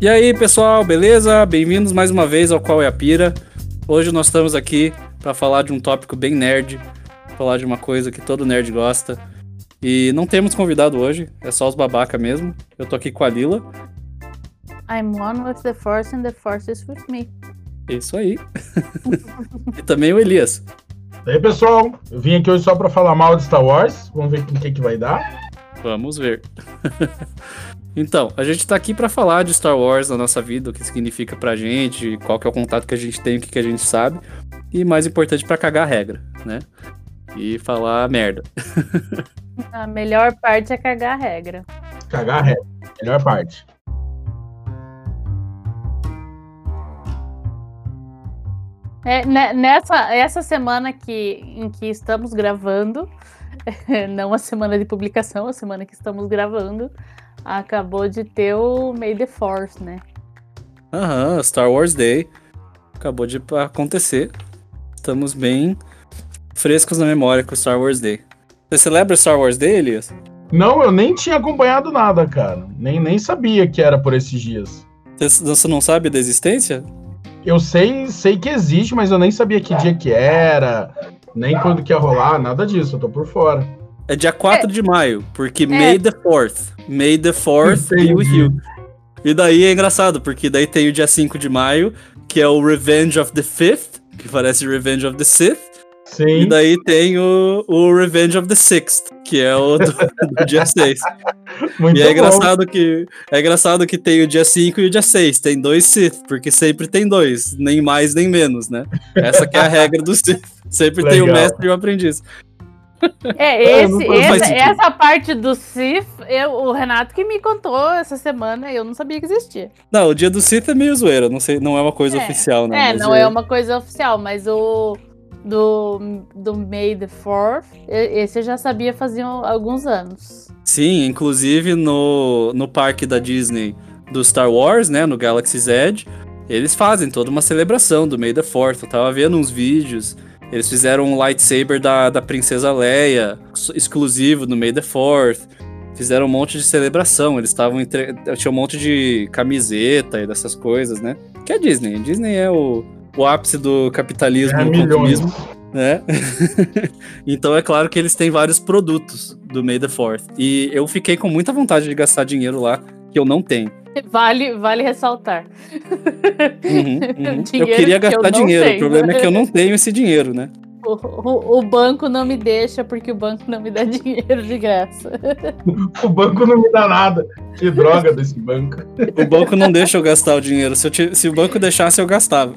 E aí, pessoal, beleza? Bem-vindos mais uma vez ao Qual é a Pira. Hoje nós estamos aqui para falar de um tópico bem nerd, falar de uma coisa que todo nerd gosta. E não temos convidado hoje, é só os babaca mesmo. Eu tô aqui com a Lila. I'm one with the force and the force is with me. Isso aí. e também o Elias. E aí, pessoal, eu vim aqui hoje só para falar mal de Star Wars. Vamos ver o que, que vai dar. Vamos ver. então, a gente tá aqui para falar de Star Wars na nossa vida, o que significa pra gente, qual que é o contato que a gente tem, o que, que a gente sabe. E mais importante, para cagar a regra, né? E falar merda. A melhor parte é cagar a regra. Cagar a regra. Melhor parte. É, né, nessa essa semana que, em que estamos gravando, não a semana de publicação, a semana que estamos gravando, acabou de ter o May the Force, né? Aham, Star Wars Day. Acabou de acontecer. Estamos bem frescos na memória com o Star Wars Day. Você celebra Star Wars Day, Elias? Não, eu nem tinha acompanhado nada, cara. Nem, nem sabia que era por esses dias. Você não sabe da existência? Eu sei, sei que existe, mas eu nem sabia que dia que era, nem quando que ia rolar, nada disso, eu tô por fora. É dia 4 é. de maio, porque é. May the 4th. May the 4th be with you. E daí é engraçado, porque daí tem o dia 5 de maio, que é o Revenge of the 5th, que parece Revenge of the Sith. Sim. E daí tem o, o Revenge of the Sixth, que é o do, do dia 6. Muito e é engraçado que é engraçado que tem o dia 5 e o dia 6. Tem dois Sith, porque sempre tem dois, nem mais nem menos, né? Essa que é a regra do Sith. Sempre Legal. tem o mestre e o aprendiz. É, esse, essa, essa, parte do Sith, eu, o Renato que me contou essa semana, eu não sabia que existia. Não, o dia do Sith é meio zoeira, não sei, não é uma coisa é, oficial, né? É, não é uma coisa oficial, mas o do, do May the 4th, esse eu já sabia fazia alguns anos. Sim, inclusive no, no parque da Disney do Star Wars, né, no Galaxy's Edge, eles fazem toda uma celebração do May the 4th. Eu tava vendo uns vídeos, eles fizeram um lightsaber da, da Princesa Leia, exclusivo no May the 4th. Fizeram um monte de celebração, eles estavam entre... tinha um monte de camiseta e dessas coisas, né? Que é Disney, Disney é o o ápice do capitalismo é, e do consumismo. Né? então é claro que eles têm vários produtos do May the Fourth. E eu fiquei com muita vontade de gastar dinheiro lá, que eu não tenho. Vale, vale ressaltar. Uhum, uhum. eu queria gastar eu dinheiro, tenho. o problema é que eu não tenho esse dinheiro, né? O, banco não me deixa porque o banco não me dá dinheiro de graça. o banco não me dá nada. Que droga desse banco. O banco não deixa eu gastar o dinheiro. Se, eu se o banco deixasse, eu gastava.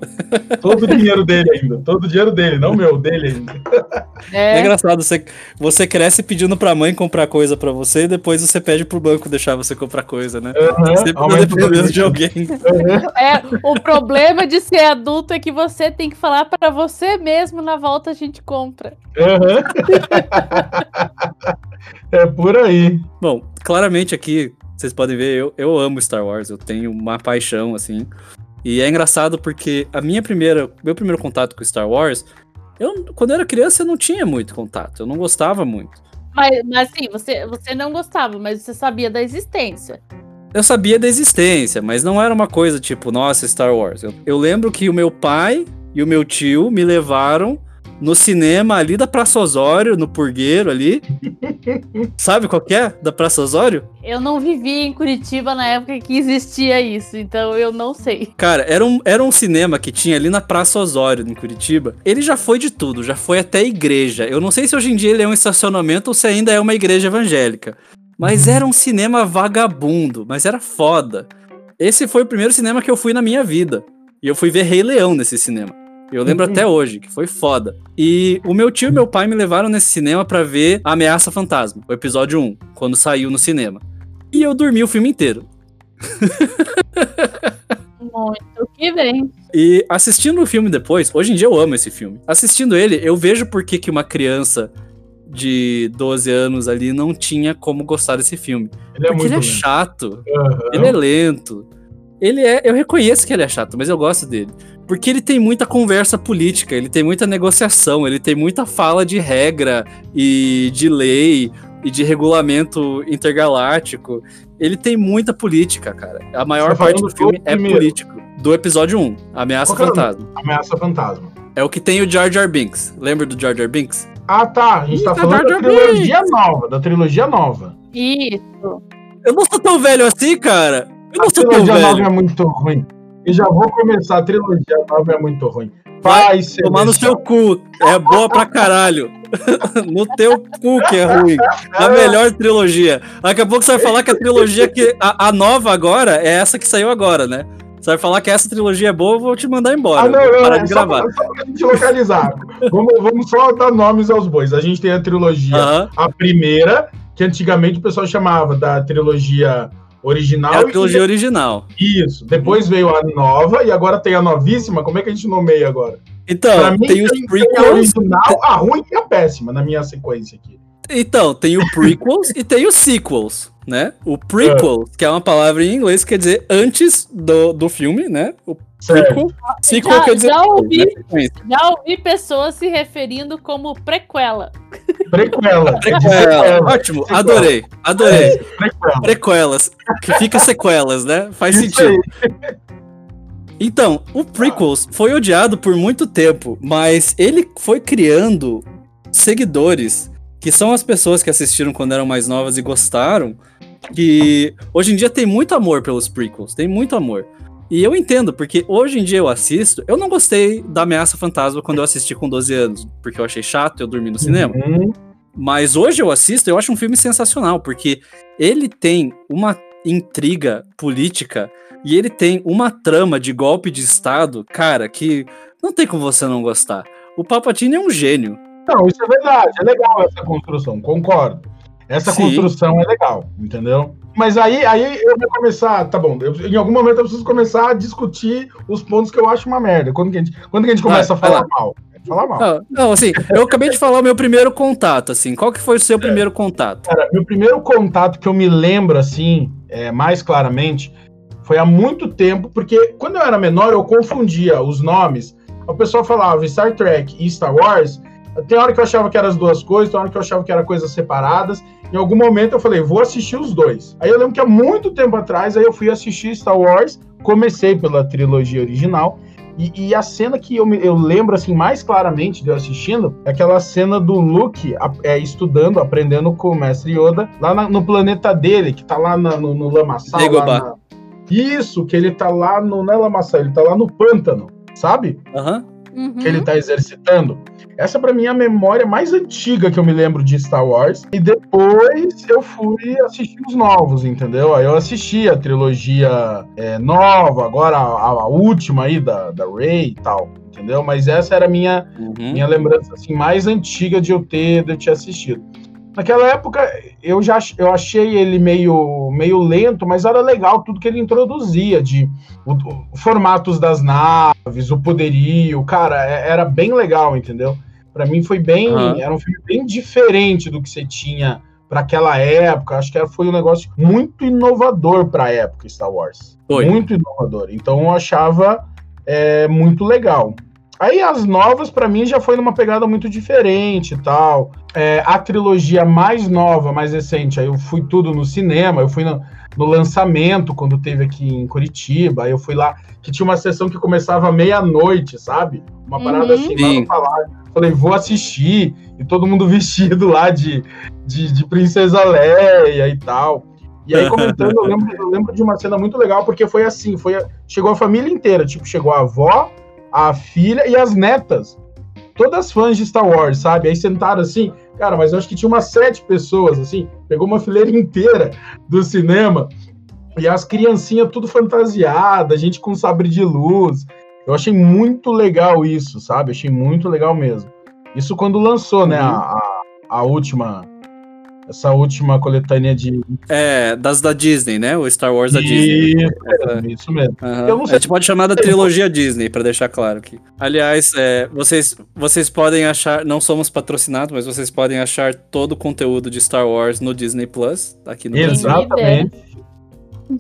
Todo o dinheiro dele ainda. Todo o dinheiro dele, não meu, dele ainda. É, é engraçado. Você, você cresce pedindo pra mãe comprar coisa pra você e depois você pede pro banco deixar você comprar coisa, né? Uhum, Sempre dependendo de alguém. Uhum. É, o problema de ser adulto é que você tem que falar pra você mesmo na volta a gente compra. Uhum. é por aí. Bom, claramente aqui, vocês podem ver, eu, eu amo Star Wars, eu tenho uma paixão, assim. E é engraçado porque a minha primeira, meu primeiro contato com Star Wars, eu, quando eu era criança, eu não tinha muito contato, eu não gostava muito. Mas, mas sim, você, você não gostava, mas você sabia da existência. Eu sabia da existência, mas não era uma coisa tipo, nossa, Star Wars. Eu, eu lembro que o meu pai e o meu tio me levaram no cinema ali da Praça Osório, no Purgueiro ali. Sabe qual que é? Da Praça Osório? Eu não vivi em Curitiba na época que existia isso, então eu não sei. Cara, era um, era um cinema que tinha ali na Praça Osório, em Curitiba. Ele já foi de tudo, já foi até igreja. Eu não sei se hoje em dia ele é um estacionamento ou se ainda é uma igreja evangélica. Mas era um cinema vagabundo, mas era foda. Esse foi o primeiro cinema que eu fui na minha vida. E eu fui ver Rei Leão nesse cinema. Eu lembro até hoje, que foi foda. E o meu tio e meu pai me levaram nesse cinema para ver Ameaça Fantasma, o episódio 1, quando saiu no cinema. E eu dormi o filme inteiro. Muito que bem. E assistindo o filme depois, hoje em dia eu amo esse filme. Assistindo ele, eu vejo por que, que uma criança de 12 anos ali não tinha como gostar desse filme. Ele é Porque ele é chato, uhum. ele é lento. Ele é. Eu reconheço que ele é chato, mas eu gosto dele. Porque ele tem muita conversa política, ele tem muita negociação, ele tem muita fala de regra e de lei. e de regulamento intergaláctico. Ele tem muita política, cara. A maior Você tá parte do filme é primeiro. político. Do episódio 1, Ameaça Qual Fantasma. Ameaça Fantasma. É o que tem o Jar Jar Binks. Lembra do Jar Jar Binks? Ah, tá. A gente tá Ih, falando Jar da Jar trilogia nova, da trilogia nova. Isso. Eu não sou tão velho assim, cara. Eu não A sou tão trilogia nova velho. é muito ruim. E já vou começar, a trilogia nova é muito ruim. Vai. Tomar no seu cu. É boa pra caralho. no teu cu que é ruim. A melhor trilogia. Daqui a pouco você vai falar que a trilogia que. A, a nova agora é essa que saiu agora, né? Você vai falar que essa trilogia é boa, eu vou te mandar embora. Ah, não, não, parar é de só, gravar. só pra gente localizar. vamos, vamos só dar nomes aos bois. A gente tem a trilogia, Aham. a primeira, que antigamente o pessoal chamava da trilogia original. É a e- trilogia original. Isso. Depois veio a nova e agora tem a novíssima. Como é que a gente nomeia agora? Então, tem os tem a prequels. original, a ruim e a péssima na minha sequência aqui. Então, tem o prequels e tem os sequels, né? O prequel, que é uma palavra em inglês que quer dizer antes do, do filme, né? O Sequel Já- quer dizer. já ouvi. né? Já ouvi pessoas se referindo como prequela. Prequela. Prequela. Ótimo, adorei, adorei. Prequela. Prequelas, que fica sequelas, né? Faz Isso sentido. aí. Então, o prequels foi odiado por muito tempo, mas ele foi criando seguidores, que são as pessoas que assistiram quando eram mais novas e gostaram, que hoje em dia tem muito amor pelos prequels, tem muito amor. E eu entendo, porque hoje em dia eu assisto, eu não gostei da Ameaça Fantasma quando eu assisti com 12 anos, porque eu achei chato, eu dormi no cinema. Uhum. Mas hoje eu assisto, eu acho um filme sensacional, porque ele tem uma intriga política e ele tem uma trama de golpe de Estado, cara, que não tem como você não gostar. O Palpatine é um gênio. Não, isso é verdade. É legal essa construção, concordo. Essa Sim. construção é legal, entendeu? Mas aí, aí eu vou começar, tá bom, eu- em algum momento eu preciso começar a discutir os pontos que eu acho uma merda. Quando que a gente, quando que a gente começa vai a falar mal? Falar mal. Não, não, assim, eu acabei de falar o meu primeiro contato, assim. Qual que foi o seu primeiro contato? Cara, meu primeiro contato que eu me lembro, assim, é, mais claramente, foi há muito tempo, porque quando eu era menor eu confundia os nomes. O pessoal falava Star Trek e Star Wars. Tem hora que eu achava que eram as duas coisas, tem hora que eu achava que eram coisas separadas. Em algum momento eu falei, vou assistir os dois. Aí eu lembro que há muito tempo atrás, aí eu fui assistir Star Wars, comecei pela trilogia original. E, e a cena que eu, me- eu lembro assim mais claramente de eu assistindo é aquela cena do Luke a- é, estudando, aprendendo com o mestre Yoda, lá na- no planeta dele, que tá lá na- no, no lamaçal. na- Isso, que ele tá lá no. Não é lamaçal, ele tá lá no pântano, sabe? Aham. Uhum. que ele tá exercitando. Essa pra mim é a memória mais antiga que eu me lembro de Star Wars. E depois eu fui assistir os novos, entendeu? Aí eu assisti a trilogia é, nova, agora a, a última aí da, da Rey e tal, entendeu? Mas essa era a minha, Uhum. minha lembrança assim, mais antiga de eu ter, de eu ter assistido. Naquela época eu já eu achei ele meio, meio lento, mas era legal tudo que ele introduzia de o, o- formatos das naves, o poderio, cara, é- era bem legal, entendeu? Pra mim foi bem, Aham. era um filme bem diferente do que você tinha para aquela época. Acho que foi um negócio muito inovador para a época Star Wars, Foi. muito inovador. Então eu achava é, muito legal. Aí as novas, pra mim, já foi numa pegada muito diferente e tal. É, a trilogia mais nova, mais recente, aí eu fui tudo no cinema, eu fui no, no lançamento, quando teve aqui em Curitiba, aí eu fui lá, que tinha uma sessão que começava meia-noite, sabe? Uma parada Uhum. assim, lá no palácio. Falei, vou assistir, e todo mundo vestido lá de, de, de Princesa Leia e tal. E aí, comentando, eu lembro, eu lembro de uma cena muito legal, porque foi assim, foi chegou a família inteira, tipo, chegou a avó, a filha e as netas. Todas fãs de Star Wars, sabe? Aí sentaram assim, cara, mas eu acho que tinha umas sete pessoas, assim, pegou uma fileira inteira do cinema, e as criancinhas tudo fantasiada, gente com sabre de luz. Eu achei muito legal isso, sabe? Achei muito legal mesmo. Isso quando lançou, né, Uhum. a, a, a última, essa última coletânea de... É, das da Disney, né? O Star Wars da Disney. Isso mesmo, isso mesmo. Aham. Eu não sei A gente pode chamar da trilogia Disney, pra deixar claro aqui. Aliás, é, vocês, vocês podem achar, não somos patrocinados, mas vocês podem achar todo o conteúdo de Star Wars no Disney Plus, aqui no Brasil.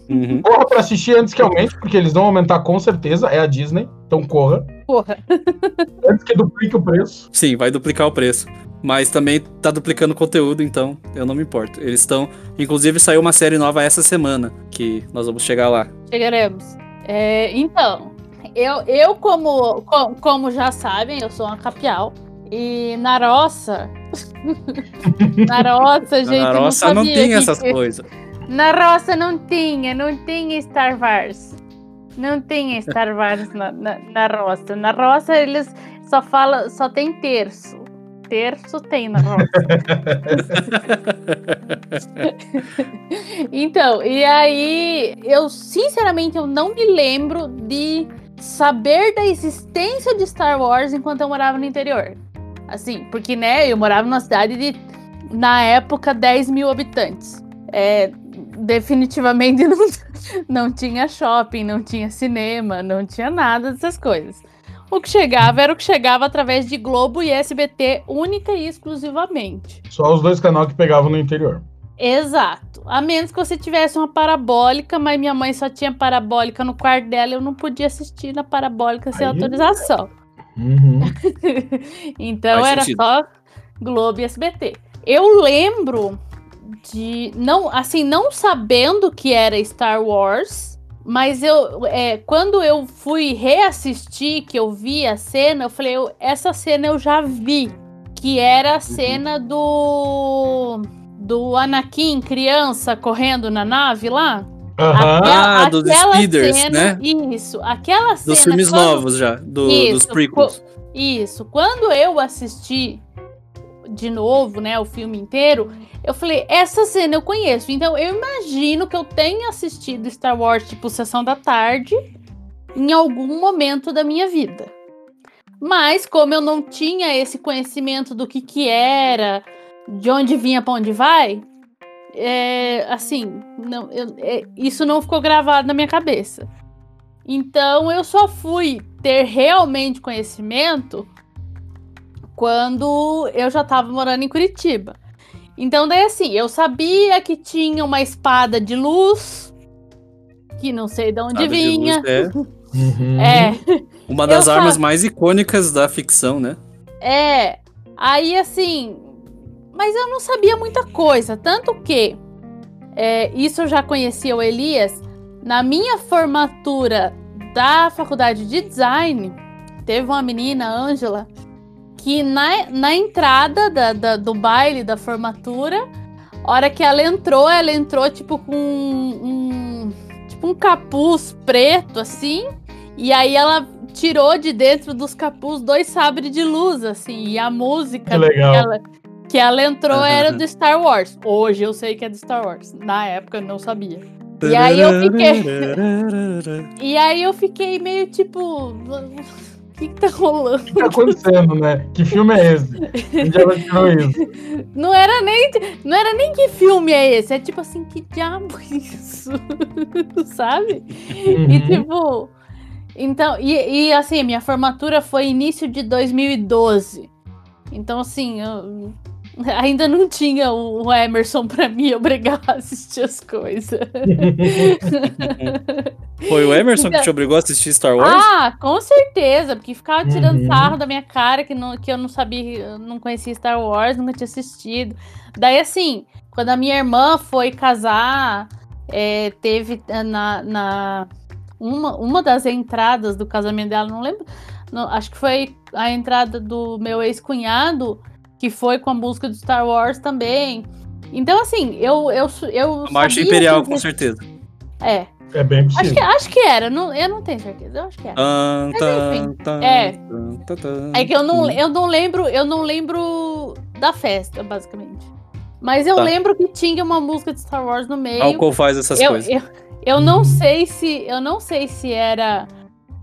Uhum. Corra pra assistir antes que aumente, porque eles vão aumentar com certeza. É a Disney, então corra. Porra. Antes que duplique o preço. Sim, vai duplicar o preço. Mas também tá duplicando conteúdo, então eu não me importo. Eles estão. Inclusive, saiu uma série nova essa semana, que nós vamos chegar lá. Chegaremos. É, então, eu, eu como, co- como já sabem, eu sou uma capial. E na roça. na roça, gente. Na eu nossa, não, sabia tem que- essas coisas. Na roça não tinha, não tinha Star Wars. Não tinha Star Wars na, na, na roça. Na roça eles só falam, só tem terço. Terço tem na roça. então, e aí eu sinceramente eu não me lembro de saber da existência de Star Wars enquanto eu morava no interior. Assim, porque né, eu morava numa cidade de na época 10 mil habitantes. É, definitivamente não, não tinha shopping, não tinha cinema, não tinha nada dessas coisas. O que chegava era o que chegava através de Globo e SBT única e exclusivamente. Só os dois canais que pegavam no interior. Exato. A menos que você tivesse uma parabólica, mas minha mãe só tinha parabólica no quarto dela, eu não podia assistir na parabólica sem Aí- autorização. Uhum. então Faz era sentido. só Globo e SBT. Eu lembro de não, assim, não sabendo que era Star Wars, mas eu, é, quando eu fui reassistir, que eu vi a cena, eu falei, eu- essa cena eu já vi, que era a cena do do Anakin criança correndo na nave lá. Aham. Ah, dos speeders, cena, né? Isso, aquela cena. Dos filmes quando- novos já, do- Isso, dos prequels. isso. Quando eu assisti de novo, né, o filme inteiro, eu falei, essa cena eu conheço. Então eu imagino que eu tenha assistido Star Wars, tipo, sessão da tarde, em algum momento da minha vida. Mas como eu não tinha esse conhecimento do que que era, de onde vinha para onde vai, é, assim, não, eu- é, isso não ficou gravado na minha cabeça. Então eu só fui ter realmente conhecimento quando eu já estava morando em Curitiba. Então daí assim, eu sabia que tinha uma espada de luz, que não sei de onde de vinha. luz, é Uhum. É, uma das Eu armas mais icônicas da ficção, né? É, aí assim, mas eu não sabia muita coisa, tanto que é, isso eu já conhecia o Elias na minha formatura da faculdade de design. Teve uma menina, Ângela, que na, na entrada da- da- do baile da formatura, hora que ela entrou, ela entrou tipo com um, tipo um capuz preto assim, e aí ela tirou de dentro dos capuz dois sabres de luz, assim, e a música Que legal. que ela, que ela entrou Aham. era do Star Wars. Hoje eu sei que é do Star Wars. Na época eu não sabia. E aí eu fiquei- E aí eu fiquei meio tipo. O que, que tá rolando? O que tá acontecendo, né? Que filme é esse? Onde ela tirou isso? Não era nem, não era nem que filme é esse. É tipo assim, que diabo é isso? Sabe? E Uhum. tipo. Então, e, e assim, minha formatura foi início de 2012. Então, assim, eu ainda não tinha o Emerson pra me obrigar a assistir as coisas. Foi o Emerson que Então- te obrigou a assistir Star Wars? Ah, com certeza, porque ficava tirando Uhum. sarro da minha cara que, não, que eu não sabia, não conhecia Star Wars, nunca tinha assistido. Daí, assim, quando a minha irmã foi casar, é, teve eh, na, na uma, uma das entradas do casamento dela, não lembro, não, acho que foi a entrada do meu ex-cunhado, que foi com a música do Star Wars também. Então, assim, eu. eu, eu A Marcha sabia Imperial, que com certeza. É, É bem acho possível. que, acho que era, não, eu não tenho certeza, eu acho que era. Tan, tan, enfim, tan, é. tan, tan, tan. É que eu não, eu não lembro, eu não lembro da festa, basicamente. Mas eu Tá. lembro que tinha uma música de Star Wars no meio. Álcool faz essas eu, coisas. eu, eu não Uhum. sei se eu não sei se era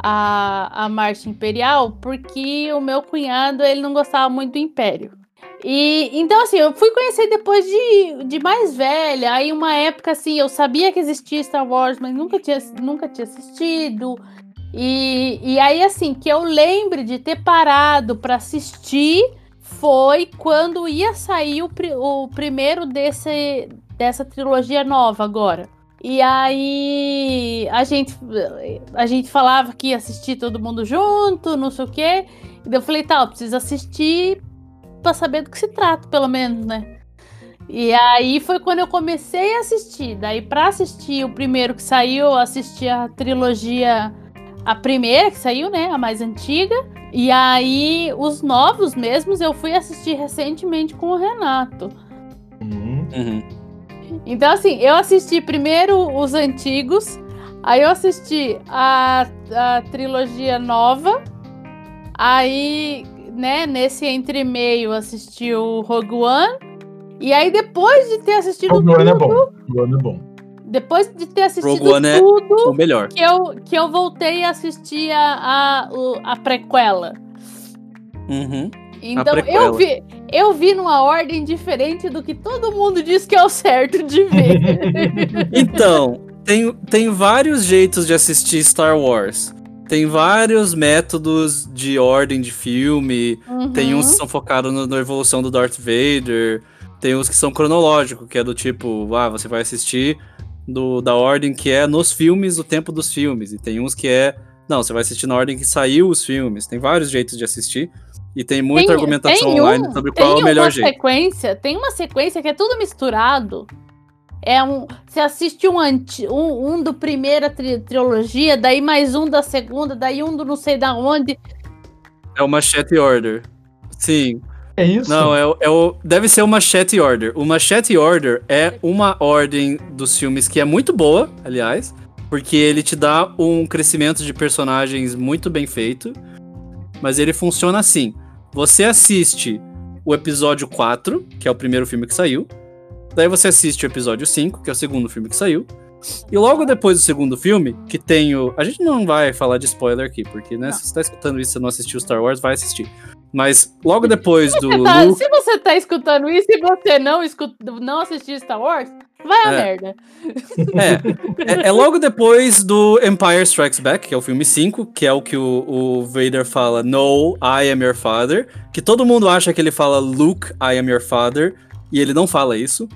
a, a marcha imperial, porque o meu cunhado ele não gostava muito do Império. E então assim, eu fui conhecer depois de, de mais velha. Aí uma época assim, eu sabia que existia Star Wars, mas nunca tinha, nunca tinha assistido. E, e aí assim, que eu lembre de ter parado para assistir foi quando ia sair o, o primeiro desse, dessa trilogia nova agora. E aí a gente, a gente falava que ia assistir todo mundo junto, não sei o quê. E eu falei, tá, eu preciso assistir pra saber do que se trata, pelo menos, né? E aí foi quando eu comecei a assistir. Daí, pra assistir o primeiro que saiu, eu assisti a trilogia, a primeira que saiu, né? A mais antiga. E aí, os novos mesmos, eu fui assistir recentemente com o Renato. Uhum. Uhum. Então, assim, eu assisti primeiro os antigos, aí eu assisti a, a trilogia nova, aí, né, nesse entre-meio assisti o Rogue One, e aí depois de ter assistido Rogue tudo, One é bom. Rogue One é bom. depois de ter assistido Rogue One é- tudo, O melhor. que, eu, que eu voltei a assistir a, a, o- a prequela. Uhum. Então eu vi, eu vi numa ordem diferente do que todo mundo diz que é o certo de ver. Então, tem, tem vários jeitos de assistir Star Wars. Tem vários métodos de ordem de filme. Tem uns que são focados na evolução do Darth Vader. Tem uns que são cronológicos, que é do tipo, ah, você vai assistir do, da ordem que é nos filmes, o tempo dos filmes. E tem uns que é, não, você vai assistir na ordem que saiu os filmes. Tem vários jeitos de assistir. E tem muita Tem- argumentação tem online um- sobre qual é o melhor uma jeito. sequência, tem uma sequência que é tudo misturado. É um, você assiste um, anti, um, um do primeira tri- trilogia, daí mais um da segunda, daí um do não sei da onde. É o Machete Order. Sim. É isso? Não, é, é o. Deve ser o Machete Order. O Machete Order é uma ordem dos filmes que é muito boa, aliás, porque ele te dá um crescimento de personagens muito bem feito. Mas ele funciona assim: você assiste o episódio 4, que é o primeiro filme que saiu. Daí você assiste o episódio 5, que é o segundo filme que saiu. E logo depois do segundo filme, que tem o. A gente não vai falar de spoiler aqui, porque, né, se você tá escutando isso e não assistiu Star Wars, vai assistir. Mas logo depois do Você tá- Luke. se você tá escutando isso e você não, escuta, não assistiu Star Wars, vai a É. merda. É, é, é logo depois do Empire Strikes Back, que é o filme 5, que é o que o, o Vader fala No, I am your father. Que todo mundo acha que ele fala Luke, I am your father. E ele não fala isso.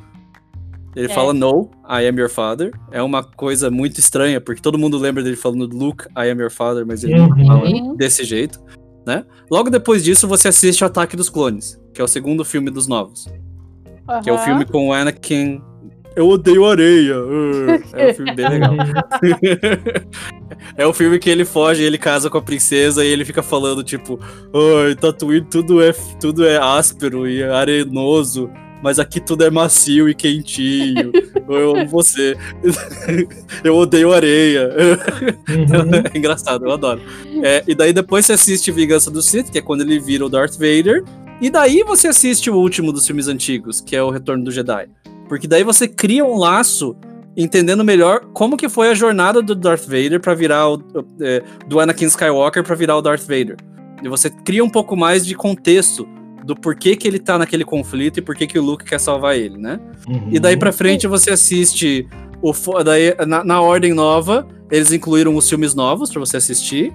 Ele É. fala No, I am your father. É uma coisa muito estranha, porque todo mundo lembra dele falando Luke, I am your father, mas ele não Uhum. fala desse jeito. Né? Logo depois disso, você assiste o Ataque dos Clones, que é o segundo filme dos novos. Que é o filme com o Anakin. Eu odeio areia. uh, É um filme bem legal. é o filme que ele foge, ele casa com a princesa e ele fica falando, tipo, ai, Tatooine tudo é, tudo é áspero e arenoso, mas aqui tudo é macio e quentinho. Eu amo você. eu odeio areia. Uhum. É engraçado, eu adoro. É, e daí depois você assiste Vingança do Sith, que é quando ele vira o Darth Vader. E daí você assiste o último dos filmes antigos, que é o Retorno do Jedi. Porque daí você cria um laço entendendo melhor como que foi a jornada do Darth Vader para virar o é, do Anakin Skywalker para virar o Darth Vader. E você cria um pouco mais de contexto do porquê que ele tá naquele conflito e porquê que o Luke quer salvar ele, né? Uhum. E daí pra frente você assiste o daí na, na ordem nova, eles incluíram os filmes novos pra você assistir,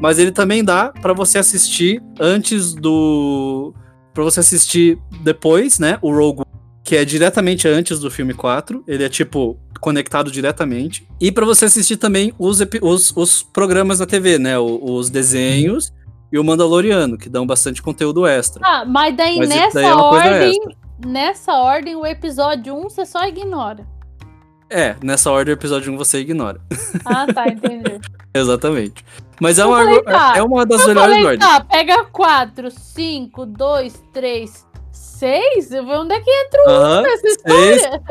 mas ele também dá pra você assistir antes do Pra você assistir depois, né, o Rogue que é diretamente antes do filme 4, ele é tipo conectado diretamente. E pra você assistir também os, os, os programas na TV, né, o- os desenhos e o Mandaloriano, que dão bastante conteúdo extra. Ah, mas daí Mas nessa daí é ordem, nessa ordem, o episódio 1 você só ignora. É, nessa ordem o episódio 1 você ignora. Ah, tá, entendi. Exatamente. Mas é uma, falei, tá. é uma das Eu melhores falei, ordens. tá, pega 4, 5, 2, 3, 6. Onde é que entra Aham, essa seis. história?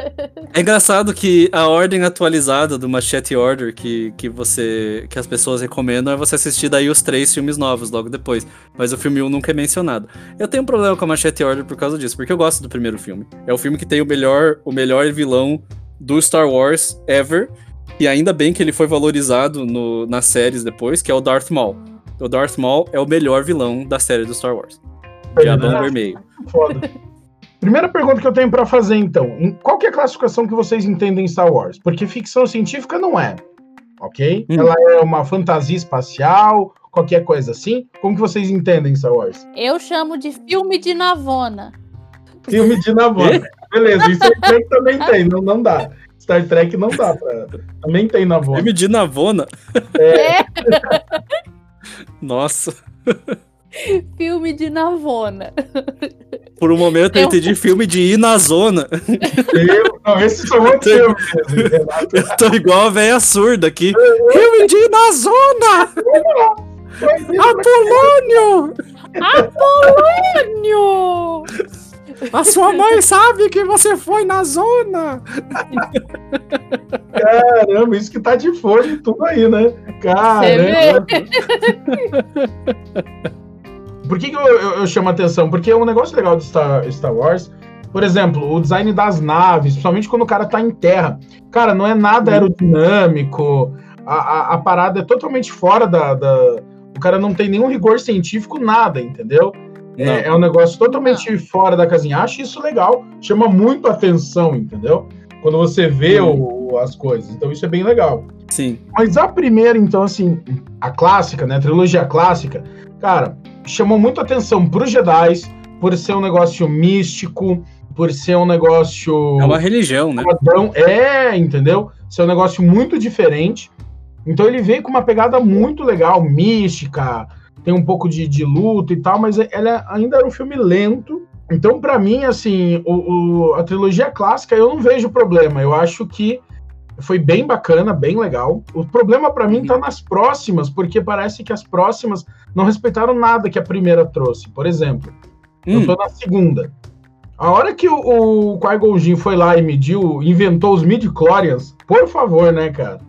É engraçado que a ordem atualizada do Machete Order que, que você que as pessoas recomendam é você assistir daí os três filmes novos logo depois. Mas o filme 1 nunca é mencionado. Eu tenho um problema com a Machete Order por causa disso, porque eu gosto do primeiro filme. É o filme que tem o melhor, o melhor vilão do Star Wars ever. E ainda bem que ele foi valorizado no, nas séries depois, que é o Darth Maul. O Darth Maul é o melhor vilão da série do Star Wars. Diabão Ah, Vermelho. Foda. Primeira pergunta que eu tenho pra fazer, então. Em- Qual que é a classificação que vocês entendem em Star Wars? Porque ficção científica não é, ok? Hum. Ela é uma fantasia espacial, qualquer coisa assim. Como que vocês entendem Star Wars? Eu chamo de filme de Navona. Filme de Navona. Beleza, isso aí também tem, não, não dá. Star Trek não dá pra. Também tem Navona. Filme de Navona? É. Nossa. Filme de Navona. Por um momento eu Eu- entendi filme de ir na zona. Eu, não, Tem- filmes mesmo, Renato. Eu tô igual a velha surda aqui. filme de ir na zona! Apolônio! Nho! A sua mãe sabe que você foi na zona! Caramba, isso que tá de fone tudo aí, né? Você Caramba. Por que, que eu, eu- eu chamo a atenção? Porque um negócio legal de Star, Star Wars, por exemplo, o design das naves, principalmente quando o cara tá em terra. Cara, não é nada aerodinâmico, a, a, a parada é totalmente fora da, da- O cara não tem nenhum rigor científico, nada, entendeu? É, é um negócio totalmente fora da casinha. Acho isso legal, chama muito atenção, entendeu? Quando você vê o- as coisas. Então isso é bem legal. Sim. Mas a primeira, então, assim, a clássica, né? A trilogia clássica, cara, chamou muito atenção pros Jedi, por ser um negócio místico, por ser um negócio. É uma religião, né? padrão. É, entendeu? Ser um negócio muito diferente. Então ele veio com uma pegada muito legal, mística, tem um pouco de, de luta e tal, mas ela ainda era um filme lento. Então, pra mim, assim, o, o- a trilogia clássica eu não vejo problema. Eu acho que foi bem bacana, bem legal. O problema pra mim tá nas próximas, porque parece que as próximas não respeitaram nada que a primeira trouxe. Por exemplo, eu Hum, tô na segunda. A hora que o, o Jinn foi lá e mediu, inventou os midi-chlorians, por favor, né, cara?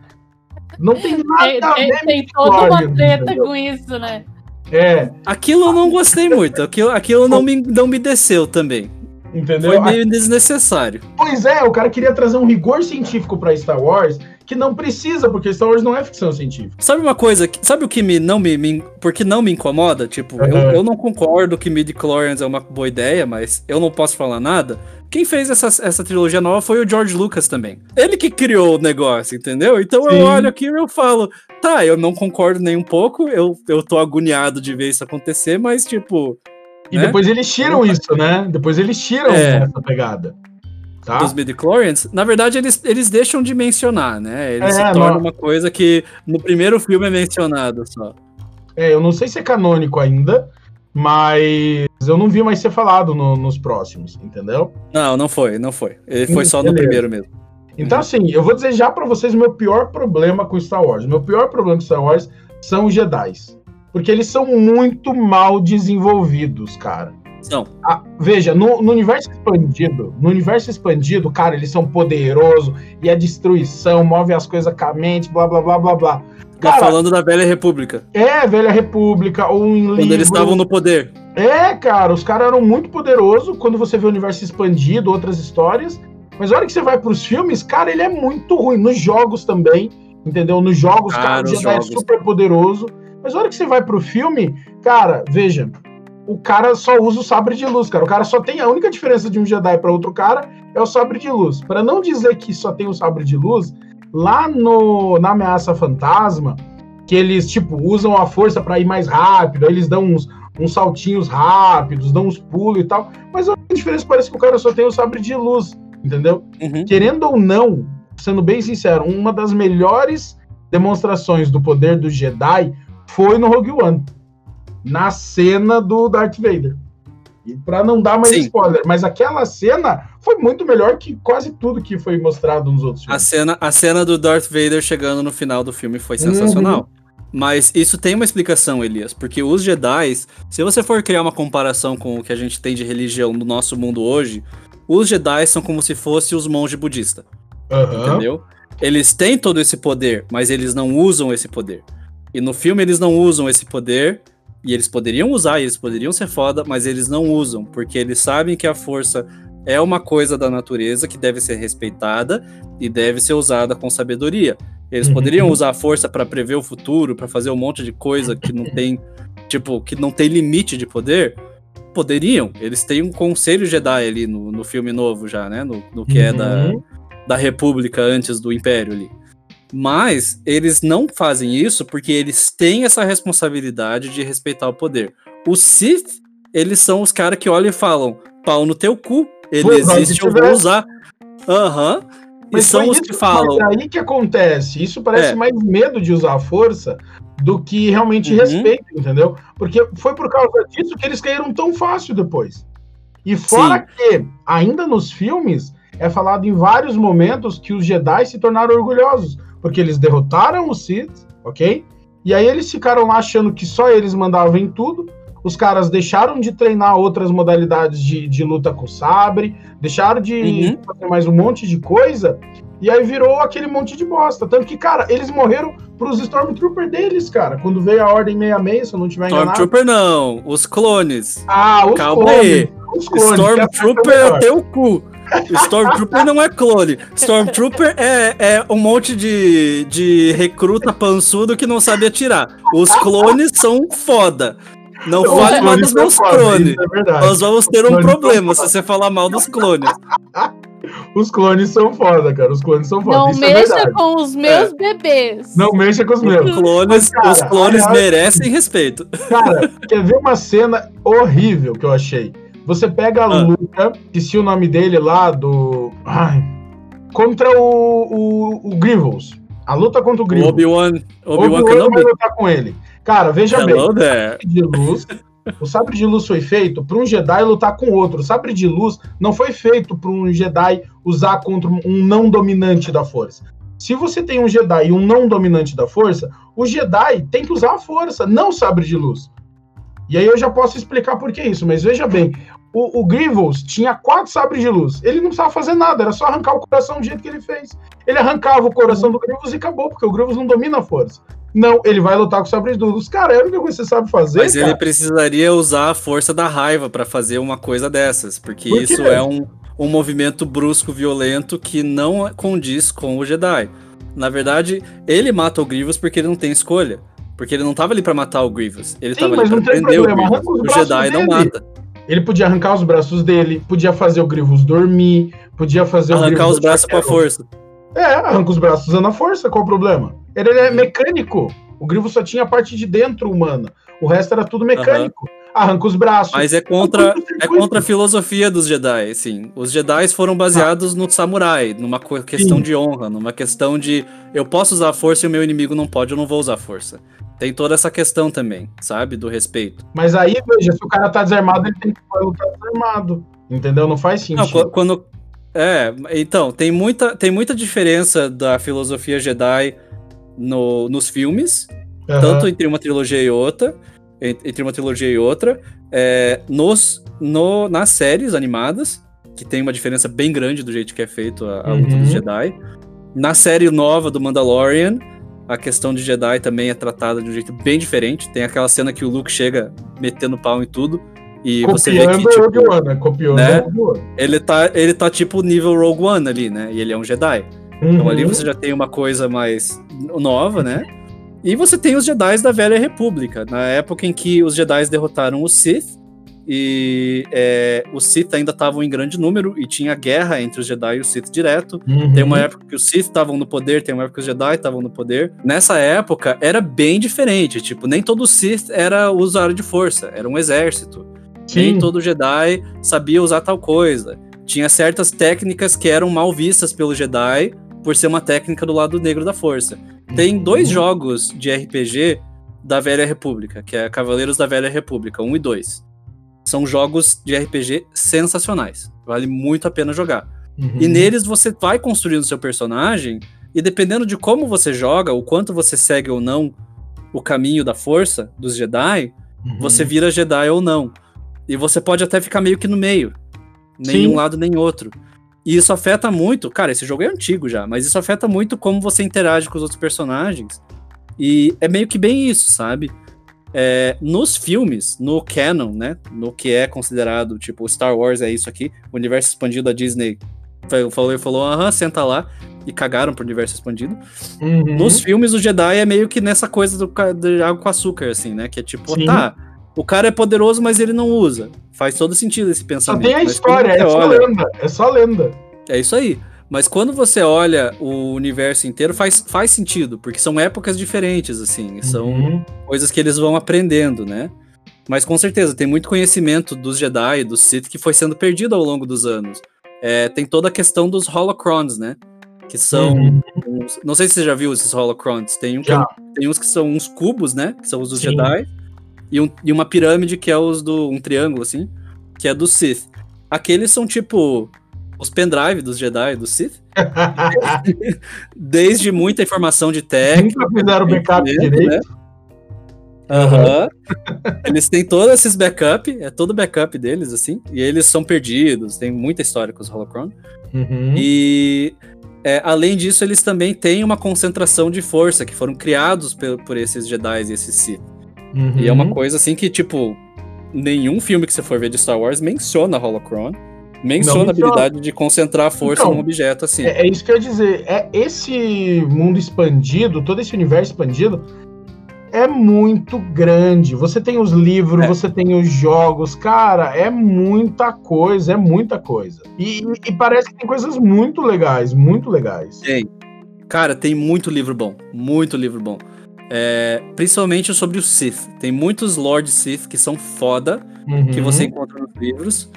Não tem nada a tem- ver tem toda uma treta entendeu? com isso, né? É, aquilo eu não gostei muito. Aquilo, aquilo não, me, não me desceu também. Entendeu? Foi meio desnecessário. Pois é, o cara queria trazer um rigor científico pra Star Wars, que não precisa, porque Star Wars não é ficção científica. Sabe uma coisa? Sabe o que me não me, me porque não me incomoda? Tipo, eu, Uhum. eu não concordo que midi-chlorians é uma boa ideia, mas eu não posso falar nada. Quem fez essa, essa trilogia nova foi o George Lucas também. Ele que criou o negócio, entendeu? Então Sim. eu olho aqui e eu falo, tá, eu não concordo nem um pouco, eu, eu tô agoniado de ver isso acontecer, mas tipo, E Né? depois eles tiram isso, né? Depois eles tiram É. essa pegada. Tá? dos midi-chlorians, na verdade eles, eles deixam de mencionar, né? Eles É, se tornam não. uma coisa que no primeiro filme é mencionado só. É, eu não sei se é canônico ainda, mas eu não vi mais ser falado no- nos próximos, entendeu? Não, não foi, não foi. Ele foi Hum, só no beleza. primeiro mesmo. Então, assim, eu vou dizer já pra vocês o meu pior problema com Star Wars. O meu pior problema com Star Wars são os Jedi. Porque eles são muito mal desenvolvidos, cara. Não. Ah, veja, no, no universo expandido, no universo expandido, cara, eles são poderosos e a destruição move as coisas com a mente, blá blá blá blá blá. Tá Cara, falando da Velha República, é Velha República ou em quando livro. eles estavam no poder. É, cara, os caras eram muito poderosos quando você vê o universo expandido, outras histórias. Mas a hora que você vai pros filmes, cara, ele é muito ruim. Nos jogos também, entendeu? Nos jogos, Ah, cara, o nos Jedi é jogos. super poderoso. Mas a hora que você vai pro filme, cara, veja, o cara só usa o sabre de luz, cara. O cara só tem. A única diferença de um Jedi para outro cara é o sabre de luz. Para não dizer que só tem o sabre de luz, lá no na ameaça fantasma, que eles tipo usam a força para ir mais rápido, aí eles dão uns, uns saltinhos rápidos, dão uns pulos e tal. Mas a única diferença parece que o cara só tem o sabre de luz, entendeu? Uhum. Querendo ou não, sendo bem sincero, uma das melhores demonstrações do poder do Jedi foi no Rogue One, na cena do Darth Vader. E para não dar mais Sim. spoiler, mas aquela cena foi muito melhor que quase tudo que foi mostrado nos outros A filmes. cena, a cena do Darth Vader chegando no final do filme foi sensacional. Mas isso tem uma explicação, Elias, porque os Jedi, se você for criar uma comparação com o que a gente tem de religião no nosso mundo hoje, os Jedi são como se fossem os monges budistas, Aham. entendeu? Eles têm todo esse poder, mas eles não usam esse poder. E no filme eles não usam esse poder, e eles poderiam usar, e eles poderiam ser foda, mas eles não usam, porque eles sabem que a força é uma coisa da natureza que deve ser respeitada e deve ser usada com sabedoria. Eles Uhum. poderiam usar a força pra prever o futuro, pra fazer um monte de coisa que não tem, tipo, que não tem limite de poder. Poderiam. Eles têm um conselho Jedi ali no, no filme novo já, né? No, no que é da, Uhum. da República antes do Império ali. Mas eles não fazem isso porque eles têm essa responsabilidade de respeitar o poder. Os Sith, eles são os caras que olham e falam: pau no teu cu, ele vai existe, eu vou tivesse. usar. Aham. Mas são foi os isso- que falam. Mas aí que acontece. Isso parece É. mais medo de usar a força do que realmente Uhum. respeito, entendeu? Porque foi por causa disso que eles caíram tão fácil depois. E fora que, ainda nos filmes, é falado em vários momentos que os Jedi se tornaram orgulhosos, porque eles derrotaram os Sith, ok? E aí eles ficaram lá achando que só eles mandavam em tudo. Os caras deixaram de treinar outras modalidades de, de luta com sabre, deixaram de Uhum. fazer mais um monte de coisa, e aí virou aquele monte de bosta. Tanto que, cara, eles morreram pros Stormtrooper deles, cara, quando veio a Ordem 66, se eu não tiver enganado. Stormtrooper não, os clones. Ah, os Calma clones. aí. Os clones, Stormtrooper que é é melhor. teu cu. Stormtrooper não é clone. Stormtrooper é, é um monte de, de recruta pançudo que não sabe atirar. Os clones são foda. Não fale mal dos meus clones. É. Nós vamos ter um problema se você falar mal dos clones. Os clones são foda, cara. Os clones são foda. Não isso é mexa verdade. com os meus bebês. Não mexa com os meus. Os clones, Cara, os clones aliás- merecem respeito. Cara, quer ver uma cena horrível que eu achei? Você pega a Ah. luta, esqueci o nome dele lá, do. Ai, contra o, o, o Grievous. A luta contra o Grievous. Obi-Wan Obi-Wan Obi-Wan vai Kenobi. lutar com ele. Cara, veja bem. Hello there. sabre de luz. O sabre de luz foi feito para um Jedi lutar com outro. O sabre de luz não foi feito para um Jedi usar contra um não dominante da força. Se você tem um Jedi e um não dominante da força, o Jedi tem que usar a força, não o sabre de luz. E aí eu já posso explicar por que isso, mas veja bem, o, o Grievous tinha quatro sabres de luz. Ele não precisava fazer nada, era só arrancar o coração do jeito que ele fez. Ele arrancava o coração do Grievous e acabou, porque o Grievous não domina a força. Não, ele vai lutar com o sabre de luz. Cara, é a única coisa que você sabe fazer. Mas cara. ele precisaria usar a força da raiva pra fazer uma coisa dessas, porque Por isso é um, um movimento brusco, violento, que não condiz com o Jedi. Na verdade, ele mata o Grievous porque ele não tem escolha. Porque ele não tava ali pra matar o Grievous. Ele Sim, tava ali pra não prender o Grievous. O Jedi não dele. mata. Ele podia arrancar os braços dele, podia fazer o Grievous dormir, podia fazer o Arrancar os braços com a força. É, arranca os braços usando a força, qual o problema? Ele é mecânico. O Grievous só tinha a parte de dentro humana. O resto era tudo mecânico. Arranca os braços. Mas é contra, é contra a filosofia dos Jedi, sim. Os Jedi foram baseados no samurai, numa questão Sim. de honra, numa questão de eu posso usar a força e o meu inimigo não pode, eu não vou usar a força. Tem toda essa questão também, sabe? Do respeito. Mas aí, veja, se o cara tá desarmado, ele tem que lutar desarmado. Entendeu? Não faz Não, sentido. qu- quando. É, então, tem muita, tem muita diferença da filosofia Jedi no, nos filmes, Aham. tanto entre uma trilogia e outra, entre uma trilogia e outra, é, nos, no, nas séries animadas, que tem uma diferença bem grande do jeito que é feito a, a luta Uhum. dos Jedi. Na série nova do Mandalorian, a questão de Jedi também é tratada de um jeito bem diferente. Tem aquela cena que o Luke chega metendo pau em tudo. E você vê Copiando que, tipo, Obi-Wan, né? Copiando né? ele tá, ele tá tipo nível Rogue One ali, né? E ele é um Jedi. Então ali Uhum. você já tem uma coisa mais nova, né? E você tem os Jedi da Velha República, na época em que os Jedi derrotaram os Sith e é, os Sith ainda estavam em grande número e tinha guerra entre os Jedi e os Sith direto. Uhum. Tem uma época que os Sith estavam no poder, tem uma época que os Jedi estavam no poder. Nessa época era bem diferente, tipo, nem todo Sith era usuário de força, era um exército. Nem Sim. todo Jedi sabia usar tal coisa. Tinha certas técnicas que eram mal vistas pelo Jedi por ser uma técnica do lado negro da força. Tem dois Uhum. jogos de RPG da Velha República, que é Cavaleiros da Velha República, 1 e 2. São jogos de RPG sensacionais. Vale muito a pena jogar. Uhum. E neles você vai construindo seu personagem, e dependendo de como você joga, o quanto você segue ou não o caminho da força dos Jedi, Uhum. você vira Jedi ou não. E você pode até ficar meio que no meio. Nem Sim. um lado nem outro. E isso afeta muito. Cara, esse jogo é antigo já, mas isso afeta muito como você interage com os outros personagens. E é meio que bem isso, sabe? É, nos filmes, no canon, né? No que é considerado, tipo, Star Wars é isso aqui, o universo expandido da Disney falou e falou, aham, senta lá, e cagaram pro universo expandido. Uhum. Nos filmes, o Jedi é meio que nessa coisa do, de água com açúcar, assim, né? Que é tipo, Sim. tá, o cara é poderoso, mas ele não usa. Faz todo sentido esse Só pensamento. tem a história, é só olha- lenda. É só lenda. é isso aí. Mas quando você olha o universo inteiro, faz, faz sentido, porque são épocas diferentes, assim. São Uhum. coisas que eles vão aprendendo, né? Mas com certeza, tem muito conhecimento dos Jedi, dos Sith, que foi sendo perdido ao longo dos anos. É, tem toda a questão dos holocrons, né? que são Uhum. uns- não sei se você já viu esses holocrons. Tem, um que Já. tem uns que são uns cubos, né? Que são os dos Sim. Jedi. E, um- e uma pirâmide que é os do. um triângulo, assim, que é do Sith. Aqueles são tipo os pendrive dos Jedi, do Sith. Desde muita informação de técnica. Nunca fizeram backup conhecimento, direito. né? Aham. eles têm todos esses backup, é todo backup deles, assim. E eles são perdidos, tem muita história com os Holocron. Uhum. E é, além disso, eles também têm uma concentração de força que foram criados pe- por esses Jedi e esses Sith. Uhum. E é uma coisa assim que, tipo, nenhum filme que você for ver de Star Wars menciona Holocron. Menciona a habilidade de concentrar a força Então, num objeto assim. É, é isso que eu ia dizer. É esse mundo expandido, todo esse universo expandido, é muito grande. Você tem os livros, É. você tem os jogos, cara, é muita coisa, é muita coisa. E, e parece que tem coisas muito legais, muito legais. Tem. Cara, tem muito livro bom. Muito livro bom. É, principalmente sobre o Sith. Tem muitos Lord Sith que são foda, que Uhum. você encontra nos livros.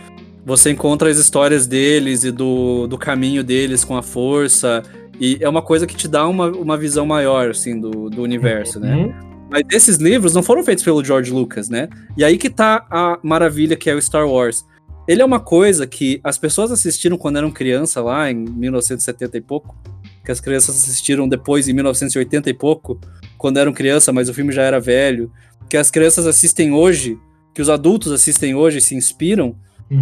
Você encontra as histórias deles e do, do caminho deles com a força. E é uma coisa que te dá uma, uma visão maior, assim, do, do universo, né? Uhum. Mas esses livros não foram feitos pelo George Lucas, né? E aí que tá a maravilha que é o Star Wars. Ele é uma coisa que as pessoas assistiram quando eram criança lá em 1970 e pouco, que as crianças assistiram depois em 1980 e pouco, quando eram criança, mas o filme já era velho, que as crianças assistem hoje, que os adultos assistem hoje e se inspiram,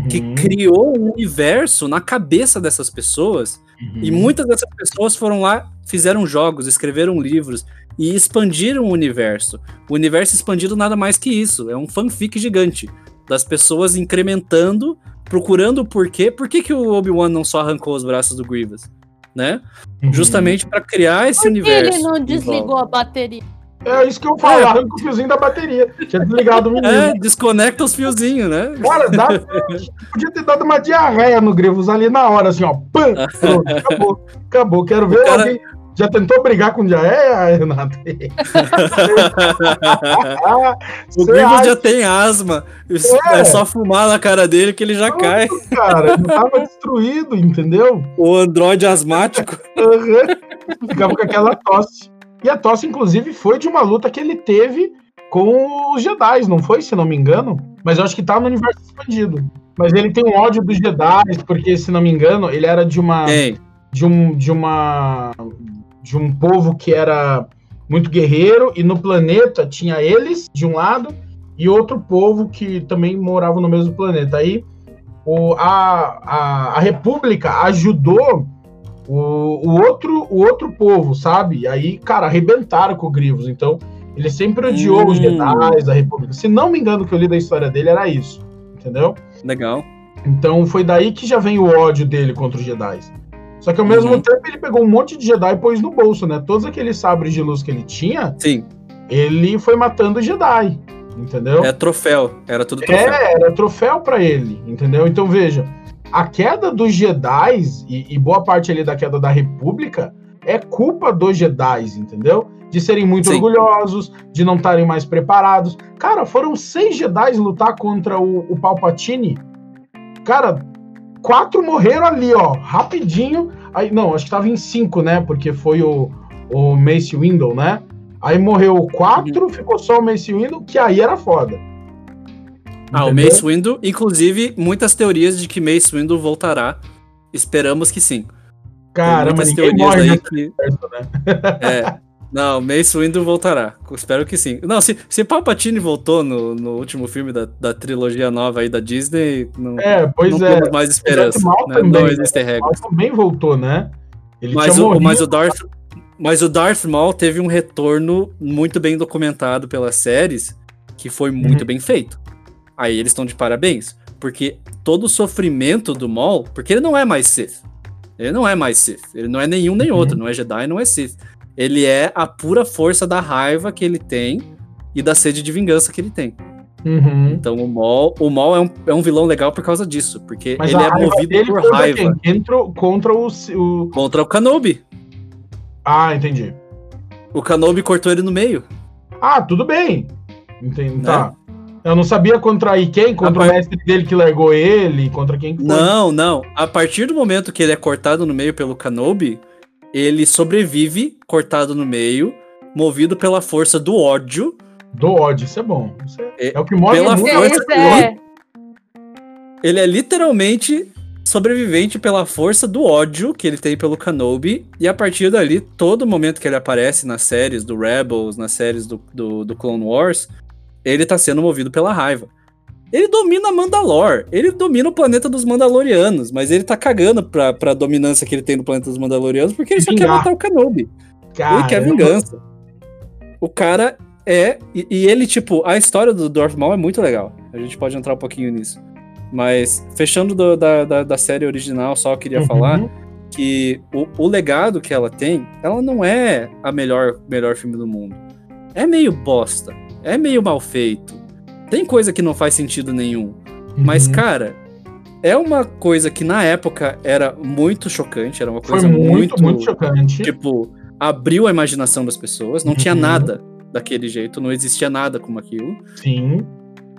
que Uhum. criou um universo na cabeça dessas pessoas e Uhum. muitas dessas pessoas foram lá, fizeram jogos, escreveram livros e expandiram o universo. O universo expandido nada mais que isso, é um fanfic gigante das pessoas incrementando, procurando o porquê. Por que, que o Obi-Wan não só arrancou os braços do Grievous? Né? Uhum. Justamente para criar esse Por que universo. ele não desligou a bateria? É isso que eu falo, arranca o fiozinho da bateria. Tinha desligado o menino. É, desconecta os fiozinhos, né? Cara, dá... podia ter dado uma diarreia no Grevos ali na hora, assim, ó. Pam! Pronto, acabou. Acabou. Quero ver O cara- alguém. Já tentou brigar com diarreia, Renato? O acha, já tem asma. É. É. só fumar na cara dele que ele já cai. cara, ele tava destruído, entendeu? O androide asmático. Uhum. Ficava com aquela tosse. E a tosse, inclusive, foi de uma luta que ele teve com os Jedi, não foi, se não me engano? Mas eu acho que tá no universo expandido. Mas ele tem um ódio dos Jedi, porque, se não me engano, ele era de uma. Tem. de um de uma de um povo que era muito guerreiro e no planeta tinha eles de um lado e outro povo que também morava no mesmo planeta. Aí o, a, a, a República ajudou o, o outro o outro povo, sabe? E aí, cara, arrebentaram com o Grivos. Então, ele sempre odiou Hum. os Jedi da República. Se não me engano, o que eu li da história dele era isso, entendeu? Legal. Então foi daí que já vem o ódio dele contra os Jedi. Só que ao mesmo Uhum. tempo ele pegou um monte de Jedi e pôs no bolso, né? Todos aqueles sabres de luz que ele tinha, Sim. ele foi matando Jedi, entendeu? É troféu. Era tudo troféu. É, era troféu pra ele, entendeu? Então veja, a queda dos Jedi e, e boa parte ali da queda da República é culpa dos Jedi, entendeu? De serem muito Sim. orgulhosos, de não estarem mais preparados. Cara, foram seis Jedi lutar contra o, o Palpatine. Cara, quatro morreram ali, ó, rapidinho. Aí, não, acho que tava em cinco, né? Porque foi o, o Mace Windu, né? Aí morreu quatro, ficou só o Mace Windu, que aí era foda. Ah, o Entendeu? Mace Windu, inclusive, muitas teorias de que Mace Windu voltará. Esperamos que sim. Caramba, ninguém teorias morre aí que. universo, né? É. Não, Mace Windu voltará. Espero que sim. Não, se, se Palpatine voltou no, no último filme da, da trilogia nova aí da Disney, não, É, pois não é. temos mais esperança. Darth Maul né? também, Não né? existem Ele regras. também voltou, né? Ele Mas o, mas, o Darth, mas o Darth Maul teve um retorno muito bem documentado pelas séries, que foi muito Uhum. bem feito. Aí eles estão de parabéns, porque todo o sofrimento do Maul, porque ele não é mais Sith. Ele não é mais Sith. Ele não é nenhum nem Uhum. outro, não é Jedi, não é Sith. Ele é a pura força da raiva que ele tem e da sede de vingança que ele tem. Uhum. Então o Maul, o Maul é, um, é um vilão legal por causa disso, porque Mas ele é movido por contra raiva quem? Contra, contra o, o. contra o Kenobi. Ah, entendi. O Kenobi cortou ele no meio. Ah, tudo bem. Entendi. Né? Tá. Eu não sabia contra quem, contra A o par- mestre dele que largou ele, contra quem que foi. Não, não. A partir do momento que ele é cortado no meio pelo Kenobi, ele sobrevive cortado no meio, movido pela força do ódio. Do ódio, isso é bom. Isso é, É, é o que move pela muito. força- é, Ele é literalmente sobrevivente pela força do ódio que ele tem pelo Kenobi. E a partir dali, todo momento que ele aparece nas séries do Rebels, nas séries do, do, do Clone Wars, ele tá sendo movido pela raiva. Ele domina Mandalor, ele domina o planeta dos Mandalorianos, mas ele tá cagando pra, pra dominância que ele tem no planeta dos Mandalorianos porque ele só quer matar o Kenobi. Ele quer vingança. O cara é. E, e ele, tipo, a história do Darth Maul é muito legal. A gente pode entrar um pouquinho nisso. Mas, fechando do- da, da, da série original, só queria Uhum. falar que o, o legado que ela tem, ela não é a melhor, melhor filme do mundo. É meio bosta. É meio mal feito. Tem coisa que não faz sentido nenhum. Mas, Uhum. cara, é uma coisa que na época era muito chocante, era uma coisa muito, muito chocante. tipo, abriu a imaginação das pessoas, não tinha Uhum. nada daquele jeito, não existia nada como aquilo. Sim.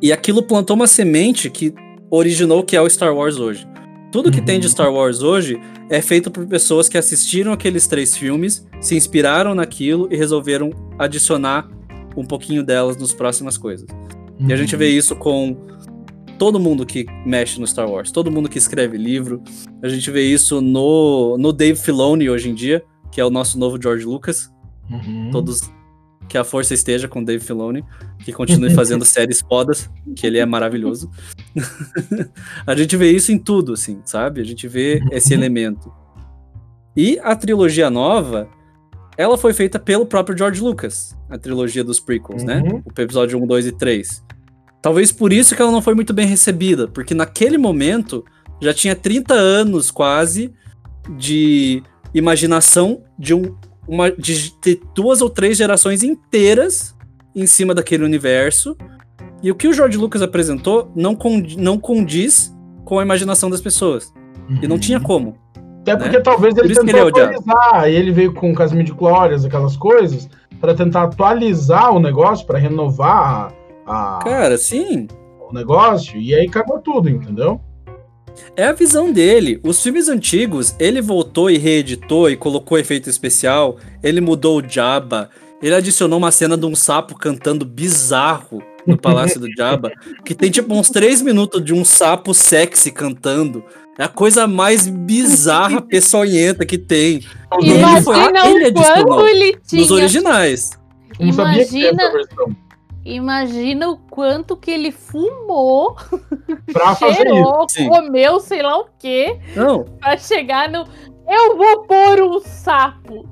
E aquilo plantou uma semente que originou o que é o Star Wars hoje. Tudo que Uhum. tem de Star Wars hoje é feito por pessoas que assistiram aqueles três filmes, se inspiraram naquilo e resolveram adicionar um pouquinho delas nas próximas coisas. E a gente vê isso com todo mundo que mexe no Star Wars, todo mundo que escreve livro. A gente vê isso no, no Dave Filoni hoje em dia, que é o nosso novo George Lucas. Uhum. Todos que a força esteja com o Dave Filoni, que continue fazendo séries fodas, que ele é maravilhoso. a gente vê isso em tudo, assim, sabe? A gente vê esse elemento. E a trilogia nova, ela foi feita pelo próprio George Lucas, a trilogia dos prequels, né? Uhum. O episódio 1, 2 e 3. Talvez por isso que ela não foi muito bem recebida, porque naquele momento já tinha 30 anos quase de imaginação de um uma de ter duas ou três gerações inteiras em cima daquele universo. E o que o George Lucas apresentou não, condi- não condiz com a imaginação das pessoas. E não tinha como. Até porque talvez Por ele que tentou ele é atualizar. Aí ele veio com o Casimiro de Glórias, aquelas coisas, para tentar atualizar o negócio, para renovar a- Cara, sim. o negócio. E aí cagou tudo, entendeu? É a visão dele. Os filmes antigos, ele voltou e reeditou e colocou efeito especial. Ele mudou o Jabba. Ele adicionou uma cena de um sapo cantando bizarro no Palácio do Jabba. Que tem tipo uns três minutos de um sapo sexy cantando. É a coisa mais bizarra, peçonhenta que tem. E ele foi ele o adicionou quanto ele tinha. Nos originais. Imagina, imagina o quanto que ele fumou, Pra cheirou, comeu, sei lá o quê, Não, pra chegar no. Eu vou pôr um sapo.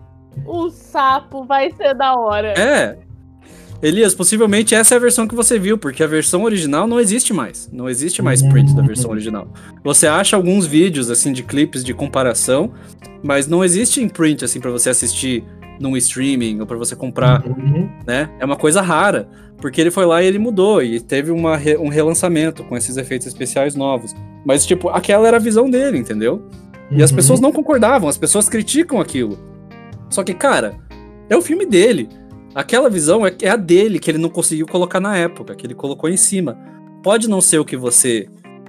O sapo vai ser da hora. é. Elias, possivelmente essa é a versão que você viu, porque a versão original não existe mais. Não existe mais print da versão original. Você acha alguns vídeos, assim, de clipes de comparação, mas não existe em print, assim, pra você assistir num streaming ou pra você comprar, Uhum. né? É uma coisa rara, porque ele foi lá e ele mudou, e teve uma um relançamento com esses efeitos especiais novos. Mas, tipo, aquela era a visão dele, entendeu? E as Uhum. pessoas não concordavam, as pessoas criticam aquilo. Só que, cara, é o filme dele. Aquela visão é, é a dele, que ele não conseguiu colocar na época, que ele colocou em cima. Pode não ser o que você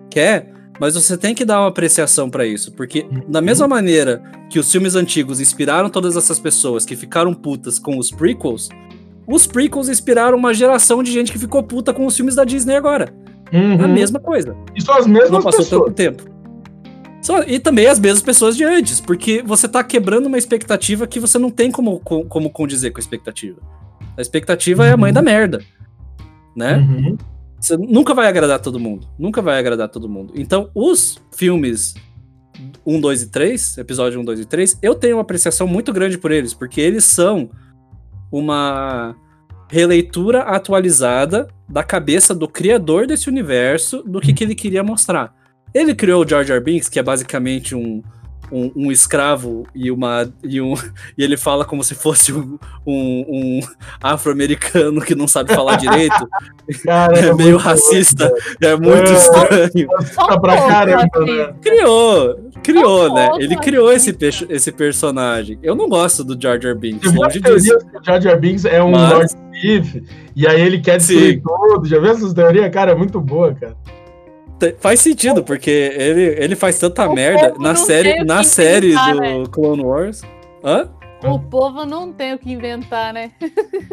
quer, mas você tem que dar uma apreciação pra isso. Porque, da mesma maneira que os filmes antigos inspiraram todas essas pessoas que ficaram putas com os prequels, os prequels inspiraram uma geração de gente que ficou puta com os filmes da Disney agora. Uhum. A mesma coisa E são as não mesmas passou pessoas. tanto tempo. Só- e também as mesmas pessoas de antes, porque você tá quebrando uma expectativa que você não tem como, co- como condizer com a expectativa. A expectativa é a mãe da merda, né? Uhum. Você nunca vai agradar todo mundo, nunca vai agradar todo mundo. Então, os filmes 1, 2 e 3, episódio 1, 2 e 3, eu tenho uma apreciação muito grande por eles, porque eles são uma releitura atualizada da cabeça do criador desse universo do que, que ele queria mostrar. Ele criou o Jar Jar Binks, que é basicamente um, um, um escravo e uma e, um, e ele fala como se fosse um, um- um afro-americano que não sabe falar direito, Cara, é meio muito racista, louco, é muito É. estranho. Pra caramba, né? Criou, criou, né? Ele criou esse, pe- esse personagem. Eu não gosto do Jar Jar Binks, longe disso. o Jar Jar Binks é um Mas- Lord Sith, e aí ele quer destruir Sim. tudo. Já viu essas teorias? Cara, é muito boa, cara. Faz sentido, porque ele, ele faz tanta O merda na série, o na série inventar, do né? Clone Wars. Hã? O povo não tem o que inventar, né?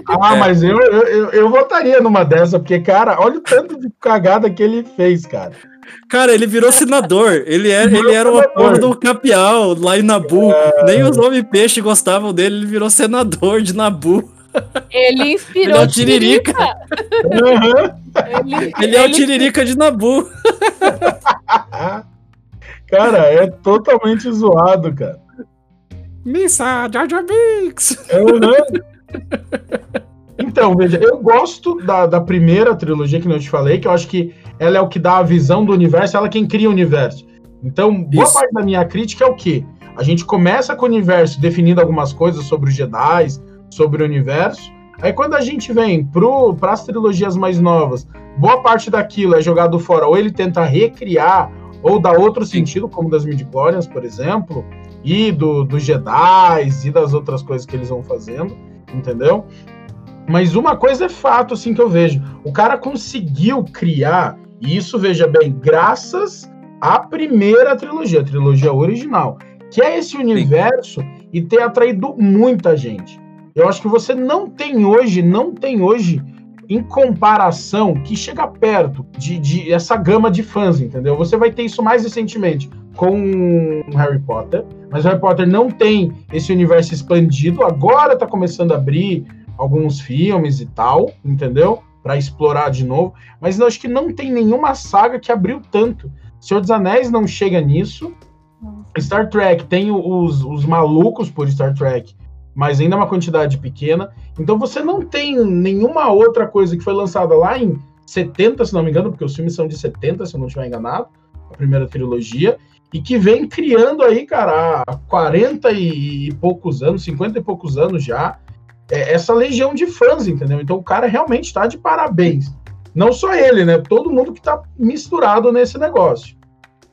Ah, É. mas eu, eu, eu, eu votaria numa dessa, porque, cara, olha o tanto de cagada que ele fez, cara. Cara, ele virou senador. Ele era, Virou ele era senador. porra do capial lá em Nabu. Nem os homem-peixe gostavam dele, ele virou senador de Nabu. Ele inspirou Ele é o o Tiririca. Aham. Ele, Ele é o Tiririca de Nabu. Cara, é totalmente zoado, cara. Missa, Jar Jar Binks. Aham. Então, veja, eu gosto da, da primeira trilogia que eu te falei, que eu acho que ela é o que dá a visão do universo, ela é quem cria o universo. Então, boa Isso. parte da minha crítica é o quê? A gente começa com o universo definindo algumas coisas sobre os Jedi, sobre o universo. Aí quando a gente vem para as trilogias mais novas, boa parte daquilo é jogado fora, ou ele tenta recriar, ou dar outro sentido, como das midichlorians, por exemplo, e do, dos Jedi e das outras coisas que eles vão fazendo, entendeu? Mas uma coisa é fato, assim, que eu vejo. O cara conseguiu criar, e isso, veja bem, graças à primeira trilogia, a trilogia original, que é esse universo e ter atraído muita gente. Eu acho que você não tem hoje, não tem hoje, em comparação, que chega perto de, de essa gama de fãs, entendeu? Você vai ter isso mais recentemente com Harry Potter, mas Harry Potter não tem esse universo expandido, agora tá começando a abrir alguns filmes e tal, entendeu? Para explorar de novo, mas eu acho que não tem nenhuma saga que abriu tanto. Senhor dos Anéis não chega nisso. Star Trek tem os, os malucos por Star Trek, mas ainda é uma quantidade pequena. Então você não tem nenhuma outra coisa que foi lançada lá em 70, se não me engano, porque os filmes são de 70, se eu não estiver enganado, a primeira trilogia, e que vem criando aí, cara, há 40 e poucos anos, 50 e poucos anos já, é, essa legião de fãs, entendeu? Então o cara realmente tá de parabéns. Não só ele, né? Todo mundo que tá misturado nesse negócio.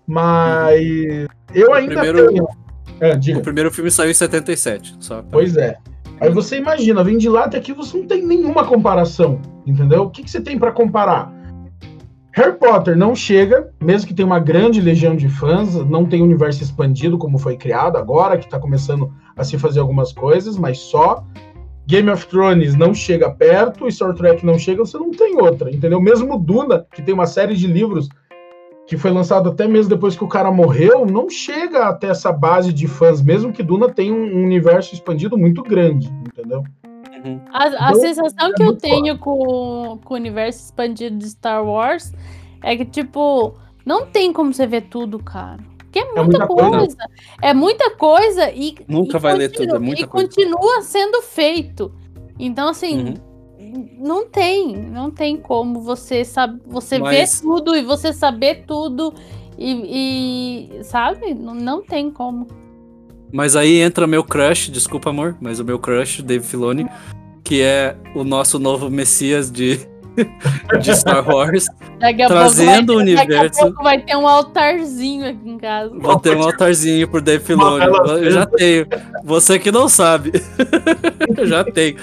Mas eu ainda primeiro- tenho. Diga. O primeiro filme saiu em 77. Só pra- Pois é. Aí você imagina, vem de lá até aqui, você não tem nenhuma comparação, entendeu? O que, que você tem para comparar? Harry Potter não chega, mesmo que tenha uma grande legião de fãs, não tem universo expandido como foi criado agora, que tá começando a se fazer algumas coisas, mas só. Game of Thrones não chega perto, Star Trek não chega, você não tem outra, entendeu? Mesmo Duna, que tem uma série de livros que foi lançado até mesmo depois que o cara morreu, não chega até essa base de fãs, mesmo que Duna tenha um universo expandido muito grande, entendeu? Uhum. A, a Então, sensação é que eu tenho com, com o universo expandido de Star Wars é que, tipo, não tem como você ver tudo, cara. Porque é muita, muita coisa. coisa. É muita coisa e. Nunca e vai ler continua- tudo, é muita E coisa. continua sendo feito. Então, assim. Uhum. Não tem, não tem como você sabe, você Mas- ver tudo e você saber tudo e, e, sabe? Não, não tem como. Mas aí entra meu crush, desculpa amor, mas o meu crush, Dave Filoni, que é o nosso novo Messias de, de Star Wars. Trazendo o Daqui a universo- pouco vai ter um altarzinho aqui em casa. Vou ter um altarzinho pro Dave Filoni. Eu já tenho. Você que não sabe. Eu já tenho.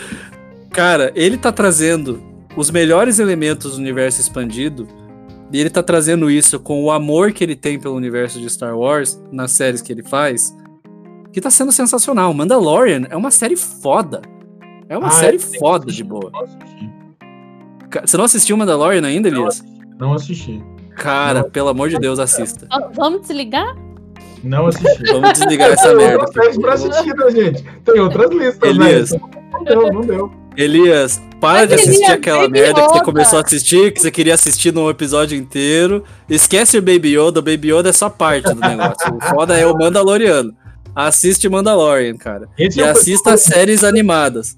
Cara, ele tá trazendo os melhores elementos do universo expandido. E ele tá trazendo isso com o amor que ele tem pelo universo de Star Wars nas séries que ele faz. Que tá sendo sensacional. Mandalorian é uma série foda. É uma Ah, série foda de boa. Não Você não assistiu Mandalorian ainda, Não Elias? assisti. Não assisti. Cara, Não. pelo amor de Deus, assista. Vamos desligar? Não assisti. Vamos desligar essa Tem merda. outras séries pra assistir, né, gente? Tem outras listas, Elias. né? Não deu, não deu. Elias, para Mas, de assistir Elias, aquela Baby merda que você começou a assistir, que você queria assistir num episódio inteiro. Esquece o Baby Yoda, o Baby Yoda é só parte do negócio. O foda é o Mandaloriano. Assiste Mandalorian, cara. Esse E é assista as séries animadas.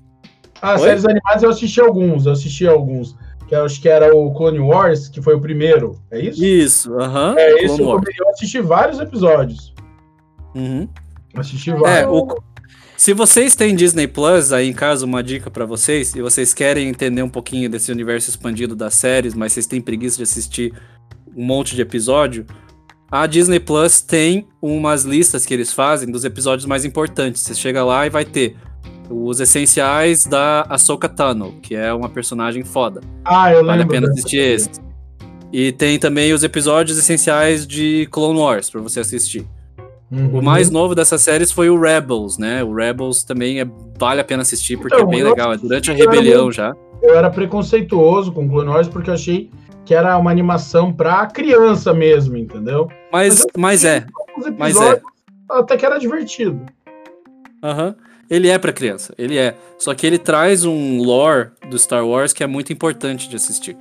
Ah, Oi? séries animadas eu assisti alguns, eu assisti alguns. Que eu acho que era o Clone Wars, que foi o primeiro. É isso? Isso, aham. é, Clone esse eu, Wars. eu assisti vários episódios. Uhum. Assisti É, vários. o- se vocês têm Disney Plus aí em casa, uma dica pra vocês, e vocês querem entender um pouquinho desse universo expandido das séries, mas vocês têm preguiça de assistir um monte de episódio, a Disney Plus tem umas listas que eles fazem dos episódios mais importantes. Você chega lá e vai ter os essenciais da Ahsoka Tano, que é uma personagem foda. Ah, eu lembro. Vale a pena assistir esses. E tem também os episódios essenciais de Clone Wars pra você assistir. Uhum. O mais novo dessas séries foi o Rebels, né? O Rebels também é, vale a pena assistir porque Então, é bem eu legal. É durante a rebelião já. Eu era preconceituoso com Clone Wars porque eu achei que era uma animação pra criança mesmo, entendeu? Mas, mas é. Os Mas episódios até que era divertido. Aham. Ele é pra criança, ele é. Só que ele traz um lore do Star Wars que é muito importante de assistir.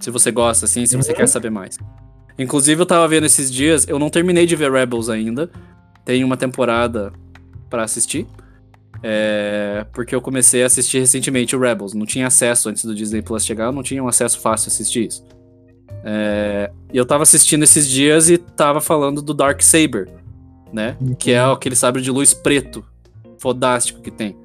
Se você gosta, assim, se você Uhum. quer saber mais. Inclusive, eu tava vendo esses dias, eu não terminei de ver Rebels ainda. Tem uma temporada pra assistir. É, porque eu comecei a assistir recentemente o Rebels. Não tinha acesso antes do Disney Plus chegar, não tinha um acesso fácil a assistir isso. É, e eu tava assistindo esses dias e tava falando do Dark Saber, né? Que é aquele sabre de luz preto, fodástico que tem.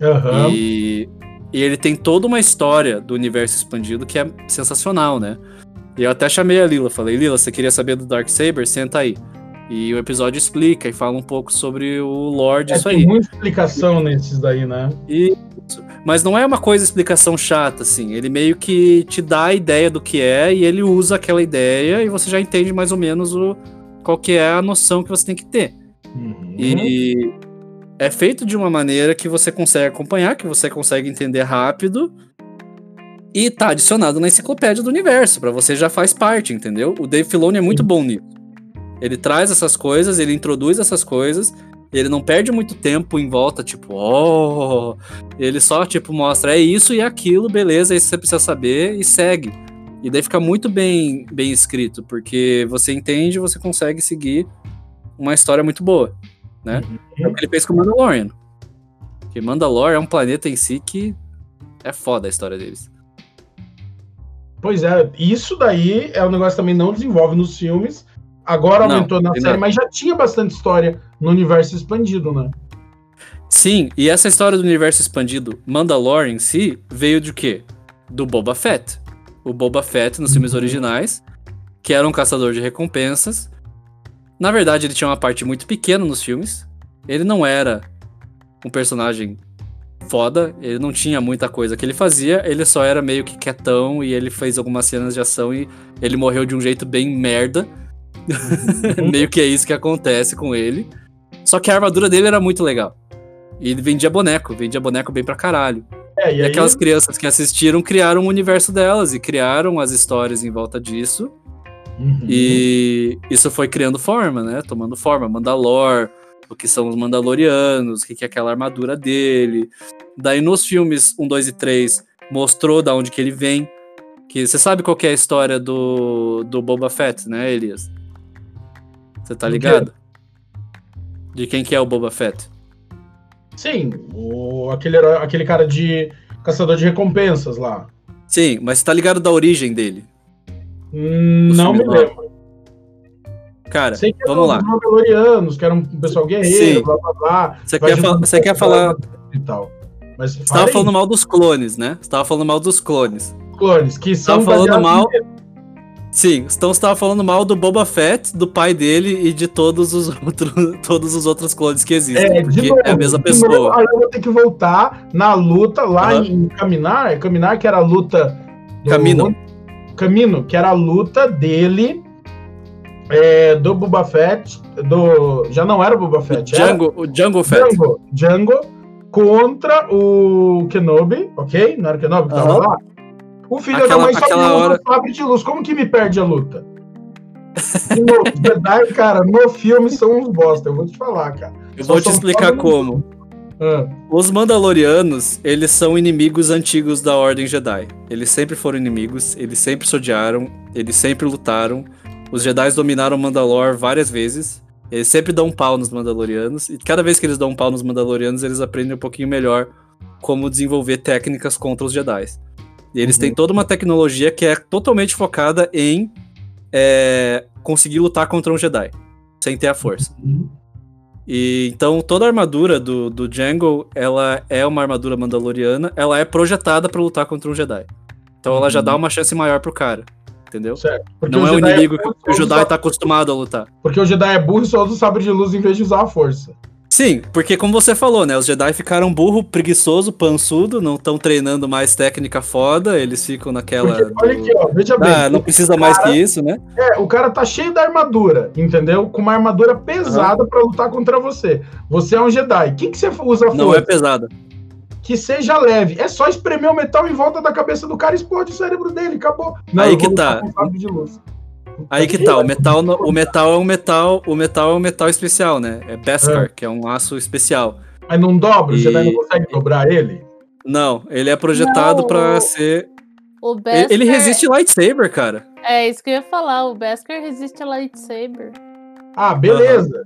Aham. E, e ele tem toda uma história do universo expandido que é sensacional, né? E eu até chamei a Lila, falei, Lila, você queria saber do Dark Saber? Senta aí. E o episódio explica e fala um pouco sobre o lore É, disso tem aí. muita explicação nesses daí, né? Isso. Mas não é uma coisa explicação chata, assim. Ele meio que te dá a ideia do que é e ele usa aquela ideia e você já entende mais ou menos o, qual que é a noção que você tem que ter. Uhum. E é feito de uma maneira que você consegue acompanhar, que você consegue entender rápido. E tá adicionado na enciclopédia do universo, pra você já faz parte, entendeu? O Dave Filoni é muito bom nisso. Ele traz essas coisas, ele introduz essas coisas, ele não perde muito tempo em volta, tipo, oh, ele só tipo mostra é isso e aquilo, beleza, é isso que você precisa saber e segue. E daí fica muito bem bem escrito, porque você entende, você consegue seguir uma história muito boa. É o que ele fez com o Mandalorian. Porque Mandalore é um planeta em si que é foda a história deles. Pois é, isso daí é um negócio que também não desenvolve nos filmes. Agora Não, aumentou na série, nada. mas já tinha bastante história no universo expandido, né? Sim, e essa história do universo expandido Mandalore em si veio de quê? Do Boba Fett. O Boba Fett nos filmes Uhum. originais, que era um caçador de recompensas. Na verdade, ele tinha uma parte muito pequena nos filmes. Ele não era um personagem foda, ele não tinha muita coisa que ele fazia, ele só era meio que quietão e ele fez algumas cenas de ação e ele morreu de um jeito bem merda. meio que é isso que acontece com ele. Só que a armadura dele era muito legal. E ele vendia boneco, vendia boneco bem pra caralho. É, e E aí, aquelas crianças que assistiram criaram o universo delas e criaram as histórias em volta disso. Uhum. E isso foi criando forma, né? Tomando forma. Mandalor, o que são os Mandalorianos, o que que é aquela armadura dele. Daí nos filmes 1, 2 e 3 mostrou da onde que ele vem. Que você sabe qual que é a história do, do Boba Fett, né, Elias? Você tá ligado? De quem que é o Boba Fett? Sim, o, aquele, aquele cara de caçador de recompensas lá. Sim, mas você tá ligado da origem dele? Hum, não me lembro. Cara, Sei que vamos lá. os Mandalorianos, que eram um pessoal guerreiro, Sim. blá blá blá. Você quer, fa- juntando você quer falar. e tal. Mas Você tava fala aí, falando mal dos clones, né? Você tava falando mal dos clones. clones, que são Tava falando mal- em- Sim, então você tava falando mal do Boba Fett, do pai dele e de todos os outros, todos os outros clones que existem. É, porque novo, é a mesma pessoa. aí eu vou ter que voltar na luta lá Aham. em Caminar, Caminar que era a luta do Camino. Camino, que era a luta dele é, do Boba Fett, do já não era o Boba Fett, era Django, o Django Fett. Django, Django contra o Kenobi, ok? Não era o Kenobi que tava Aham. lá? O filho Aquela- da mãe só hora- o sabre de luz. Como que me perde a luta? Os Jedi, cara, no filme são uns bosta, eu vou te falar, cara. Eu Só vou te explicar no- como. Ah, Os Mandalorianos, eles são inimigos antigos da Ordem Jedi. Eles sempre foram inimigos, eles sempre se odiaram, eles sempre lutaram. Os Jedi dominaram Mandalor várias vezes. Eles sempre dão um pau nos Mandalorianos. E cada vez que eles dão um pau nos Mandalorianos, eles aprendem um pouquinho melhor como desenvolver técnicas contra os Jedi. E eles Uhum. têm toda uma tecnologia que é totalmente focada em é, conseguir lutar contra um Jedi, sem ter a força. uhum. E então toda a armadura do, do Django, ela é uma armadura mandaloriana, ela é projetada pra lutar contra um Jedi. Então ela já Uhum. dá uma chance maior pro cara, entendeu? certo. Porque Não o é um Jedi inimigo burro, que o Jedi usa- tá acostumado a lutar. Porque o Jedi é burro e só usa o sabre de luz em vez de usar a força. Sim, porque como você falou, né? Os Jedi ficaram burro, preguiçoso, pançudo, não estão treinando mais técnica foda, eles ficam naquela. Porque, olha aqui, ó, veja bem. Ah, não precisa mais que isso, né? É, o cara tá cheio da armadura, entendeu? Com uma armadura pesada pra lutar contra você. Você é um Jedi. O que, que você usa a Não força? é pesada. Que seja leve. É só espremer o metal em volta da cabeça do cara e explode o cérebro dele. Acabou. Aí eu que tá. Aí que tá, o metal, o metal é um metal, o metal é um metal especial, né? É Beskar, É. que é um aço especial. Mas não dobra, o E- Jedi não consegue dobrar ele? Não, ele é projetado Não, pra o- ser. O Ele, Beskar, ele resiste lightsaber, cara. É isso que eu ia falar. O Beskar resiste a lightsaber. Ah, beleza.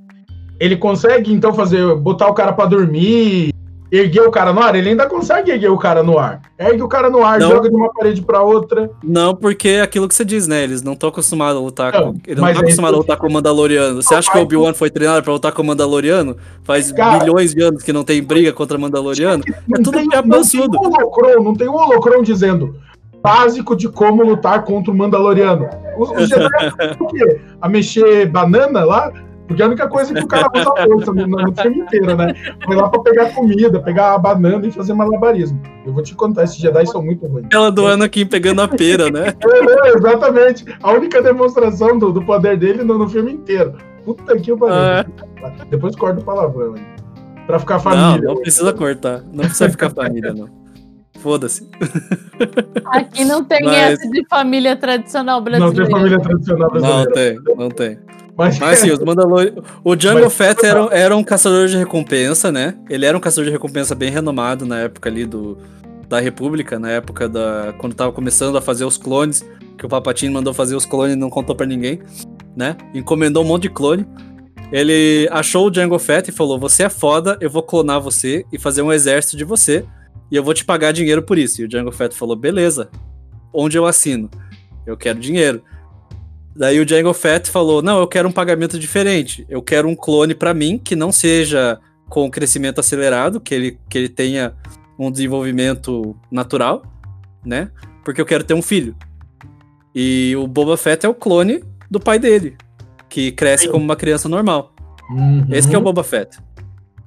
Ele consegue, então, fazer, botar o cara pra dormir, erguer o cara no ar? Ele ainda consegue erguer o cara no ar. Ergue o cara no ar, Não. joga de uma parede pra outra. Não, porque é aquilo que você diz, né? Eles não estão acostumados a lutar Não, com. Eles não acostumados a lutar com o Mandaloriano. Você acha que o Obi-Wan foi treinado pra lutar com o Mandaloriano? Faz Cara- milhões de anos que não tem briga contra Mandaloriano? É tudo tem, piá não tem um holocron, não tem um holocron dizendo básico de como lutar contra o Mandaloriano. Jedi aprendem o quê? A mexer banana lá? Porque é a única coisa que o cara usa força no, no filme inteiro, né? Foi lá pra pegar comida, pegar a banana e fazer malabarismo. Eu vou te contar, esses Jedi são muito ruins. Aquela do Anakin pegando a pera, né? É, é, exatamente. A única demonstração do, do poder dele no, no filme inteiro. Puta que pariu. Ah. Depois corta o palavrão aí. Pra ficar Não, família. não precisa cortar. Não precisa ficar família, não. Foda-se. Aqui não tem Mas- essa de família tradicional Não brasileira. tem família tradicional Não brasileira. tem, não tem. Mas, Mas sim, os Mandalorianos. O Django Mas- Fett era, era um caçador de recompensa, né? Ele era um caçador de recompensa bem renomado na época ali do, da República, na época da. Quando tava começando a fazer os clones, que o Papatini mandou fazer os clones e não contou pra ninguém, né? Encomendou um monte de clone. Ele achou o Django Fett e falou: Você é foda, eu vou clonar você e fazer um exército de você, e eu vou te pagar dinheiro por isso. E o Django Fett falou: Beleza, onde eu assino? Eu quero dinheiro. Daí o Django Fett falou: Não, eu quero um pagamento diferente. Eu quero um clone pra mim que não seja com crescimento acelerado, que ele, que ele tenha um desenvolvimento natural, né? Porque eu quero ter um filho. E o Boba Fett é o clone do pai dele, que cresce como uma criança normal. Uhum. Esse que é o Boba Fett.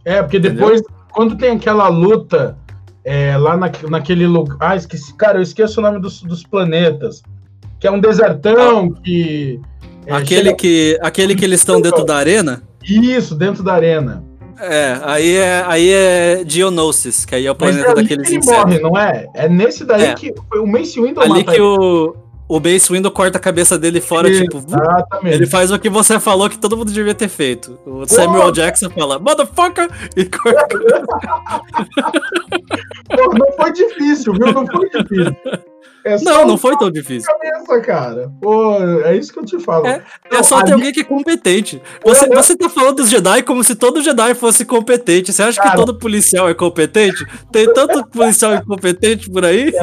É, porque depois, quando tem aquela luta é, lá na, naquele lugar. Ah, esqueci. Cara, eu esqueço o nome dos, dos planetas. Que é um desertão que. é, aquele, chega- que, aquele que eles estão dentro da arena. Isso, dentro da arena. É, aí é, aí é Geonosis, que aí é o Mas planeta é ali daqueles que ele insetos. morre, não é? É nesse daí É. que o Mace Windu Ali mata que ele. o, o Mace Windu corta a cabeça dele fora, tipo, Exatamente. ele faz o que você falou que todo mundo devia ter feito. O Samuel Jackson fala, motherfucker, e corta. Pô, não foi difícil, viu? Não foi difícil. É Não, não foi tão difícil. cabeça, cara. Pô, é isso que eu te falo. É, Não, É só ter alguém que é competente. Você, É, é. você tá falando dos Jedi como se todo Jedi fosse competente. Você acha Cara. que todo policial é competente? Tem tanto policial incompetente por aí?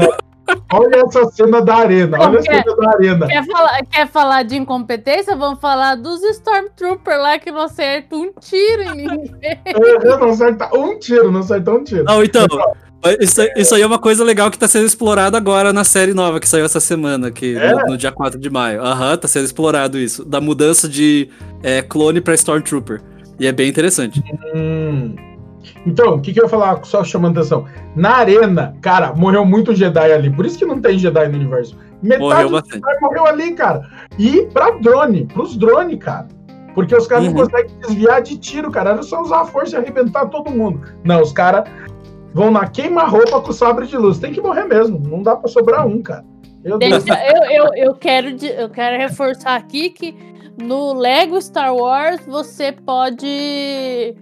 Olha essa cena da arena. Olha a Quer- cena da arena. Quer falar, quer falar de incompetência? Vamos falar dos Stormtroopers lá que não acertam um tiro em ninguém. É, não acerta um tiro, não acerta um tiro. Não, então. Isso, isso aí é uma coisa legal que tá sendo explorado agora na série nova que saiu essa semana, que É? no, no dia 4 de maio. Aham, tá sendo explorado isso. Da mudança de é, clone pra Stormtrooper. E é bem interessante. Hum. Então, o que, que eu ia falar, só chamando atenção? Na arena, cara, morreu muito Jedi ali. Por isso que não tem Jedi no universo. Metade Morreu do. Jedi morreu ali, cara. E pra drone, pros drones, cara. Porque os caras Uhum. não conseguem desviar de tiro, cara. Era só usar a força e arrebentar todo mundo. Não, os caras vão na queima-roupa com o sabre de luz. Tem que morrer mesmo. Não dá pra sobrar um, cara. Deus. Deixa, eu, eu, eu, quero, eu quero reforçar aqui que no Lego Star Wars você pode.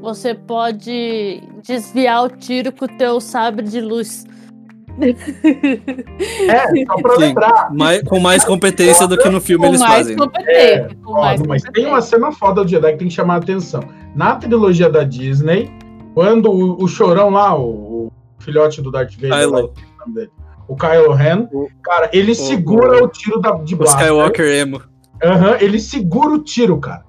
Você pode desviar o tiro com o teu sabre de luz. É, só pra Sim. lembrar. Mais- com mais competência do que no filme com eles mais fazem. né? competência. com Ó, mais mas tem uma cena foda do Jedi que tem que chamar a atenção. Na trilogia da Disney, quando o, o chorão lá, o, o filhote do Darth Vader, lá, o nome dele, o Kylo Ren, O- cara, ele segura o, tiro da, de o blaster. Skywalker emo. Aham, ele segura o tiro, cara.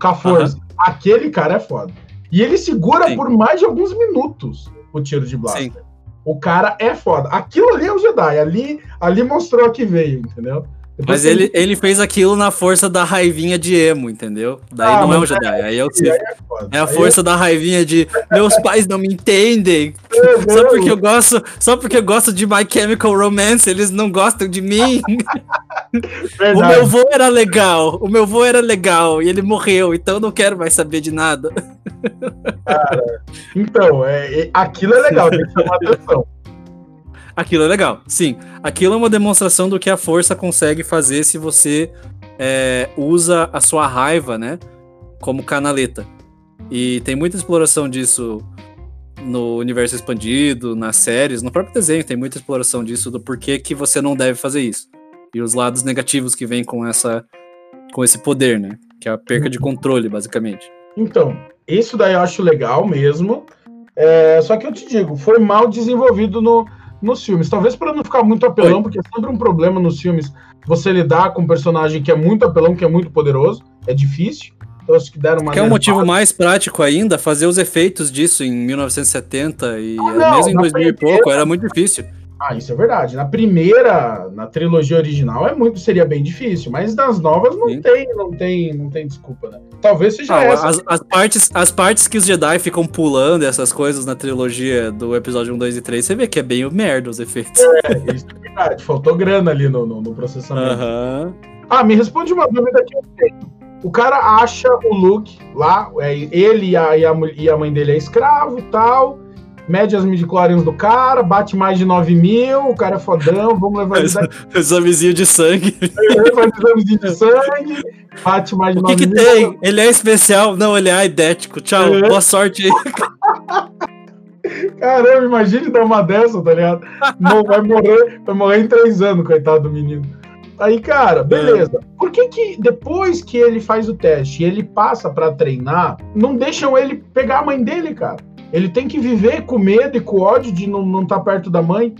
Com a força. Aquele cara é foda. E ele segura Sim. por mais de alguns minutos o tiro de blaster. Sim. O cara é foda. Aquilo ali é o Jedi. Ali, ali mostrou que veio, entendeu? Mas ele, ele fez aquilo na força da raivinha de emo, entendeu? Daí Ah, não é um Jedi, aí é o Aí Sith. é. É a força da raivinha de meus pais não me entendem. é- Só porque eu gosto, só porque eu gosto de My Chemical Romance, eles não gostam de mim. O meu vô era legal, o meu vô era legal e ele morreu, então eu não quero mais saber de nada. Então, é, é- aquilo é legal, tem que chamar atenção. Aquilo é legal, sim. Aquilo é uma demonstração do que a força consegue fazer se você é, usa a sua raiva, né, como canaleta. E tem muita exploração disso no universo expandido, nas séries, no próprio desenho tem muita exploração disso do porquê que você não deve fazer isso. E os lados negativos que vêm com essa com esse poder, né? Que é a perca de controle, basicamente. Então, isso daí eu acho legal mesmo. É, só que eu te digo, foi mal desenvolvido no, nos filmes. Talvez para não ficar muito apelão, porque é sempre um problema nos filmes você lidar com um personagem que é muito apelão, que é muito poderoso. É difícil. Então acho que deram uma. Que é um motivo mais prático ainda, fazer os efeitos disso em 1970 e Ah, não, mesmo em na 2000 e pouco, era muito difícil. Ah, isso é verdade. Na primeira, na trilogia original, é muito, seria bem difícil, mas nas novas não Sim. tem, não tem, não tem desculpa, né? Talvez seja Ah, essa. as, as partes, as partes que os Jedi ficam pulando essas coisas na trilogia do episódio 1, 2 e 3, você vê que é bem merda os efeitos. É, isso é verdade. Faltou grana ali no, no, no processamento. Aham. Ah, me responde uma dúvida que eu tenho. O cara acha o Luke lá, é, ele e a, e, a, e a mãe dele é escravo e tal, mede as midichlorians do cara, bate mais de 9 mil, o cara é fodão, vamos levar ele daqui, Examezinho de sangue. faz exame de sangue, bate mais de O que 9 que mil. tem? Ele é especial? Não, ele é aidético. Tchau, É. boa sorte aí. Caramba, imagine dar uma dessa, tá ligado? Não, vai morrer, vai morrer em três anos, coitado do menino. Aí, cara, beleza. Por que que depois que ele faz o teste e ele passa pra treinar, não deixam ele pegar a mãe dele, cara? Ele tem que viver com medo e com ódio de não estar tá perto da mãe.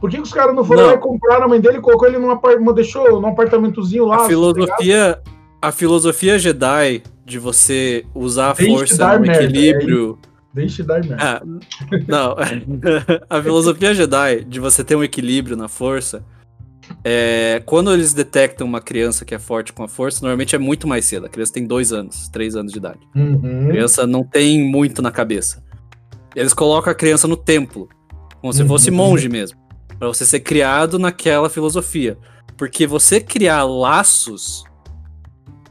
Por que, que os caras não foram Não. lá compraram a mãe dele e colocou ele num apartamento, deixou num apartamentozinho lá? A filosofia, a filosofia Jedi de você usar a Deixe força no merda, é equilíbrio. Deixa dar merda. Ah, não, a filosofia Jedi de você ter um equilíbrio na força é quando eles detectam uma criança que é forte com a força, normalmente é muito mais cedo. A criança tem dois anos, três anos de idade. A Uhum. criança não tem muito na cabeça. Eles colocam a criança no templo, como se Uhum. fosse monge mesmo, Pra você ser criado naquela filosofia. Porque você criar laços,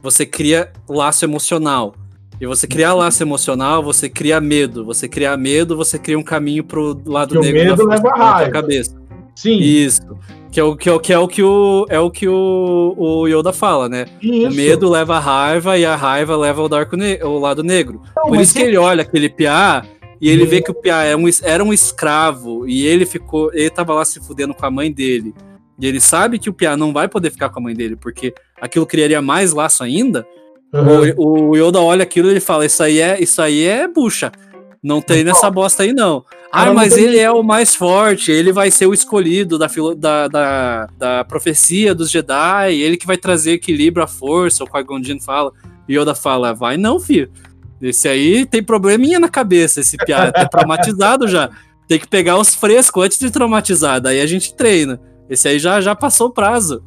você cria laço emocional. E você criar laço emocional, você cria medo. Você cria medo, você cria um caminho pro lado o negro da medo força leva raiva. cabeça. Sim, Isso. Que é o que, é o- que, é o, que o, é o que o, o Yoda fala, né? isso. O medo leva a raiva e a raiva leva o, dark ne o lado negro. Não, Por isso que ele olha aquele piá e ele vê que o piá era um, era um escravo e ele ficou, ele tava lá se fudendo com a mãe dele. E ele sabe que o piá não vai poder ficar com a mãe dele, porque aquilo criaria mais laço ainda. Uhum. O, o Yoda olha aquilo e ele fala: Isso aí é, isso aí é bucha. Não tem nessa bosta aí, não. Ah, não mas ele é o mais forte, ele vai ser o escolhido da, filo- da, da, da profecia dos Jedi, ele que vai trazer equilíbrio à força, o Qui-Gon fala. E Yoda fala, vai não, filho. Esse aí tem probleminha na cabeça, esse piada, tá traumatizado já. Tem que pegar os frescos antes de traumatizar, daí a gente treina. Esse aí já, já passou o prazo.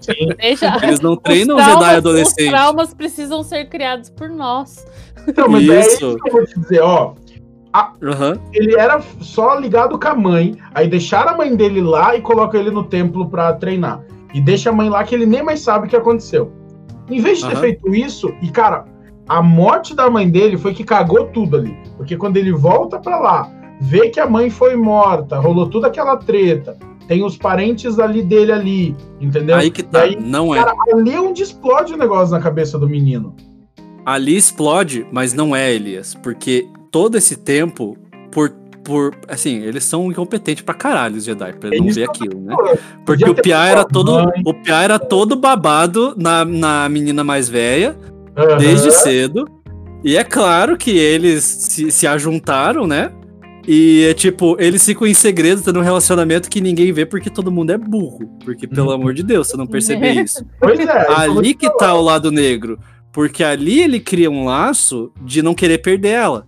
Sim. Eles não Os treinam traumas- Jedi Os adolescente. traumas precisam ser criados por nós. Então, mas é Isso. isso que eu vou te dizer, ó. Aham. Ele era só ligado com a mãe, aí deixaram a mãe dele lá e colocam ele no templo pra treinar. E deixa a mãe lá que ele nem mais sabe o que aconteceu. Em vez de ter Aham. feito isso, e cara, a morte da mãe dele foi que cagou tudo ali. Porque quando ele volta pra lá, vê que a mãe foi morta, rolou toda aquela treta, tem os parentes ali dele ali, entendeu? Aí que tá, Aí, não é. Cara, ali é onde explode o negócio na cabeça do menino. Ali explode, mas não é, Elias. Porque todo esse tempo, por. por assim, eles são incompetentes pra caralho, os Jedi, pra não Eles ver aquilo, né? Porque o Pia era todo. mãe. O Pia era todo babado na, na menina mais velha, Desde cedo. E é claro que eles se, se ajuntaram, né? E é tipo, eles ficam em segredo, tendo um relacionamento que ninguém vê porque todo mundo é burro. Porque, pelo Uhum. amor de Deus, você não perceber isso. Pois é. ali que tá o lado negro. Porque ali ele cria um laço de não querer perder ela.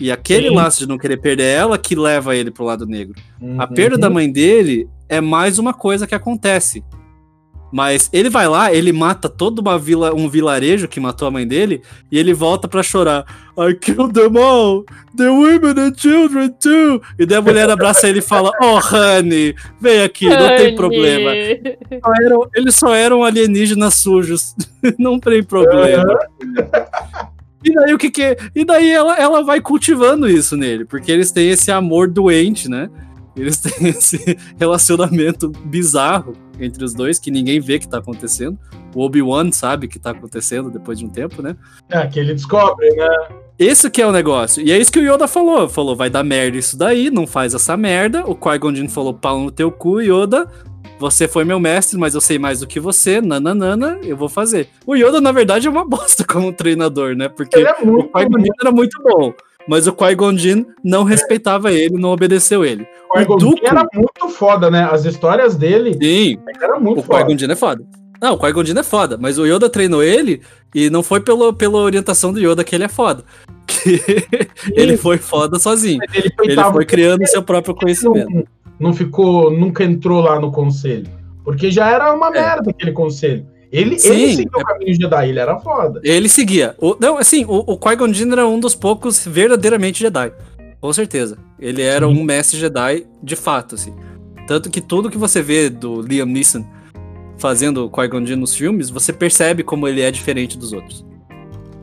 E aquele Sim. laço de não querer perder ela que leva ele pro lado negro. A Uhum. perda da mãe dele é mais uma coisa que acontece. Mas ele vai lá, ele mata toda uma vila, um vilarejo que matou a mãe dele, e ele volta pra chorar. I killed them all, the women and children too. E daí a mulher abraça ele e fala: Oh, honey, vem aqui, não tem problema. Só eram- eles só eram alienígenas sujos, não tem problema. E daí o que que E daí ela, ela vai cultivando isso nele, porque eles têm esse amor doente, né? Eles têm esse relacionamento bizarro entre os dois que ninguém vê que tá acontecendo. O Obi-Wan sabe que tá acontecendo depois de um tempo, né? É, que ele descobre, né? Esse que é o negócio. E é isso que o Yoda falou. Falou, vai dar merda isso daí, não faz essa merda. O Qui-Gon Jinn falou, pau no teu cu, Yoda. Você foi meu mestre, mas eu sei mais do que você. Nananana, eu vou fazer. O Yoda, na verdade, é uma bosta como treinador, né? Porque é o Qui-Gon Jinn era muito bom. Mas o Qui-Gon Jinn não respeitava ele, não obedeceu ele. O Qui-Gon Dooku- era muito foda, né? As histórias dele Sim, eram muito o foda. Qui-Gon Jinn é foda. Não, o Qui-Gon Jinn é foda, mas o Yoda treinou ele e não foi pelo, pela orientação do Yoda que ele é foda. Que ele foi foda sozinho. Ele, Ele foi criando seu próprio conhecimento. não, não ficou, nunca entrou lá no conselho. Porque já era uma É. merda aquele conselho. Ele, Sim, ele é- o caminho Jedi, ele era foda. Ele seguia. O, não, assim, o, o Qui-Gon Jinn era um dos poucos verdadeiramente Jedi. Com certeza. Ele era Sim. um mestre Jedi de fato, assim. Tanto que tudo que você vê do Liam Neeson fazendo o Qui-Gon Jinn nos filmes, você percebe como ele é diferente dos outros.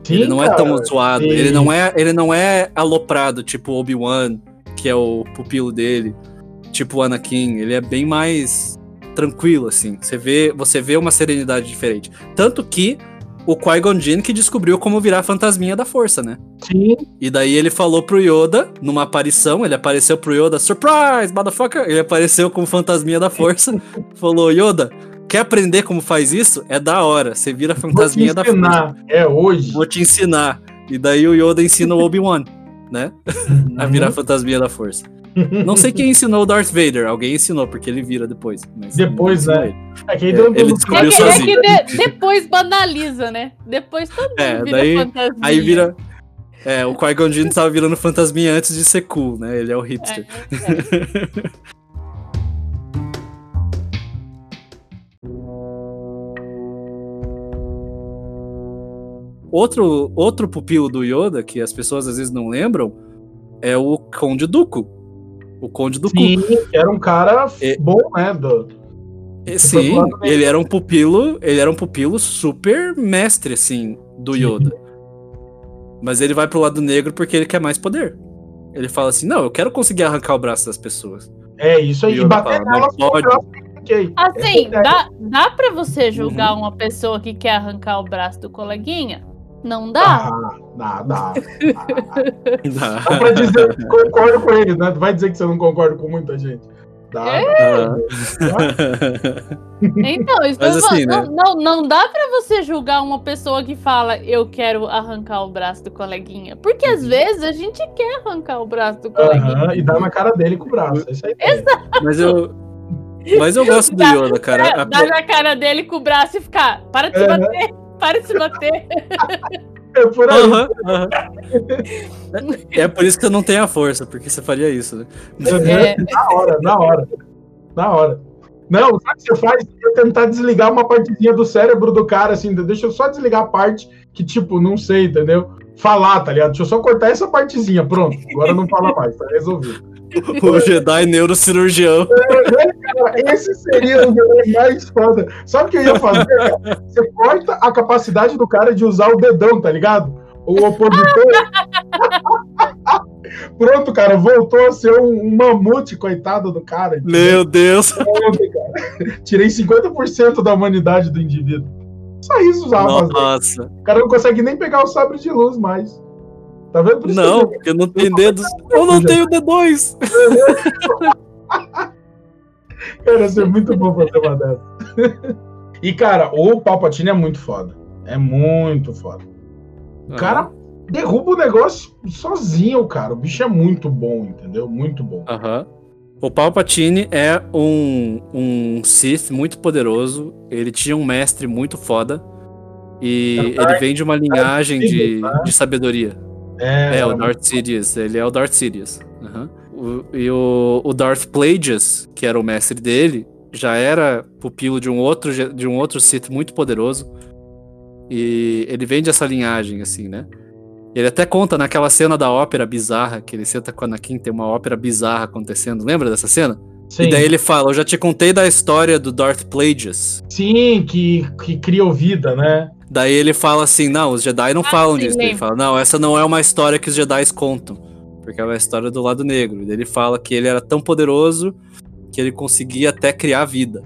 ele Sim, não é cara. tão zoado, ele não é, ele não é aloprado, tipo Obi-Wan, que é o pupilo dele, tipo o Anakin, ele é bem mais tranquilo assim. Você vê, você vê uma serenidade diferente. Tanto que o Qui-Gon Jinn que descobriu como virar a fantasminha da força, né? Sim, E daí ele falou pro Yoda, numa aparição, ele apareceu pro Yoda, surprise, motherfucker! Ele apareceu como fantasminha da força, falou, Yoda, quer aprender como faz isso? É da hora, você vira vou te fantasminha da força. ensinar. É hoje. Vou te ensinar. E daí o Yoda ensina o Obi-Wan, né? A virar a fantasminha da força. Não sei quem ensinou o Darth Vader, alguém ensinou, porque ele vira depois. mas Depois, né? É que aí É, ele descobriu É que, é sozinho. que de- depois banaliza, né? Depois todo mundo É, vira daí- fantasminha. Aí vira. É, o Qui-Gon Jinn tava virando fantasminha antes de ser cool, né? Ele é o hipster. Outro, outro pupilo do Yoda, que as pessoas às vezes não lembram, é o Conde Dooku. O Conde Dooku. Sim, que era um cara É. bom, né? Do... E- Sim, ele era um pupilo, ele era um pupilo super mestre, assim, do Sim. Yoda. Mas ele vai pro lado negro porque ele quer mais poder. Ele fala assim, não, eu quero conseguir arrancar o braço das pessoas. É isso aí. E bater o pode. Assim, É, dá, dá pra você julgar Uhum. uma pessoa que quer arrancar o braço do coleguinha? Não dá? Dá, dá, dá. Dá. Dá pra dizer que concordo com ele, né? Vai dizer que você não concorda com muita gente. Dá, É? dá. Então, isso Mas assim, falo, né? não, não, não dá pra você julgar uma pessoa que fala eu quero arrancar o braço do coleguinha. Porque às vezes a gente quer arrancar o braço do coleguinha. Aham, e dá na cara dele com o braço. É isso aí. Mas eu. Mas eu gosto do Dá- Yoda, cara. A- Dá na cara dele com o braço e ficar. Para de se Aham. bater, para de se bater. É por aí. É é por isso que eu não tenho a força, porque você faria isso, né? É. Na hora, na hora. Na hora. Não, sabe o que você faz? É tentar desligar uma partezinha do cérebro do cara, assim, deixa eu só desligar a parte que, tipo, não sei, entendeu? Falar, tá ligado? Deixa eu só cortar essa partezinha, pronto. Agora não fala mais, tá resolvido. O Jedi neurocirurgião. Cara, Esse seria o Jedi mais foda. Sabe o que eu ia fazer? cara? Você corta a capacidade do cara de usar o dedão, tá ligado? O opositor. Pronto, cara, voltou a ser um, um mamute, coitado do cara. Meu Deus. Tirei 50% da humanidade do indivíduo. Só isso fazer. Nossa. O cara não consegue nem pegar o sabre de luz mais. Tá vendo? Por isso que Não, eu- porque não tem dedos. Eu não tenho D2. Cara, ia ser muito bom fazer uma dessa. e, cara, o Palpatine é muito foda. É muito foda. O cara derruba o negócio sozinho, cara. O bicho é muito bom, entendeu? Muito bom. Aham. O Palpatine é um, um Sith muito poderoso. Ele tinha um mestre muito foda. E É ele vem de uma linhagem de, de sabedoria. É, É, o Darth Sidious. Ele é o Darth Sidious. Aham. O- e o, o Darth Plagueis, que era o mestre dele, já era pupilo de um outro de um outro Sith muito poderoso. E ele vem dessa linhagem, assim, né? Ele até conta naquela cena da ópera bizarra, que ele senta com a Anakin, tem uma ópera bizarra acontecendo. Lembra dessa cena? Sim, E daí ele fala, eu já te contei da história do Darth Plagueis. sim que, que criou vida, né? Daí ele fala assim, não, os Jedi não Ah, falam sim, disso. Ele lembro. fala, não, essa não é uma história que os Jedi contam. Porque é uma história do lado negro. Daí ele fala que ele era tão poderoso que ele conseguia até criar vida.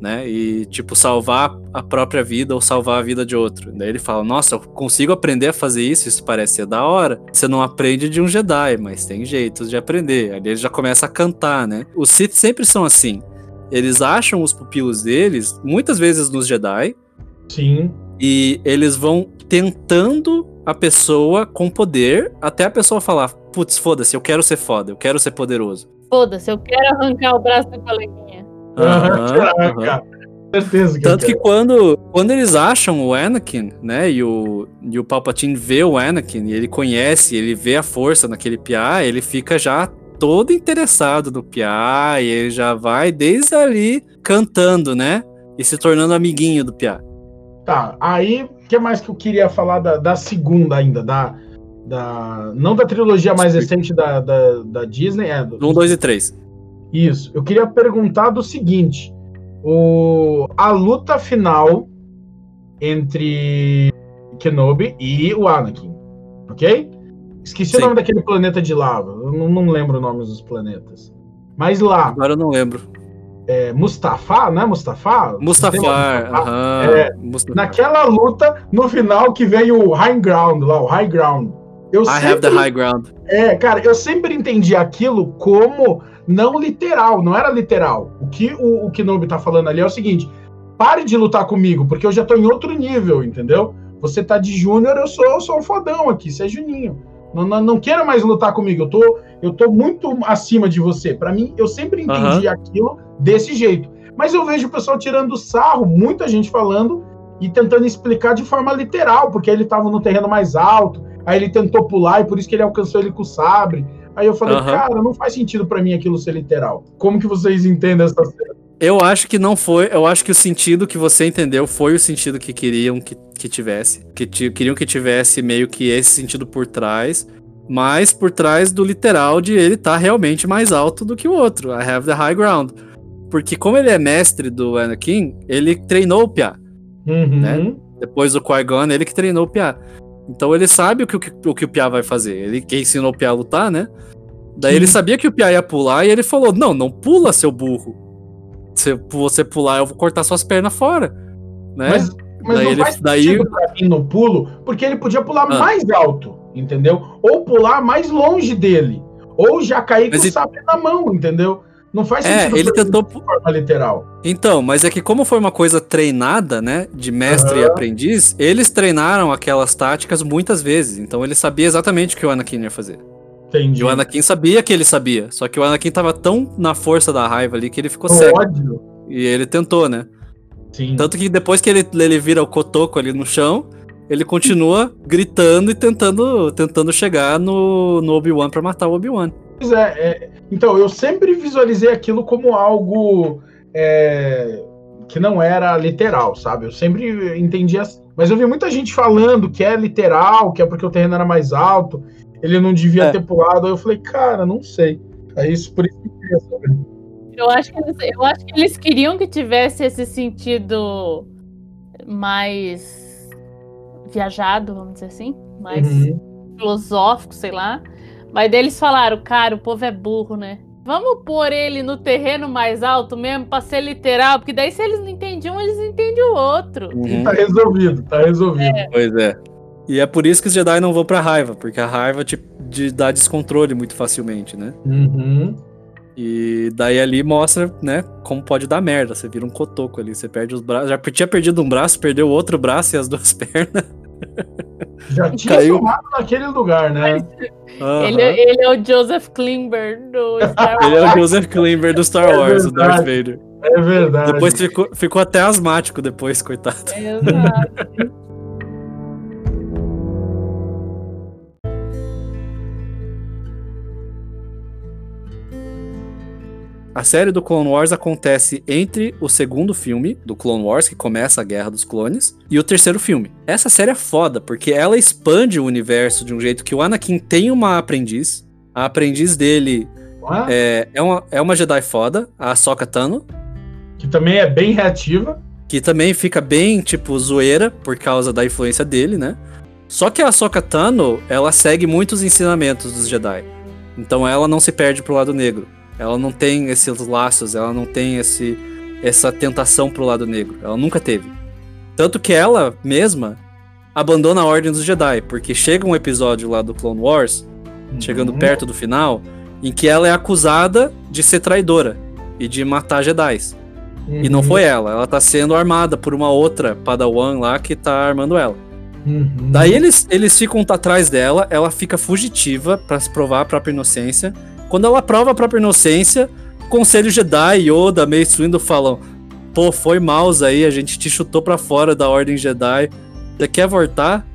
Né? E, tipo, salvar a própria vida ou salvar a vida de outro. Daí ele fala, nossa, eu consigo aprender a fazer isso, isso parece ser da hora. Você não aprende de um Jedi, mas tem jeitos de aprender. Aí ele já começa a cantar, né? Os Sith sempre são assim. Eles acham os pupilos deles, muitas vezes nos Jedi, Sim. e eles vão tentando a pessoa com poder até a pessoa falar: putz, foda-se, eu quero ser foda, eu quero ser poderoso. Foda-se, eu quero arrancar o braço do coleguinha. Aham, Caraca, aham. certeza que Tanto eu que quando, quando eles acham o Anakin, né, e o, e o Palpatine vê o Anakin, e ele conhece, ele vê a força naquele piá, ele fica já todo interessado no piá, e ele já vai desde ali cantando, né, e se tornando amiguinho do piá. Tá, aí, o que mais que eu queria falar da, da segunda ainda, da, da... Não da trilogia mais recente da, da, da Disney, é... Do, 1, 2 Um, e 3. Isso. Eu queria perguntar do seguinte: o, a luta final entre Kenobi e o Anakin, ok? Esqueci Sim. o nome daquele planeta de lava. Eu não, não lembro o nome dos planetas. Mas lá, Agora eu não lembro. É Mustafa, né? Mustafa? Mustafar, aham. É. Naquela luta, no final, que vem o High Ground lá, o High Ground. Eu I have the sempre- high ground. É, cara, eu sempre entendi aquilo como não literal, não era literal. O que o, o Kenobi tá falando ali é o seguinte: pare de lutar comigo, porque eu já tô em outro nível, entendeu? Você tá de júnior, eu sou, eu sou um fodão aqui, você é juninho. Não, não, não queira mais lutar comigo, eu tô, eu tô muito acima de você. Pra mim, eu sempre entendi aquilo desse jeito. Mas eu vejo o pessoal tirando sarro, muita gente falando e tentando explicar de forma literal, porque ele tava no terreno mais alto, aí ele tentou pular e por isso que ele alcançou ele com o sabre. Aí eu falei, Aham. cara, não faz sentido pra mim aquilo ser literal. Como que vocês entendem essa cena? Eu acho que não foi. Eu acho que o sentido que você entendeu foi o sentido que queriam que, que tivesse. Que queriam que tivesse meio que esse sentido por trás. Mas por trás do literal de ele estar realmente mais alto do que o outro. I have the high ground. Porque como ele é mestre do Anakin, ele treinou o Piá. Uhum. Né? Depois do Qui-Gon, ele que treinou o Piá. Então ele sabe o que o, que- o que o Piá vai fazer. Ele que ensinou o Piá a lutar, né? Daí Sim. ele sabia que o Piá ia pular e ele falou: Não, não pula, seu burro. Se você pular, eu vou cortar suas pernas fora. Né? Mas, mas Daí não ele- faz daí- pra mim no pulo, porque ele podia pular Ah. mais alto, entendeu? Ou pular mais longe dele. Ou já cair Mas com e- o sabre na mão, entendeu? Não faz É, sentido ele pra mim tentou. de forma literal. Então, mas é que como foi uma coisa treinada, né? De mestre e Aham. aprendiz, eles treinaram aquelas táticas muitas vezes. Então ele sabia exatamente o que o Anakin ia fazer. Entendi. E o Anakin sabia que ele sabia. Só que o Anakin tava tão na força da raiva ali que ele ficou O cego. ódio. E ele tentou, né? Sim. Tanto que depois que ele, ele vira o cotoco ali no chão, ele continua gritando e tentando, tentando chegar no, no Obi-Wan pra matar o Obi-Wan. Pois é, é, então, eu sempre visualizei aquilo como algo é, que não era literal, sabe? Eu sempre entendi assim. Mas eu vi muita gente falando que é literal, que é porque o terreno era mais alto, ele não devia É. ter pulado. Aí eu falei, cara, não sei. Aí isso por isso que eu queria saber. Eu acho, que eles, eu acho que eles queriam que tivesse esse sentido mais viajado, vamos dizer assim, mais Uhum. filosófico, sei lá. Mas daí eles falaram, cara, o povo é burro, né? Vamos pôr ele no terreno mais alto mesmo pra ser literal, porque daí se eles não entendiam, eles entendem o outro. Uhum. Tá resolvido, tá resolvido. Pois é. E é por isso que os Jedi não vão pra raiva, porque a raiva te, te dá descontrole muito facilmente, né? Uhum. E daí ali mostra, né, como pode dar merda. Você vira um cotoco ali, você perde os braços. Já tinha perdido um braço, perdeu o outro braço e as duas pernas. Já tinha Caiu. somado naquele lugar, né? Aham. Ele, ele é o Joseph Klimber do Star Wars. Ele é o Joseph Klimber do Star É Wars, o Darth verdade. Vader. É verdade. Depois ficou, ficou até asmático depois, coitado. Exato. a série do Clone Wars acontece entre o segundo filme do Clone Wars, que começa a Guerra dos Clones, e o terceiro filme. Essa série é foda, porque ela expande o universo de um jeito que o Anakin tem uma aprendiz. A aprendiz dele Ah, é, é, uma, é uma Jedi foda, a Ahsoka Tano, Que também é bem reativa. que também fica bem, tipo, zoeira por causa da influência dele, né? Só que a Ahsoka Tano, ela segue muitos ensinamentos dos Jedi. Então ela não se perde pro lado negro. Ela não tem esses laços, ela não tem esse, essa tentação pro lado negro. Ela nunca teve. Tanto que ela mesma abandona a Ordem dos Jedi, porque chega um episódio lá do Clone Wars, chegando Uhum. perto do final, em que ela é acusada de ser traidora e de matar Jedi. E não Uhum. foi ela, ela tá sendo armada por uma outra Padawan lá que tá armando ela. Uhum. Daí eles, eles ficam atrás dela, ela fica fugitiva pra se provar a própria inocência. Quando ela prova a própria inocência, o Conselho Jedi, Yoda, Mace Windu falam: Pô, foi mouse aí, a gente te chutou pra fora da Ordem Jedi. Você quer voltar?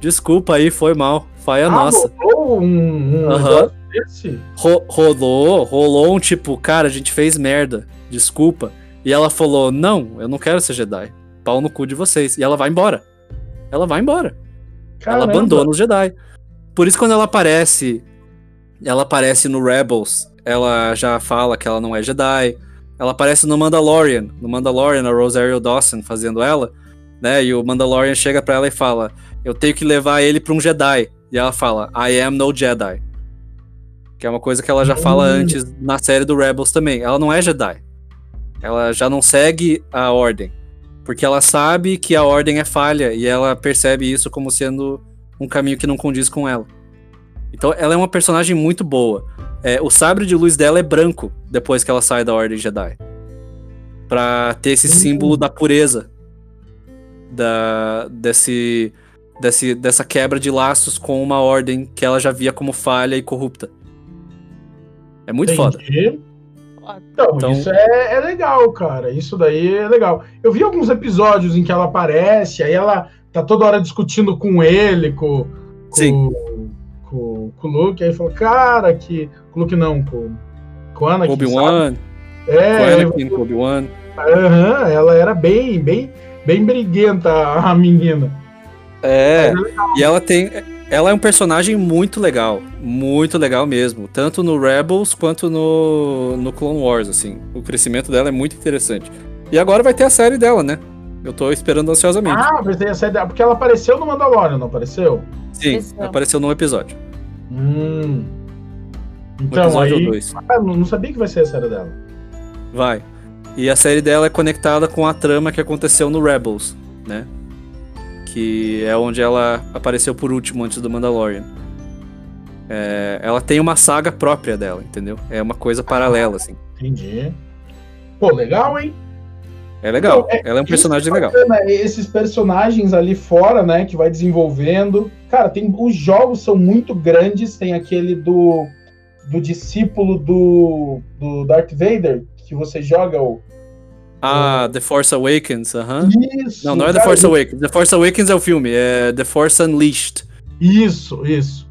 Desculpa aí, foi mal. Faia Ah, nossa. rolou um, um desse? Ro- rolou, rolou um tipo, cara, a gente fez merda, desculpa. E ela falou: Não, eu não quero ser Jedi. Pau no cu de vocês. E ela vai embora. Ela vai embora. Ela Caramba. abandona os Jedi. Por isso, quando ela aparece, ela aparece no Rebels, ela já fala que ela não é Jedi. Ela aparece no Mandalorian, no Mandalorian, a Rosario Dawson fazendo ela, né? E o Mandalorian chega pra ela e fala: Eu tenho que levar ele pra um Jedi. E ela fala: I am no Jedi. Que é uma coisa que ela já fala Hum. antes na série do Rebels também. Ela não é Jedi. Ela já não segue a ordem. Porque ela sabe que a ordem é falha e ela percebe isso como sendo um caminho que não condiz com ela. Então ela é uma personagem muito boa. É, o sabre de luz dela é branco depois que ela sai da Ordem Jedi. Pra ter esse Hum. símbolo da pureza. Da, desse, desse, dessa quebra de laços com uma ordem que ela já via como falha e corrupta. É muito foda. Entendi. Então, Então- isso é, é legal, cara. Isso daí é legal. Eu vi alguns episódios em que ela aparece, aí ela tá toda hora discutindo com ele, com, com, Sim. Com, com o Luke, aí falou, cara, que. Com o Luke não, com, com o Anakin. Obi-Wan, É, com Anakin, com Obi-Wan. Aham, ela era bem, bem, bem briguenta, a menina. É, e ela tem. Ela é um personagem muito legal. Muito legal mesmo. Tanto no Rebels quanto no, no Clone Wars, assim. O crescimento dela é muito interessante. E agora vai ter a série dela, né? Eu tô esperando ansiosamente. Ah, pensei essa ideia, porque ela apareceu no Mandalorian, não apareceu? Sim, Isso. apareceu num episódio. Hum. Um Então, aí. dois. Ah, não não sabia que vai ser a série dela. Vai. E a série dela é conectada com a trama que aconteceu no Rebels, né? Que é onde ela apareceu por último antes do Mandalorian. É, ela tem uma saga própria dela, entendeu? É uma coisa paralela, assim. Entendi. Pô, legal, hein? É legal. Não, é- Ela é um personagem é legal. bacana, Esses personagens ali fora, né, que vai desenvolvendo. Cara, tem os jogos são muito grandes. Tem aquele do, do discípulo do, do Darth Vader, que você joga o. Ah, The Force Awakens, aham. Isso! Não, não é The Force Awakens. The Force Awakens é o filme, é The Force Unleashed. Isso, isso.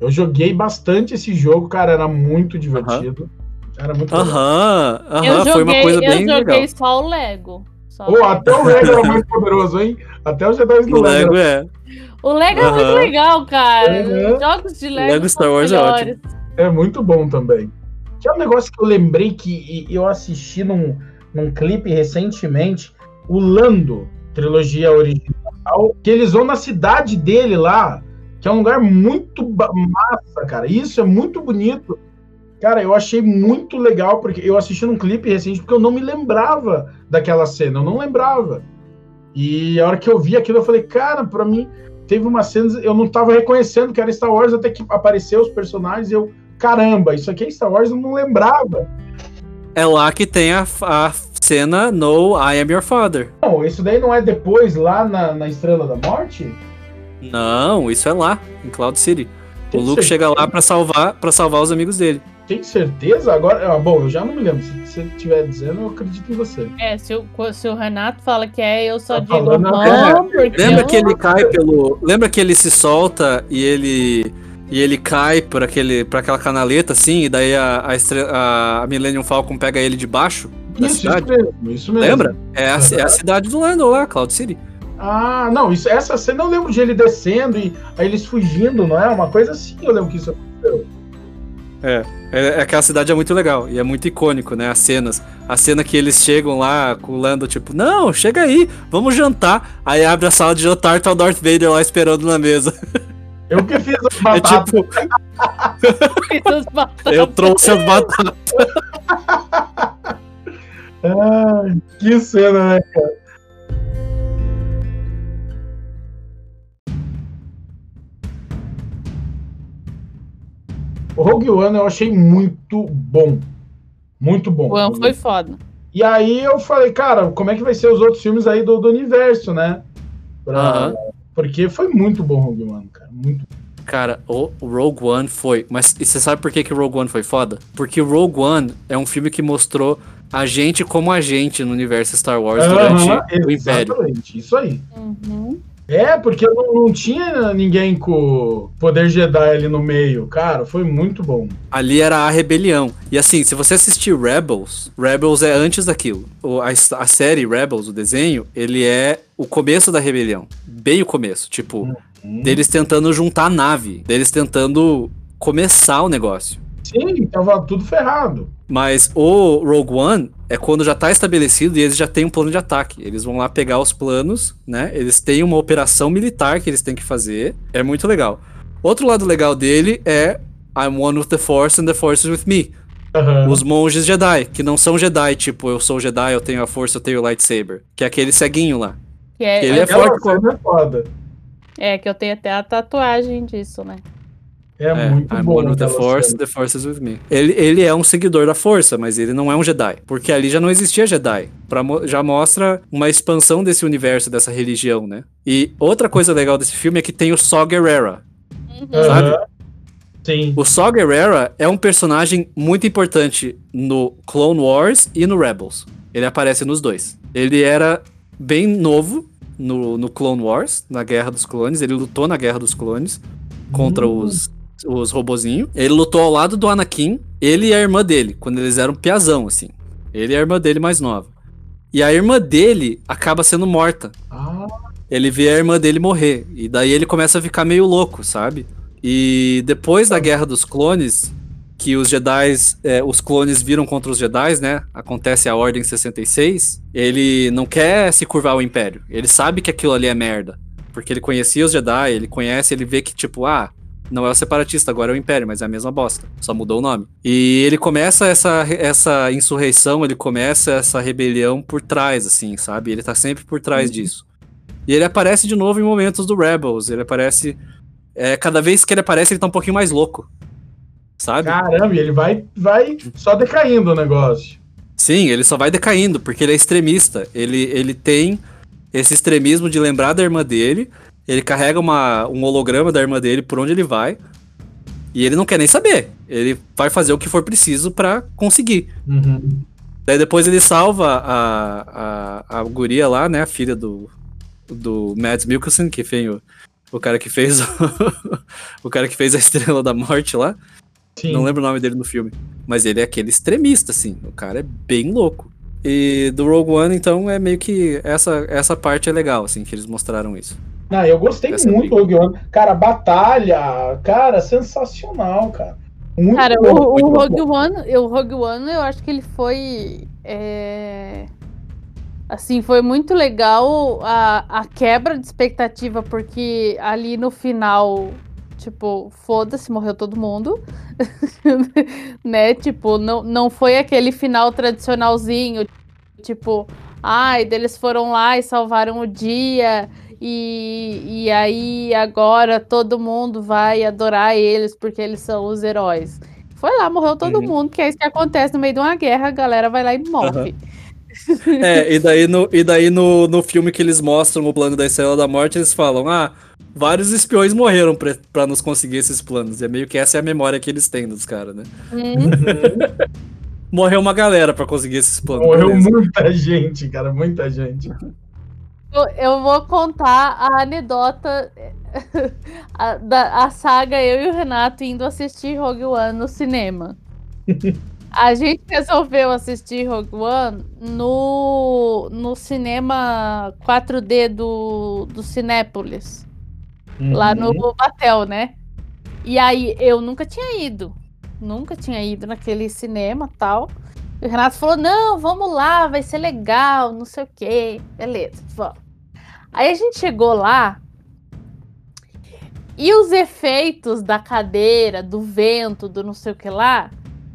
Eu joguei bastante esse jogo, cara, era muito divertido. Era muito. Aham, eu aham, joguei, foi uma coisa eu bem joguei legal. só o Lego. Só Pô, até o Lego era mais poderoso, hein? Até os Jedi do O Lego. Lego é. O Lego é muito legal, cara. Aham. Jogos de Lego, Lego Star Wars é melhores. É muito bom também. Tinha um negócio que eu lembrei que eu assisti num, num clipe recentemente, o Lando, trilogia original, que eles vão na cidade dele lá, que é um lugar muito massa, cara. Isso é muito bonito. Cara, eu achei muito legal, porque eu assisti num clipe recente, porque eu não me lembrava daquela cena, eu não lembrava. E a hora que eu vi aquilo, eu falei, cara, pra mim, teve uma cena, eu não tava reconhecendo que era Star Wars, até que apareceu os personagens, e eu, caramba, isso aqui é Star Wars, eu não lembrava. É lá que tem a, a cena no I Am Your Father. Não, isso daí não é depois, lá na, na Estrela da Morte? Não, isso é lá, em Cloud City. O Luke chega lá pra salvar, para salvar os amigos dele. Tem certeza? Agora, ah, bom, eu já não me lembro. Se você estiver dizendo, eu acredito em você. É, se o, se o Renato fala que é, eu só Tá digo falando, não, é. Lembra eu- que ele cai pelo. Lembra que ele se solta e ele. E ele cai por, aquele, por aquela canaleta, assim, e daí a, a, estre- a Millennium Falcon pega ele de baixo da Isso, isso cidade. mesmo, isso mesmo. Lembra? É a, é a cidade do Lando lá, Cloud City. Ah, não, isso, essa cena eu lembro de ele descendo e aí eles fugindo, não é? Uma coisa assim, eu lembro que isso aconteceu. É, é aquela cidade é muito legal e é muito icônico, né? As cenas. A cena que eles chegam lá com o Lando, tipo, não, chega aí, vamos jantar. Aí abre a sala de jantar, tá o Darth Vader lá esperando na mesa. Eu que fiz as É batatas. tipo, Essas batatas. eu trouxe as batatas. Ai, que cena, né, cara? O Rogue One eu achei muito bom. Muito bom. O One foi foda. E aí eu falei, cara, como é que vai ser os outros filmes aí do, do universo, né? Pra- Aham. Porque foi muito bom Rogue One, cara. Muito Cara, o o Rogue One foi. Mas e você sabe por que, que o Rogue One foi foda? Porque o Rogue One é um filme que mostrou a gente como a gente no universo Star Wars durante Aham, o Império. Exatamente, isso aí. Uhum. É, porque não, não tinha ninguém com poder Jedi ali no meio. Cara, foi muito bom. Ali era a rebelião. E assim, se você assistir Rebels, Rebels é antes daquilo. O- a, a série Rebels, o desenho, ele é o começo da rebelião. Bem o começo. Tipo, deles tentando juntar a nave. Deles tentando começar o negócio. Sim, tava tudo ferrado. Mas o Rogue One é quando já tá estabelecido e eles já têm um plano de ataque. Eles vão lá pegar os planos, né? Eles têm uma operação militar que eles têm que fazer. É muito legal. Outro lado legal dele é I'm one with the Force and the Force is with me. Aham. Os monges Jedi, que não são Jedi, tipo, eu sou Jedi, eu tenho a força, eu tenho o lightsaber. Que é aquele ceguinho lá. Que é, Ele é Aquela forte é foda. é, que eu tenho até a tatuagem disso, né? É, É, muito I'm bom. one with the Force, cena. the Force is with me. Ele, ele é um seguidor da Força, mas ele não é um Jedi. Porque ali já não existia Jedi. Pra já mostra uma expansão desse universo, dessa religião, né? E outra coisa legal desse filme é que tem o Saw Gerrera. Aham. sabe? Sim. O Saw Gerrera é um personagem muito importante no Clone Wars e no Rebels. Ele aparece nos dois. Ele era bem novo no, no Clone Wars, na Guerra dos Clones. Ele lutou na Guerra dos Clones contra Hum. os, os robozinhos. Ele lutou ao lado do Anakin, ele e a irmã dele, quando eles eram piazão, assim. Ele e a irmã dele mais nova. E a irmã dele acaba sendo morta Ah, ele vê a irmã dele morrer. E daí ele começa a ficar meio louco, sabe? E depois da Guerra dos Clones, que os Jedi, os clones viram contra os Jedi, né? Acontece a Ordem 66. Ele não quer se curvar ao Império. Ele sabe que aquilo ali é merda. Porque ele conhecia os Jedi, ele conhece, ele vê que, tipo, ah, não é o separatista, agora é o Império, mas é a mesma bosta. Só mudou o nome. E ele começa essa, essa insurreição, ele começa essa rebelião por trás, assim, sabe? Ele tá sempre por trás disso. E ele aparece de novo em momentos do Rebels. Ele aparece. é, cada vez que ele aparece, ele tá um pouquinho mais louco. Sabe? caramba, ele vai, vai só decaindo o negócio. Sim, ele só vai decaindo, porque ele é extremista. Ele, ele tem esse extremismo de lembrar da irmã dele. Ele carrega uma, um holograma da irmã dele por onde ele vai. E ele não quer nem saber. Ele vai fazer o que for preciso pra conseguir. Uhum. Daí depois ele salva a, a, a guria lá, né? A filha do, do Mads Mikkelsen, que fez o, o cara que fez o, o cara que fez a Estrela da Morte lá. Sim. Não lembro o nome dele no filme. Mas ele é aquele extremista, assim. O cara é bem louco. E do Rogue One, então, é meio que. Essa, essa parte é legal, assim, que eles mostraram isso. Não, eu gostei Essa é muito do Rogue One. Cara, batalha, cara, sensacional, cara. Muito Cara, bom, o, o muito Rogue bom. One, o Rogue One, eu acho que ele foi. é, Assim, foi muito legal a, a quebra de expectativa, porque ali no final, tipo, foda-se, morreu todo mundo. né? Tipo, não, não foi aquele final tradicionalzinho, tipo, ai, eles foram lá e salvaram o dia. E, e aí agora todo mundo vai adorar eles porque eles são os heróis. Foi lá, morreu todo Uhum. mundo, que é isso que acontece no meio de uma guerra, a galera vai lá e morre. É, e daí, no, e daí no, no filme que eles mostram o plano da Estrela da Morte, eles falam: ah, vários espiões morreram pra, pra nos conseguir esses planos. E é meio que essa é a memória que eles têm dos caras, né? Hum, Morreu uma galera pra conseguir esses planos. Morreu beleza. muita gente, cara, muita gente. Eu, eu vou contar a anedota a, da a saga eu e o Renato indo assistir Rogue One no cinema. A gente resolveu assistir Rogue One no, no cinema 4D do, do Cinépolis. Uhum. Lá no Batel, né? E aí eu nunca tinha ido. Nunca tinha ido naquele cinema tal. E o Renato falou: não, vamos lá, vai ser legal, não sei o quê. Beleza, vamos. Aí a gente chegou lá. E os efeitos da cadeira, do vento, do não sei o que lá,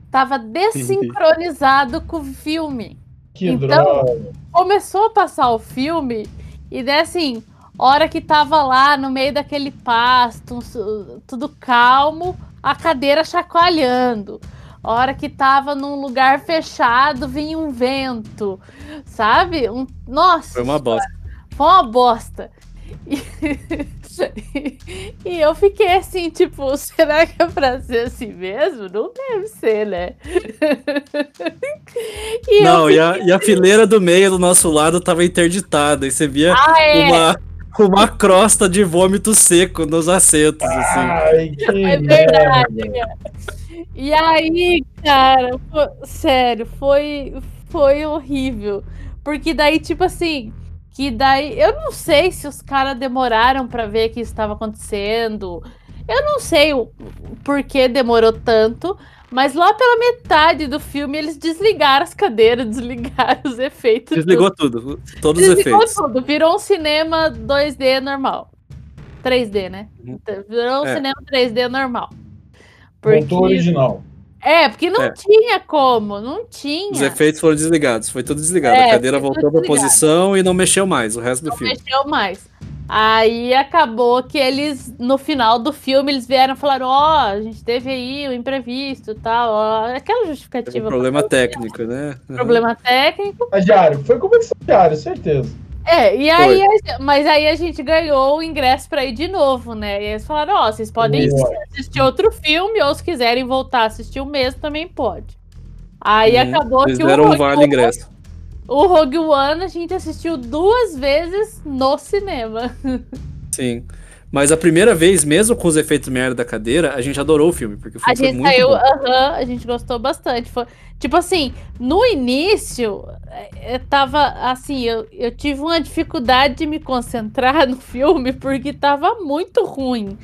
tava desincronizado com o filme. Que Então- droga. Começou a passar o filme e daí assim, hora que tava lá no meio daquele pasto, tudo calmo, a cadeira chacoalhando. Hora que tava num lugar fechado, vinha um vento, sabe? Um, nossa, Foi uma bosta. foi uma bosta. E, e eu fiquei assim, tipo, será que é pra ser assim mesmo? Não deve ser, né? E Não, e a, e a fileira do meio do nosso lado tava interditada. E você via Ah, é. uma, uma crosta de vômito seco nos assentos, assim. Ai, que É merda. verdade. E aí, cara, sério, foi, foi horrível. Porque daí, tipo assim, que daí. Eu não sei se os caras demoraram pra ver que isso estava acontecendo. Eu não sei o, o porquê demorou tanto. Mas lá pela metade do filme eles desligaram as cadeiras, desligaram os efeitos. Desligou tudo, todos os Desligou efeitos. tudo, virou um cinema 2D normal. 3D, né? Uhum. Virou um É. cinema 3D normal. Voltou original. É, porque não É. tinha como, não tinha. Os efeitos foram desligados, foi tudo desligado. É, a cadeira voltou pra desligado. posição e não mexeu mais o resto do não filme. mexeu mais. Aí acabou que eles, no final do filme, eles vieram e falaram: Ó, a gente teve aí o imprevisto e tal, ó, aquela Teve justificativa. um problema técnico, né? Problema técnico. Estagiário. Foi de estagiário, certeza. É, e aí, a- mas aí a gente ganhou o ingresso pra ir de novo, né? E eles falaram: Ó, vocês podem assistir outro filme, ou se quiserem voltar a assistir o mesmo, também pode. Aí Uhum. acabou que o deram um Rogue vale One- ingresso. O Rogue One a gente assistiu duas vezes no cinema. Sim. Mas a primeira vez, mesmo com os efeitos merda da cadeira, a gente adorou o filme, porque o A filme foi gente muito saiu, bom. aham, a gente gostou bastante. Foi, tipo assim, no início, é, é, tava assim, eu, eu tive uma dificuldade de me concentrar no filme porque tava muito ruim.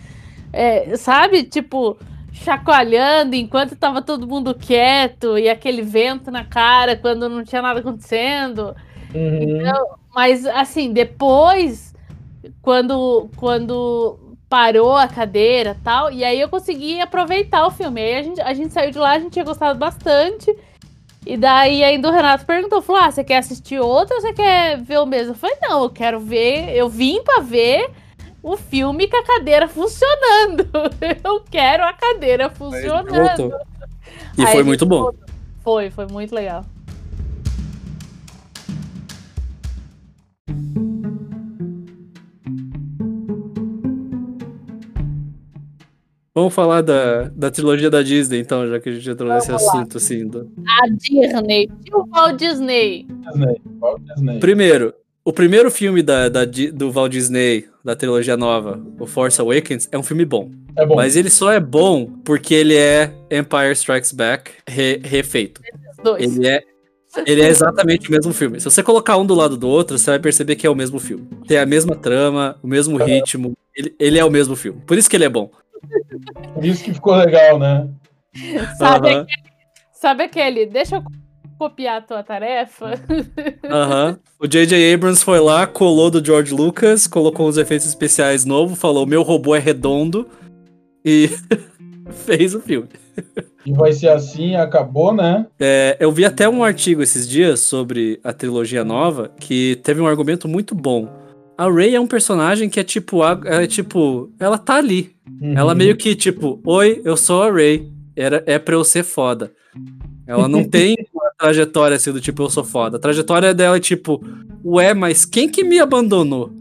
É, sabe? Tipo, chacoalhando enquanto tava todo mundo quieto e aquele vento na cara quando não tinha nada acontecendo. Uhum. Mas assim, depois, quando, quando parou a cadeira e tal, e aí eu consegui aproveitar o filme. Aí a gente, a gente saiu de lá, a gente tinha gostado bastante. E daí ainda o Renato perguntou, falou: Ah, você quer assistir outro ou você quer ver o mesmo? Eu falei, não, eu quero ver, eu vim pra ver o filme com a cadeira funcionando. Eu quero a cadeira funcionando. Voltou. E Aí foi muito bom. voltou. Foi, foi muito legal. Vamos falar da, da trilogia da Disney, então, já que a gente entrou nesse assunto, assim. do- A Disney, o Walt Disney. Disney. Walt Disney. Primeiro, o primeiro filme da, da do Walt Disney, da trilogia nova, o Force Awakens, é um filme bom. É bom. Mas ele só é bom porque ele é Empire Strikes Back re- refeito. Dois. Ele é, ele é exatamente o mesmo filme. Se você colocar um do lado do outro, você vai perceber que é o mesmo filme. Tem a mesma trama, o mesmo ritmo. Ele, ele é o mesmo filme. Por isso que ele é bom. Por isso que ficou legal, né? Sabe, Aham, aquele, sabe aquele? Deixa eu copiar a tua tarefa. aham. O J.J. Abrams foi lá, colou do George Lucas, colocou uns efeitos especiais novos, falou: meu robô é redondo e fez o filme. E vai ser assim, acabou, né? É, eu vi até um artigo esses dias sobre a trilogia nova que teve um argumento muito bom. A Rey é um personagem que é tipo, a- é tipo, ela tá ali. Uhum. Ela meio que tipo, oi, eu sou a Rey. Era, é pra eu ser foda. Ela não tem uma trajetória assim do tipo, eu sou foda. A trajetória dela é tipo, ué, mas quem que me abandonou?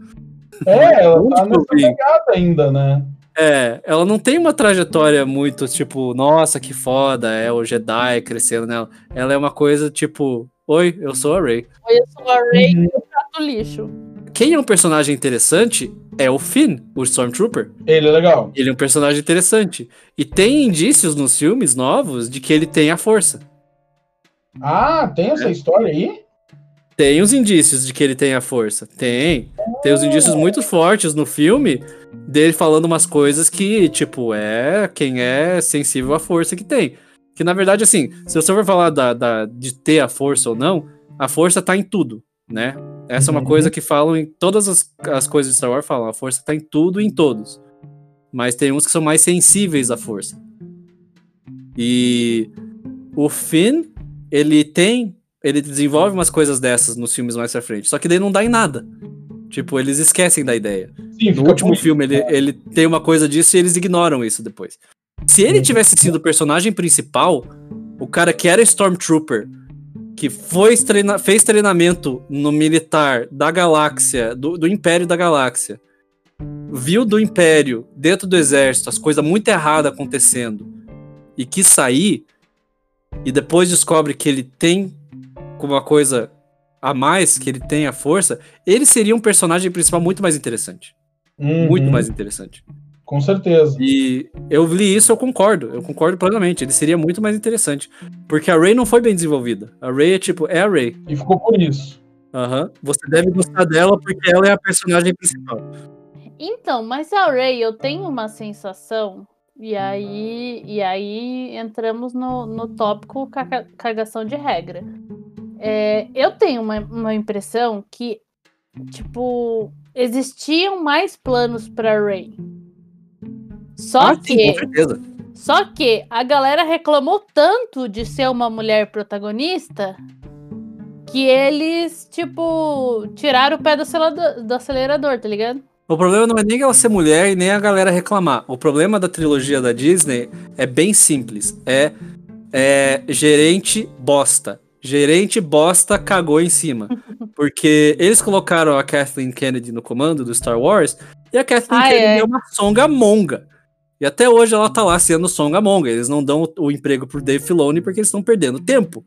É, ela tá nessa pegada ainda, né? É, ela não tem uma trajetória muito tipo, nossa, que foda, é o Jedi crescendo nela. Ela é uma coisa tipo, oi, eu sou a Rey. Eu sou a Ray Uhum. do prato lixo. Quem é um personagem interessante é o Finn, o Stormtrooper. Ele é legal. Ele é um personagem interessante. E tem indícios nos filmes novos de que ele tem a força. Ah, tem essa É. história aí? Tem os indícios de que ele tem a força. Tem. Tem os indícios muito fortes no filme dele falando umas coisas que, tipo, é quem é sensível à força que tem. Que na verdade, assim, se você for falar da, da- de ter a força ou não, a força tá em tudo, né? Essa é uma Uhum. coisa que falam em todas as, as coisas de Star Wars, falam, a força tá em tudo e em todos. Mas tem uns que são mais sensíveis à força. E o Finn, ele tem ele desenvolve umas coisas dessas nos filmes mais pra frente. Só que daí não dá em nada. Tipo, eles esquecem da ideia. Sim, No último filme, ele, ele tem uma coisa disso e eles ignoram isso depois. Se ele tivesse sido o personagem principal, o cara que era Stormtrooper, que foi treina fez treinamento no militar da galáxia, do, do Império da Galáxia, viu do Império, dentro do exército, as coisas muito erradas acontecendo, e quis sair, e depois descobre que ele tem uma coisa a mais, que ele tem a força, ele seria um personagem principal muito mais interessante. Uhum, Muito mais interessante. Com certeza. E eu li isso, eu concordo. Eu concordo plenamente. Ele seria muito mais interessante. Porque a Ray não foi bem desenvolvida. A Ray é tipo, é a Ray. E ficou por isso. Aham. Você deve gostar dela porque ela é a personagem principal. Então, mas a Ray, eu tenho uma sensação, e aí, e aí entramos no, no tópico caga- cagação de regra. É, eu tenho uma, uma impressão que, tipo, existiam mais planos pra Ray. Só ah, que. sim, com certeza. Só que a galera reclamou tanto de ser uma mulher protagonista que eles, tipo, tiraram o pé do acelerador, do acelerador, tá ligado? O problema não é nem ela ser mulher e nem a galera reclamar. O problema da trilogia da Disney é bem simples. É, é gerente bosta. Gerente bosta cagou em cima. Porque eles colocaram a Kathleen Kennedy no comando do Star Wars e a Kathleen Ah, Kennedy é. é. uma songamonga. E até hoje ela tá lá sendo songamonga. Eles não dão o, o emprego pro Dave Filoni porque eles estão perdendo tempo.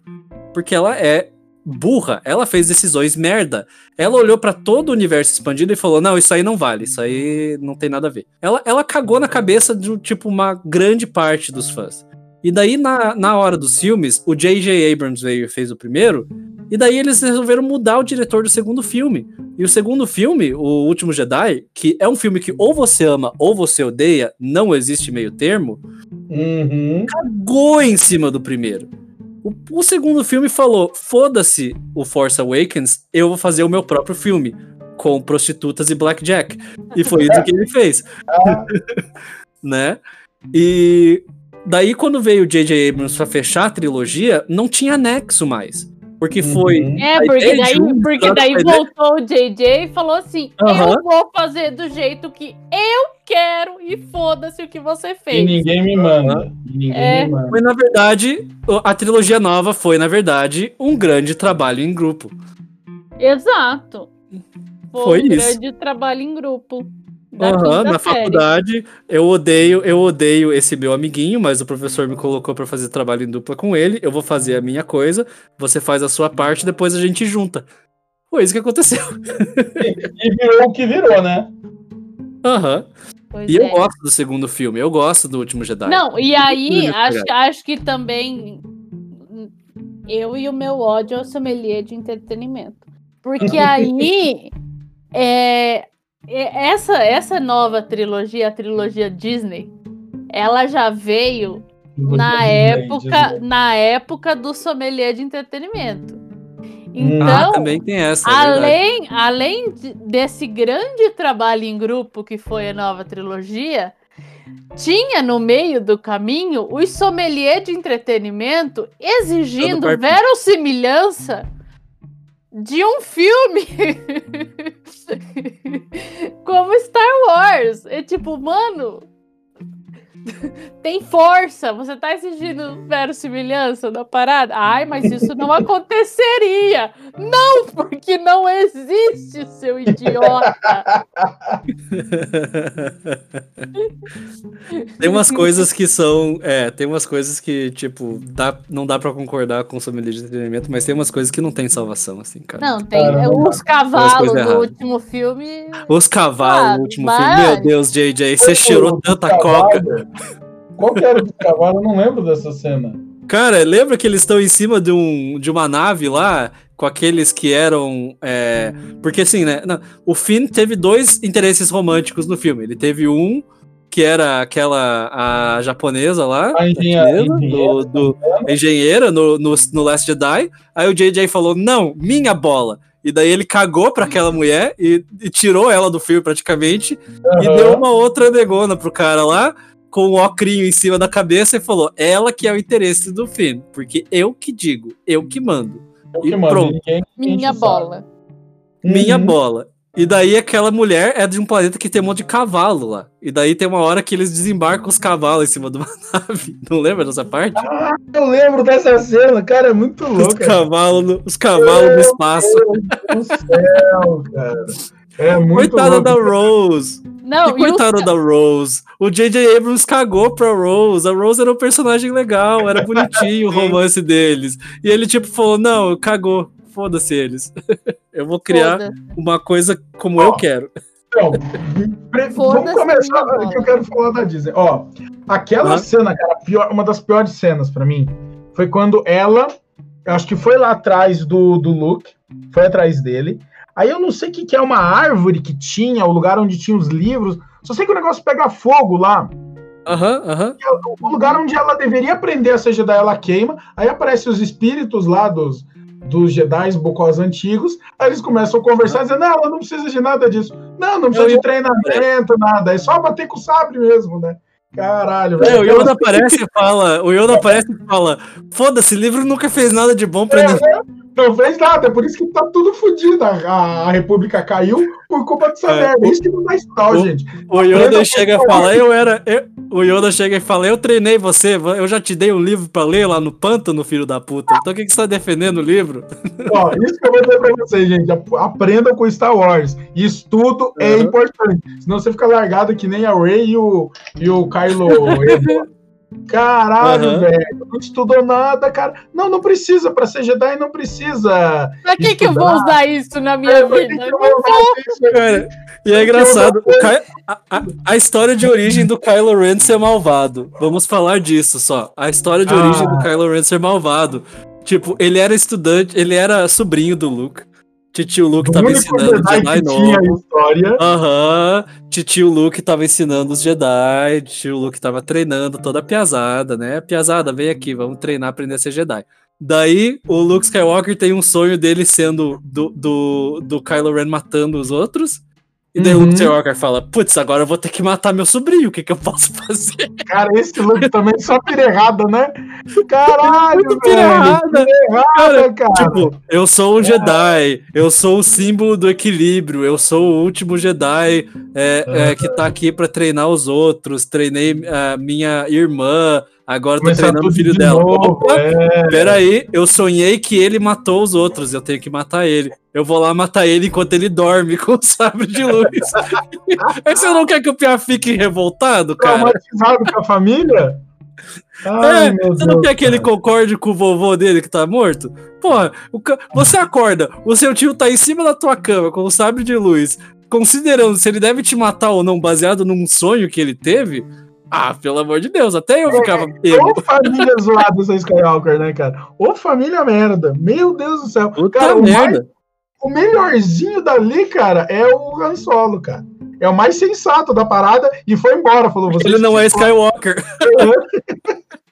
Porque ela é burra. Ela fez decisões merda. Ela olhou pra todo o universo expandido e falou: Não, isso aí não vale, isso aí não tem nada a ver. Ela, ela cagou na cabeça de tipo uma grande parte dos fãs. E daí, na, na hora dos filmes, o J.J. Abrams veio fez o primeiro, e daí eles resolveram mudar o diretor do segundo filme. E o segundo filme, O Último Jedi, que é um filme que ou você ama ou você odeia, não existe meio termo, Uhum. cagou em cima do primeiro. O, o segundo filme falou: foda-se o Force Awakens, eu vou fazer o meu próprio filme. Com prostitutas e blackjack. E foi isso que ele fez. né? E daí, quando veio o J.J. Abrams pra fechar a trilogia, não tinha nexo mais. Porque foi. Uhum. É, A porque daí, porque daí voltou o JJ e falou assim. Eu vou fazer do jeito que eu quero e foda-se o que você E fez. ninguém me manda. E ninguém É. me manda. Foi, na verdade, a trilogia nova foi, na verdade, um grande trabalho em grupo. Exato. Foi, Foi um isso. grande trabalho em grupo. Quinta na série. faculdade, eu odeio, eu odeio esse meu amiguinho, mas o professor me colocou pra fazer trabalho em dupla com ele. Eu vou fazer a minha coisa, você faz a sua parte, depois a gente junta. Foi isso que aconteceu. E virou o que virou, né? Aham. Pois E eu é. gosto do segundo filme, eu gosto do Último Jedi. Não, e aí, acho, acho que também eu e o meu ódio ao sommelier de entretenimento. Porque aí, é, é- essa, essa nova trilogia, a trilogia Disney, ela já veio na época, na época do sommelier de entretenimento. Então, ah, também tem essa. é verdade. além, além de- desse grande trabalho em grupo que foi a nova trilogia, tinha no meio do caminho os sommelier de entretenimento exigindo verossimilhança de um filme como Star Wars. É tipo, mano, tem força. Você tá exigindo verossimilhança da parada? Ai, mas isso não aconteceria. Não, porque não existe, seu idiota. tem umas coisas que são. É, tem umas coisas que, tipo, dá, não dá pra concordar com o sommelier de entretenimento, mas tem umas coisas que não tem salvação, assim, cara. Não, tem Caramba. os cavalos do último filme. Os cavalos Ah, no último mas- filme. Meu Deus, JJ, você cheirou tanta coca. Qual que era do cavalo? Eu não lembro dessa cena. Cara, lembra que eles estão em cima de, um, de uma nave lá, com aqueles que eram. é, Porque assim, né? não, o Finn teve dois interesses românticos no filme. Ele teve um, que era aquela. a japonesa lá. A engenheira- do, do- engenheira no, no, no Last Jedi. Aí o JJ falou: não, minha bola. E daí ele cagou pra aquela mulher e, e tirou ela do filme praticamente. E Aham. deu uma outra negona pro cara lá, com o ocrinho em cima da cabeça e falou: ela que é o interesse do Finn, porque eu que digo, eu que mando, Eu que e mando, pronto. ninguém- ninguém Minha bola. sabe. minha Uhum. bola. E daí aquela mulher é de um planeta que tem um monte de cavalo lá. E daí tem uma hora que eles desembarcam os cavalos em cima de uma nave. Não lembra dessa parte? Eu lembro dessa cena, cara, é muito Os louco. cavalos no, os cavalos no espaço. Meu Deus do céu, cara. É muito Coitada da Rose. Não, e coitada da Rose. O J.J. Abrams cagou pra Rose. A Rose era um personagem legal, era bonitinho o romance deles. E ele, tipo, falou: não, cagou. Foda-se eles. Eu vou criar uma coisa como eu quero. Então, vamos começar bola. que eu quero falar da Disney. Ó, aquela cena, cara, pior- uma das piores cenas pra mim foi quando ela, eu acho que foi lá atrás do, do Luke, foi atrás dele. Aí eu não sei o que, que é uma árvore que tinha, o lugar onde tinha os livros. Só sei que o negócio pega fogo lá. Aham, aham. O lugar onde ela deveria aprender a ser Jedi, ela queima. Aí aparecem os espíritos lá dos, dos Jedi bocós antigos. Aí eles começam a conversar, dizendo: Não, ela não precisa de nada disso. Não, não precisa Eu de treinamento, nada. É só bater com o sabre mesmo, né? Caralho, É, o Yoda aparece e fala. O Yoda aparece e fala: Foda-se, livro nunca fez nada de bom pra ninguém. Não fez nada, é por isso que tá tudo fodido. A, a, República caiu por culpa dessa É, merda. É isso que não dá o- gente. O Yoda chega e fala, eu era. eu- o Yoda chega e fala, eu treinei você, eu já te dei um livro pra ler lá no pântano, filho da puta. Então o que, que você tá defendendo o livro? Ó, isso que eu vou dizer pra vocês, gente. ap- Aprendam com Star Wars. Estudo é Uhum. importante. Senão você fica largado que nem a Rey e o, e o Kylo. Caralho, Uhum. velho. Não estudou nada, cara. Não, não precisa. Pra ser Jedi, não precisa. Pra que, que eu vou Estudar. usar isso na minha É, vida? eu isso? Cara, e é engraçado, Ky- a, a- a história de origem do Kylo Ren ser malvado. Vamos falar disso só. A história de Ah. origem do Kylo Ren ser malvado. Tipo, ele era estudante, ele era sobrinho do Luke. Titio Luke tava ensinando Jedi Jedi novo. Aham, titio Luke tava ensinando os Jedi, tio Luke tava treinando toda a piazada, né? Piazada, vem aqui, vamos treinar, aprender a ser Jedi. Daí, o Luke Skywalker tem um sonho dele sendo do, do, do Kylo Ren matando os outros. E daí o Uhum. Luke Skywalker fala, putz, agora eu vou ter que matar meu sobrinho, o que que eu posso fazer? Cara, esse look também só pira errada, né? Caralho, Muito velho. pira errada. errada, cara. Tipo, eu sou um Jedi, eu sou o símbolo do equilíbrio, eu sou o último Jedi é, é, que tá aqui pra treinar os outros, treinei a minha irmã, agora tô Começar treinando o filho de dela. novo, Opa, é. peraí, eu sonhei que ele matou os outros, eu tenho que matar ele. Eu vou lá matar ele enquanto ele dorme com o sabre de luz. Aí você não quer que o Pia fique revoltado, cara? Traumatizado com a família? Ai, É, Você não Deus, quer que ele concorde com o vovô dele que tá morto? Porra, ca- você acorda, o seu tio tá em cima da tua cama com o sabre de luz, considerando se ele deve te matar ou não, baseado num sonho que ele teve. Ah, pelo amor de Deus, até eu ficava pego. Ô família zoada essa Skywalker, né, cara? Ô família merda. Meu Deus do céu. Puta cara, o, mais- merda. o melhorzinho dali, cara, é o Han Solo, cara. É o mais sensato da parada e foi embora. Falou, você Ele não é Skywalker.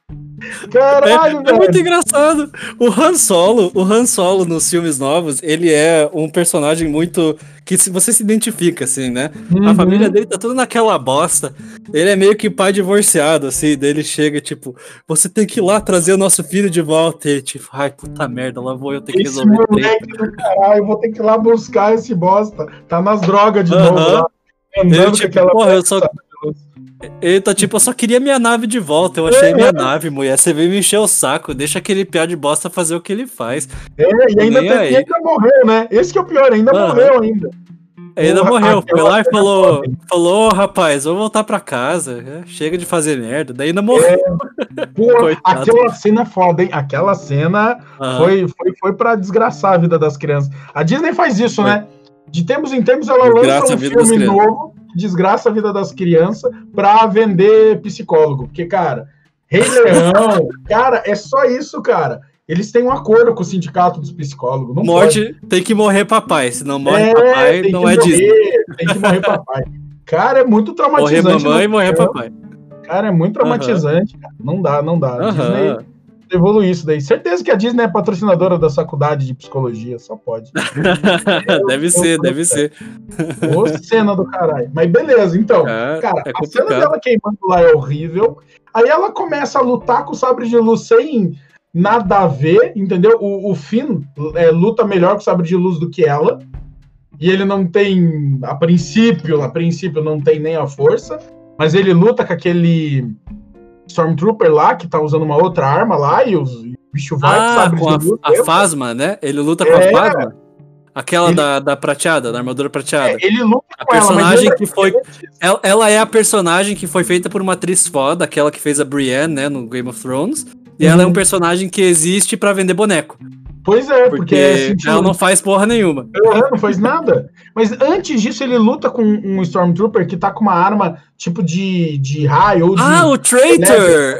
Caralho, É, é velho. muito engraçado. O Han Solo, o Han Solo nos filmes novos, ele é um personagem muito que se você se identifica assim, né? A Uhum. família dele tá toda naquela bosta. Ele é meio que pai divorciado, assim. Daí ele chega, tipo, você tem que ir lá trazer o nosso filho de volta. E ele, tipo, ai, puta merda, lá vou eu ter que Esse resolver moleque do caralho, eu vou ter que ir lá buscar esse bosta. Tá nas drogas de Aham. novo lá. Com tipo, porra, eu só, Ele tá tipo, eu só queria minha nave de volta. Eu achei minha nave, mulher. Você veio me encher o saco. Deixa aquele pior de bosta fazer o que ele faz. É, e ainda, tem, ainda morreu, né? Esse que é o pior, ainda Aham. morreu ainda. Ainda Porra, morreu. Foi lá e falou: falou, "Ô, rapaz, vou voltar pra casa. É, Chega de fazer merda. Daí ainda morreu. Pô, Coitado. aquela cena é foda, hein? Aquela cena Aham. foi, foi, foi pra desgraçar a vida das crianças. A Disney faz isso, Foi. né? De tempos em tempos ela Desgraça lança um filme novo desgraça a vida das crianças pra vender psicólogo. Porque, cara, Rei Leão, cara, é só isso, cara. Eles têm um acordo com o sindicato dos psicólogos. Não pode. Morte, tem que morrer papai. Se não morre É, papai, não é morrer, Disney. Tem que morrer papai. Cara, é muito Morrer traumatizante. mamãe e não- morrer papai. Cara, é muito traumatizante, cara. Não dá, não dá. A Disney Aham. evolui isso daí. Certeza que a Disney é patrocinadora da faculdade de psicologia, só pode. deve ser, deve ser. Ô, cena do caralho. Mas beleza, então. É, Cara, é a cena complicado. dela queimando lá é horrível. Aí ela começa a lutar com o sabre de luz sem nada a ver, entendeu? O, o Finn é, luta melhor com o sabre de luz do que ela. E ele não tem, a princípio, a princípio não tem nem a força, mas ele luta com aquele Stormtrooper lá, que tá usando uma outra arma lá, e, os, e o bicho vai Ah, com a, a? Fasma, né? Ele luta com a É. Fasma? Aquela Ele- da, da prateada, da armadura prateada. É, ele luta A com ela, personagem lembra que foi- Ela, ela é a personagem que foi feita por uma atriz foda, aquela que fez a Brienne, né, no Game of Thrones. E ela é um Uhum. personagem que existe pra vender boneco. Pois é, porque, Porque é sentido- ela não faz porra nenhuma. Aham, não faz nada. Mas antes disso, ele luta com um Stormtrooper que tá com uma arma tipo de, de raio ou de. Ah, o Traitor!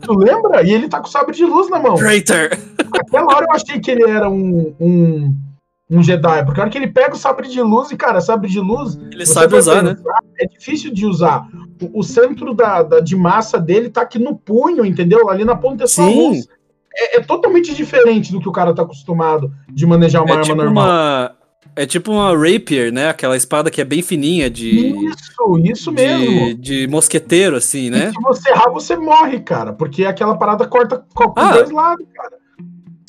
Tu lembra? E ele tá com sabre de luz na mão. Traitor! Naquela hora eu achei que ele era um, um, um Jedi, porque a hora que ele pega o sabre de luz, e cara, sabre de luz. Ele sabe usar, né? É difícil de usar. O, o centro da, da- de massa dele tá aqui no punho, entendeu? Ali na ponta é só Sim. luz. É, é totalmente diferente do que o cara tá acostumado de manejar uma É arma tipo normal. uma. É tipo uma rapier, né? Aquela espada que é bem fininha de. Isso, isso mesmo. De, de mosqueteiro, assim, E né? se você errar, você morre, cara. Porque aquela parada corta com Ah. dois lados, cara.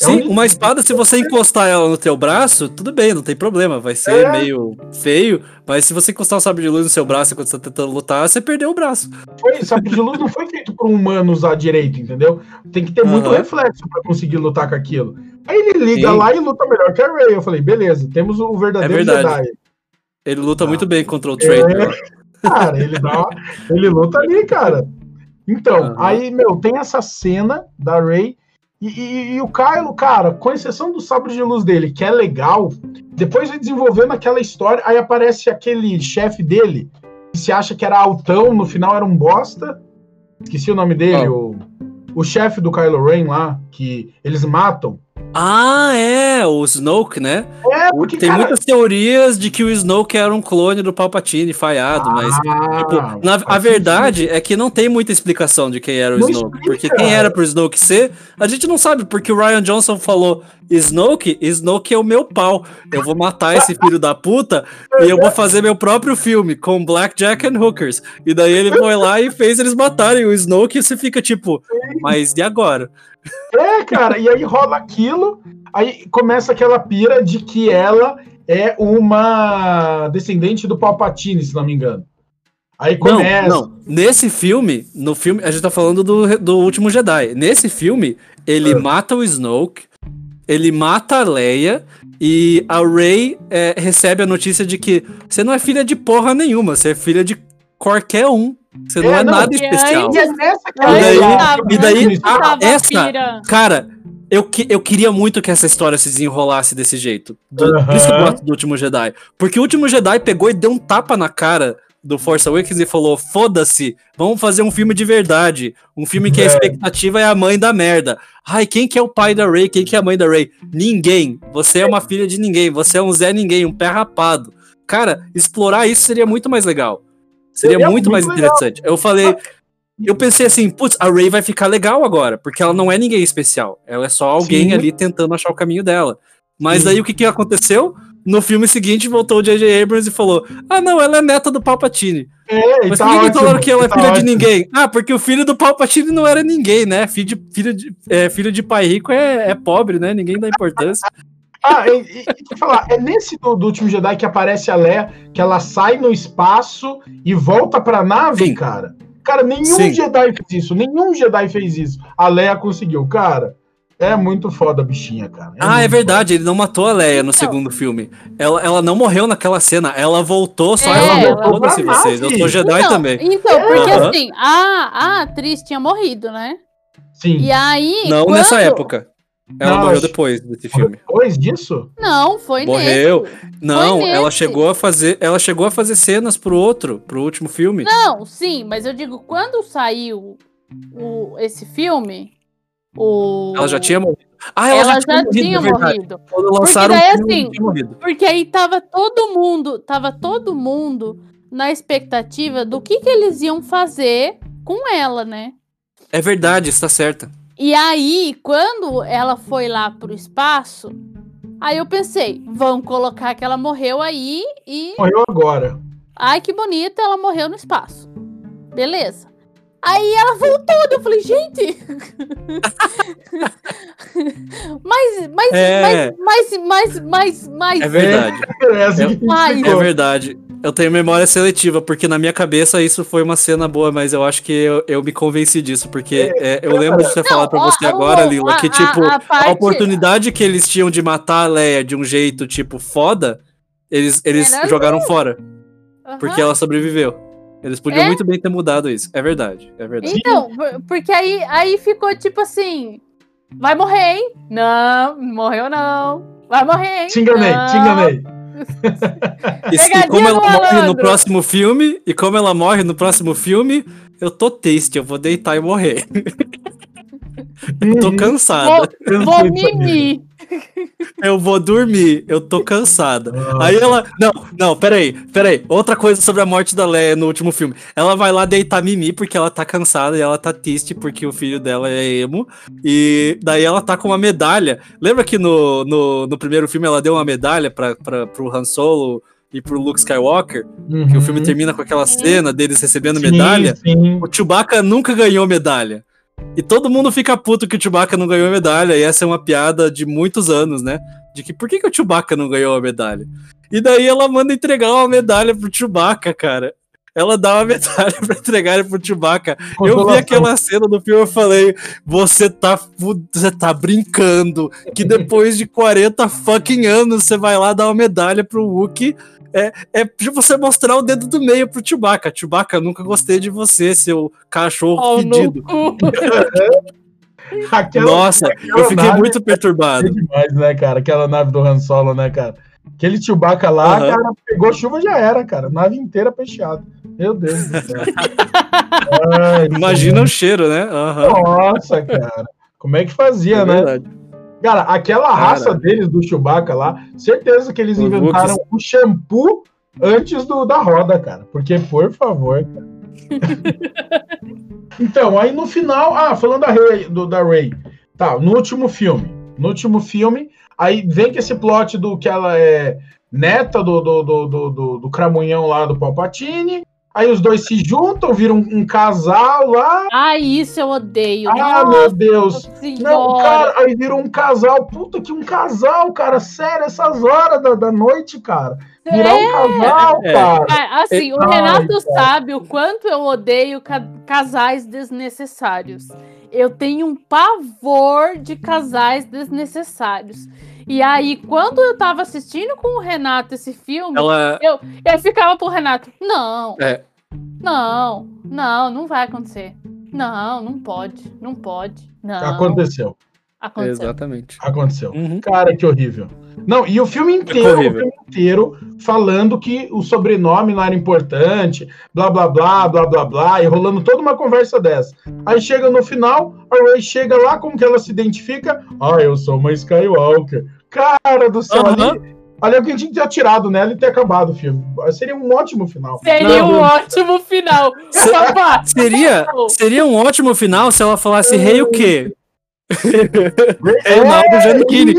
É Sim, um- uma espada, se você encostar ela no teu braço, tudo bem, não tem problema. Vai ser É. meio feio, mas se você encostar um sabre de luz no seu braço enquanto você tá tentando lutar, você perdeu o braço. Foi, sabre de luz não foi feito para um humano usar direito, entendeu? Tem que ter muito Aham. reflexo para conseguir lutar com aquilo. Aí ele liga Sim. lá e luta melhor que a Ray. Eu falei, beleza, temos o verdadeiro É verdade. Jedi. Ele luta Ah. muito bem contra o Traitor. Cara, ele dá, ele luta ali, cara. Então, Aham. aí, meu, tem essa cena da Ray e, e- e o Kylo, cara, com exceção do sabre de luz dele, que é legal, depois vai desenvolvendo aquela história, aí aparece aquele chefe dele, que se acha que era altão, no final era um bosta. Esqueci o nome dele, o, o chefe do Kylo Ren lá, que eles matam. Ah, é, o Snoke, né? É, porque, Tem cara... muitas teorias de que o Snoke era um clone do Palpatine falhado, mas Ah, Tipo, na, a verdade é que não tem muita explicação de quem era o Não Snoke. explica. Porque quem era pro Snoke ser, a gente não sabe, porque o Ryan Johnson falou: Snoke, Snoke é o meu pau. Eu vou matar esse filho da puta e eu vou fazer meu próprio filme com Blackjack and Hookers. E daí ele foi lá e fez eles matarem o Snoke e você fica tipo, mas e agora? É, cara, e aí rola aquilo, aí começa aquela pira de que ela é uma descendente do Palpatine, se não me engano. Aí começa. Não, não. Nesse filme, no filme, a gente tá falando do, do último Jedi. Nesse filme, ele Ah. mata o Snoke, ele mata a Leia e a Rey é, recebe a notícia de que você não é filha de porra nenhuma, você é filha de qualquer um. Você não É, é não, nada especial. antes- E é E daí- ela- e daí- ah, essa-. Cara, eu, que, eu queria muito que essa história se desenrolasse desse jeito. Do, Por isso que eu gosto do último Jedi. Porque o último Jedi pegou e deu um tapa na cara do Force Awakens e falou: foda-se, vamos fazer um filme de verdade. Um filme que a É. expectativa é a mãe da merda. Ai, quem que é o pai da Rey? Quem que é a mãe da Rey? Ninguém. Você é uma filha de ninguém. Você é um Zé Ninguém, um pé rapado. Cara, explorar isso seria muito mais legal. Seria Seria muito, muito mais legal. interessante. Eu falei. Eu pensei assim, putz, a Ray vai ficar legal agora, porque ela não é ninguém especial. Ela é só alguém Sim. ali tentando achar o caminho dela. Mas daí o que, que aconteceu? No filme seguinte voltou o J.J. Abrams e falou: Ah, não, ela é neta do Palpatine. É, Mas tá por que, que falaram que ela é tá filha de ótimo. ninguém? Ah, porque o filho do Palpatine não era ninguém, né? Filho de, filho de, é, filho de pai rico é, é pobre, né? Ninguém dá importância. Ah, e, e, falar, é nesse do, do, último Jedi que aparece a Leia, que ela sai no espaço e volta pra nave, Sim. cara. Cara, nenhum Sim. Jedi fez isso, nenhum Jedi fez isso. A Leia conseguiu, cara. É muito foda a bichinha, cara. É ah, é verdade, foda. ele não matou a Leia no então, segundo filme. Ela, ela não morreu naquela cena, ela voltou, só é, ela voltou pra vocês. Eu sou Jedi então, também. Então, porque uhum. assim, a, a atriz tinha morrido, né? Sim. E aí. Não quando... nessa época. Ela não, morreu depois desse filme. Depois disso? Não, foi Morreu. Nesse. Não, foi ela nesse. chegou a fazer, ela chegou a fazer cenas pro outro, pro último filme. Não, sim, mas eu digo quando saiu o, esse filme, o Ela já tinha morrido. Ah, ela, ela já, já, tinha morrido. morrido. Quando lançaram porque daí, assim, morrido. Porque aí tava todo mundo, tava todo mundo na expectativa do que que eles iam fazer com ela, né? É verdade, está certa. E aí, quando ela foi lá pro espaço, aí eu pensei, vão colocar que ela morreu aí e. Morreu agora. Ai, que bonita, ela morreu no espaço. Beleza. Aí ela voltou, eu falei, gente. mas, mas, é... mas, mas, mas, mas, mas. É verdade. É, é verdade. Eu tenho memória seletiva, porque na minha cabeça isso foi uma cena boa, mas eu acho que eu, eu me convenci disso, porque é, é eu lembro de ter falado pra você agora, Lila, que tipo, a, a, parte... a, oportunidade que eles tinham de matar a Leia de um jeito, tipo, foda, eles, eles jogaram fora. Uhum. Porque ela sobreviveu. Eles podiam é? muito bem ter mudado isso. É verdade, é verdade. Então, porque aí, aí ficou tipo assim: vai morrer, hein? Não, morreu não. Vai morrer, hein? Te enganei, não. te enganei. E, como ela morre no próximo filme, e como ela morre no próximo filme, eu tô triste, eu vou deitar e morrer. eu tô cansada. Vou, vou mimir. Eu vou dormir, eu tô cansada. Aí ela. Não, não, peraí, peraí. Outra coisa sobre a morte da Leia no último filme. Ela vai lá deitar Mimi porque ela tá cansada e ela tá triste porque o filho dela é emo. E daí ela tá com uma medalha. Lembra que no, no, no primeiro filme ela deu uma medalha pra, pra, pro Han Solo e pro Luke Skywalker? Uhum. Que o filme termina com aquela cena deles recebendo sim, medalha. Sim. O Chewbacca nunca ganhou medalha. E todo mundo fica puto que o Chewbacca não ganhou a medalha, e essa é uma piada de muitos anos, né? De que por que, que o Chewbacca não ganhou a medalha? E daí ela manda entregar uma medalha pro Chewbacca, cara. Ela dá uma medalha pra entregar pro Chewbacca. Eu vi aquela cena do filme e falei: você tá, você tá brincando que depois de 40 fucking anos você vai lá dar uma medalha pro Wookie é, é de você mostrar o dedo do meio pro Chewbacca. Chewbacca, nunca gostei de você, seu cachorro oh, fedido. Aquela, Nossa, aquela eu fiquei muito perturbado. É demais, né, cara? Aquela nave do Han Solo, né, cara? Aquele Chewbacca lá, uhum. cara, pegou chuva já era, cara. Nave inteira fechada. Meu Deus do céu. Ai, Imagina o cheiro, né? Uhum. Nossa, cara. Como é que fazia, é né? Cara, aquela Cara. raça deles do Chewbacca lá, certeza que eles inventaram o shampoo antes do, da roda, cara. Porque, por favor, cara. então, aí no final, ah, falando da Rey, do, da Ray, tá, no último filme, no último filme, aí vem que esse plot do que ela é neta do, do, do, do, do, do cramunhão lá do Palpatine, Aí os dois se juntam, viram um, casal lá. Ah, isso eu odeio. Ah, Nossa, meu Deus. Não, cara, aí virou um casal. Puta que um casal, cara. Sério, essas horas da, da noite, cara. Virar é. um casal, é. cara. É, assim, o Renato sabe o quanto eu odeio ca casais desnecessários. Eu tenho um pavor de casais desnecessários. E aí, quando eu tava assistindo com o Renato esse filme, Ela... eu, eu ficava pro Renato, não, é. não, não, não vai acontecer. Não, não pode, não pode. Não. Aconteceu. Aconteceu. Exatamente. Aconteceu. Uhum. Cara, que horrível. Não, e o filme inteiro, o filme inteiro falando que o sobrenome não era importante, blá blá blá, blá blá blá, e rolando toda uma conversa dessa. Aí chega no final, a Ray chega lá, como que ela se identifica? Ah, eu sou uma Skywalker. Cara do céu, uhum. ali, ali alguém tinha que ter atirado nela e ter acabado o filme. Seria um ótimo final. Seria não, um não. ótimo final. seria, seria um ótimo final se ela falasse rei hey, o quê? É o Naldo Giannichini.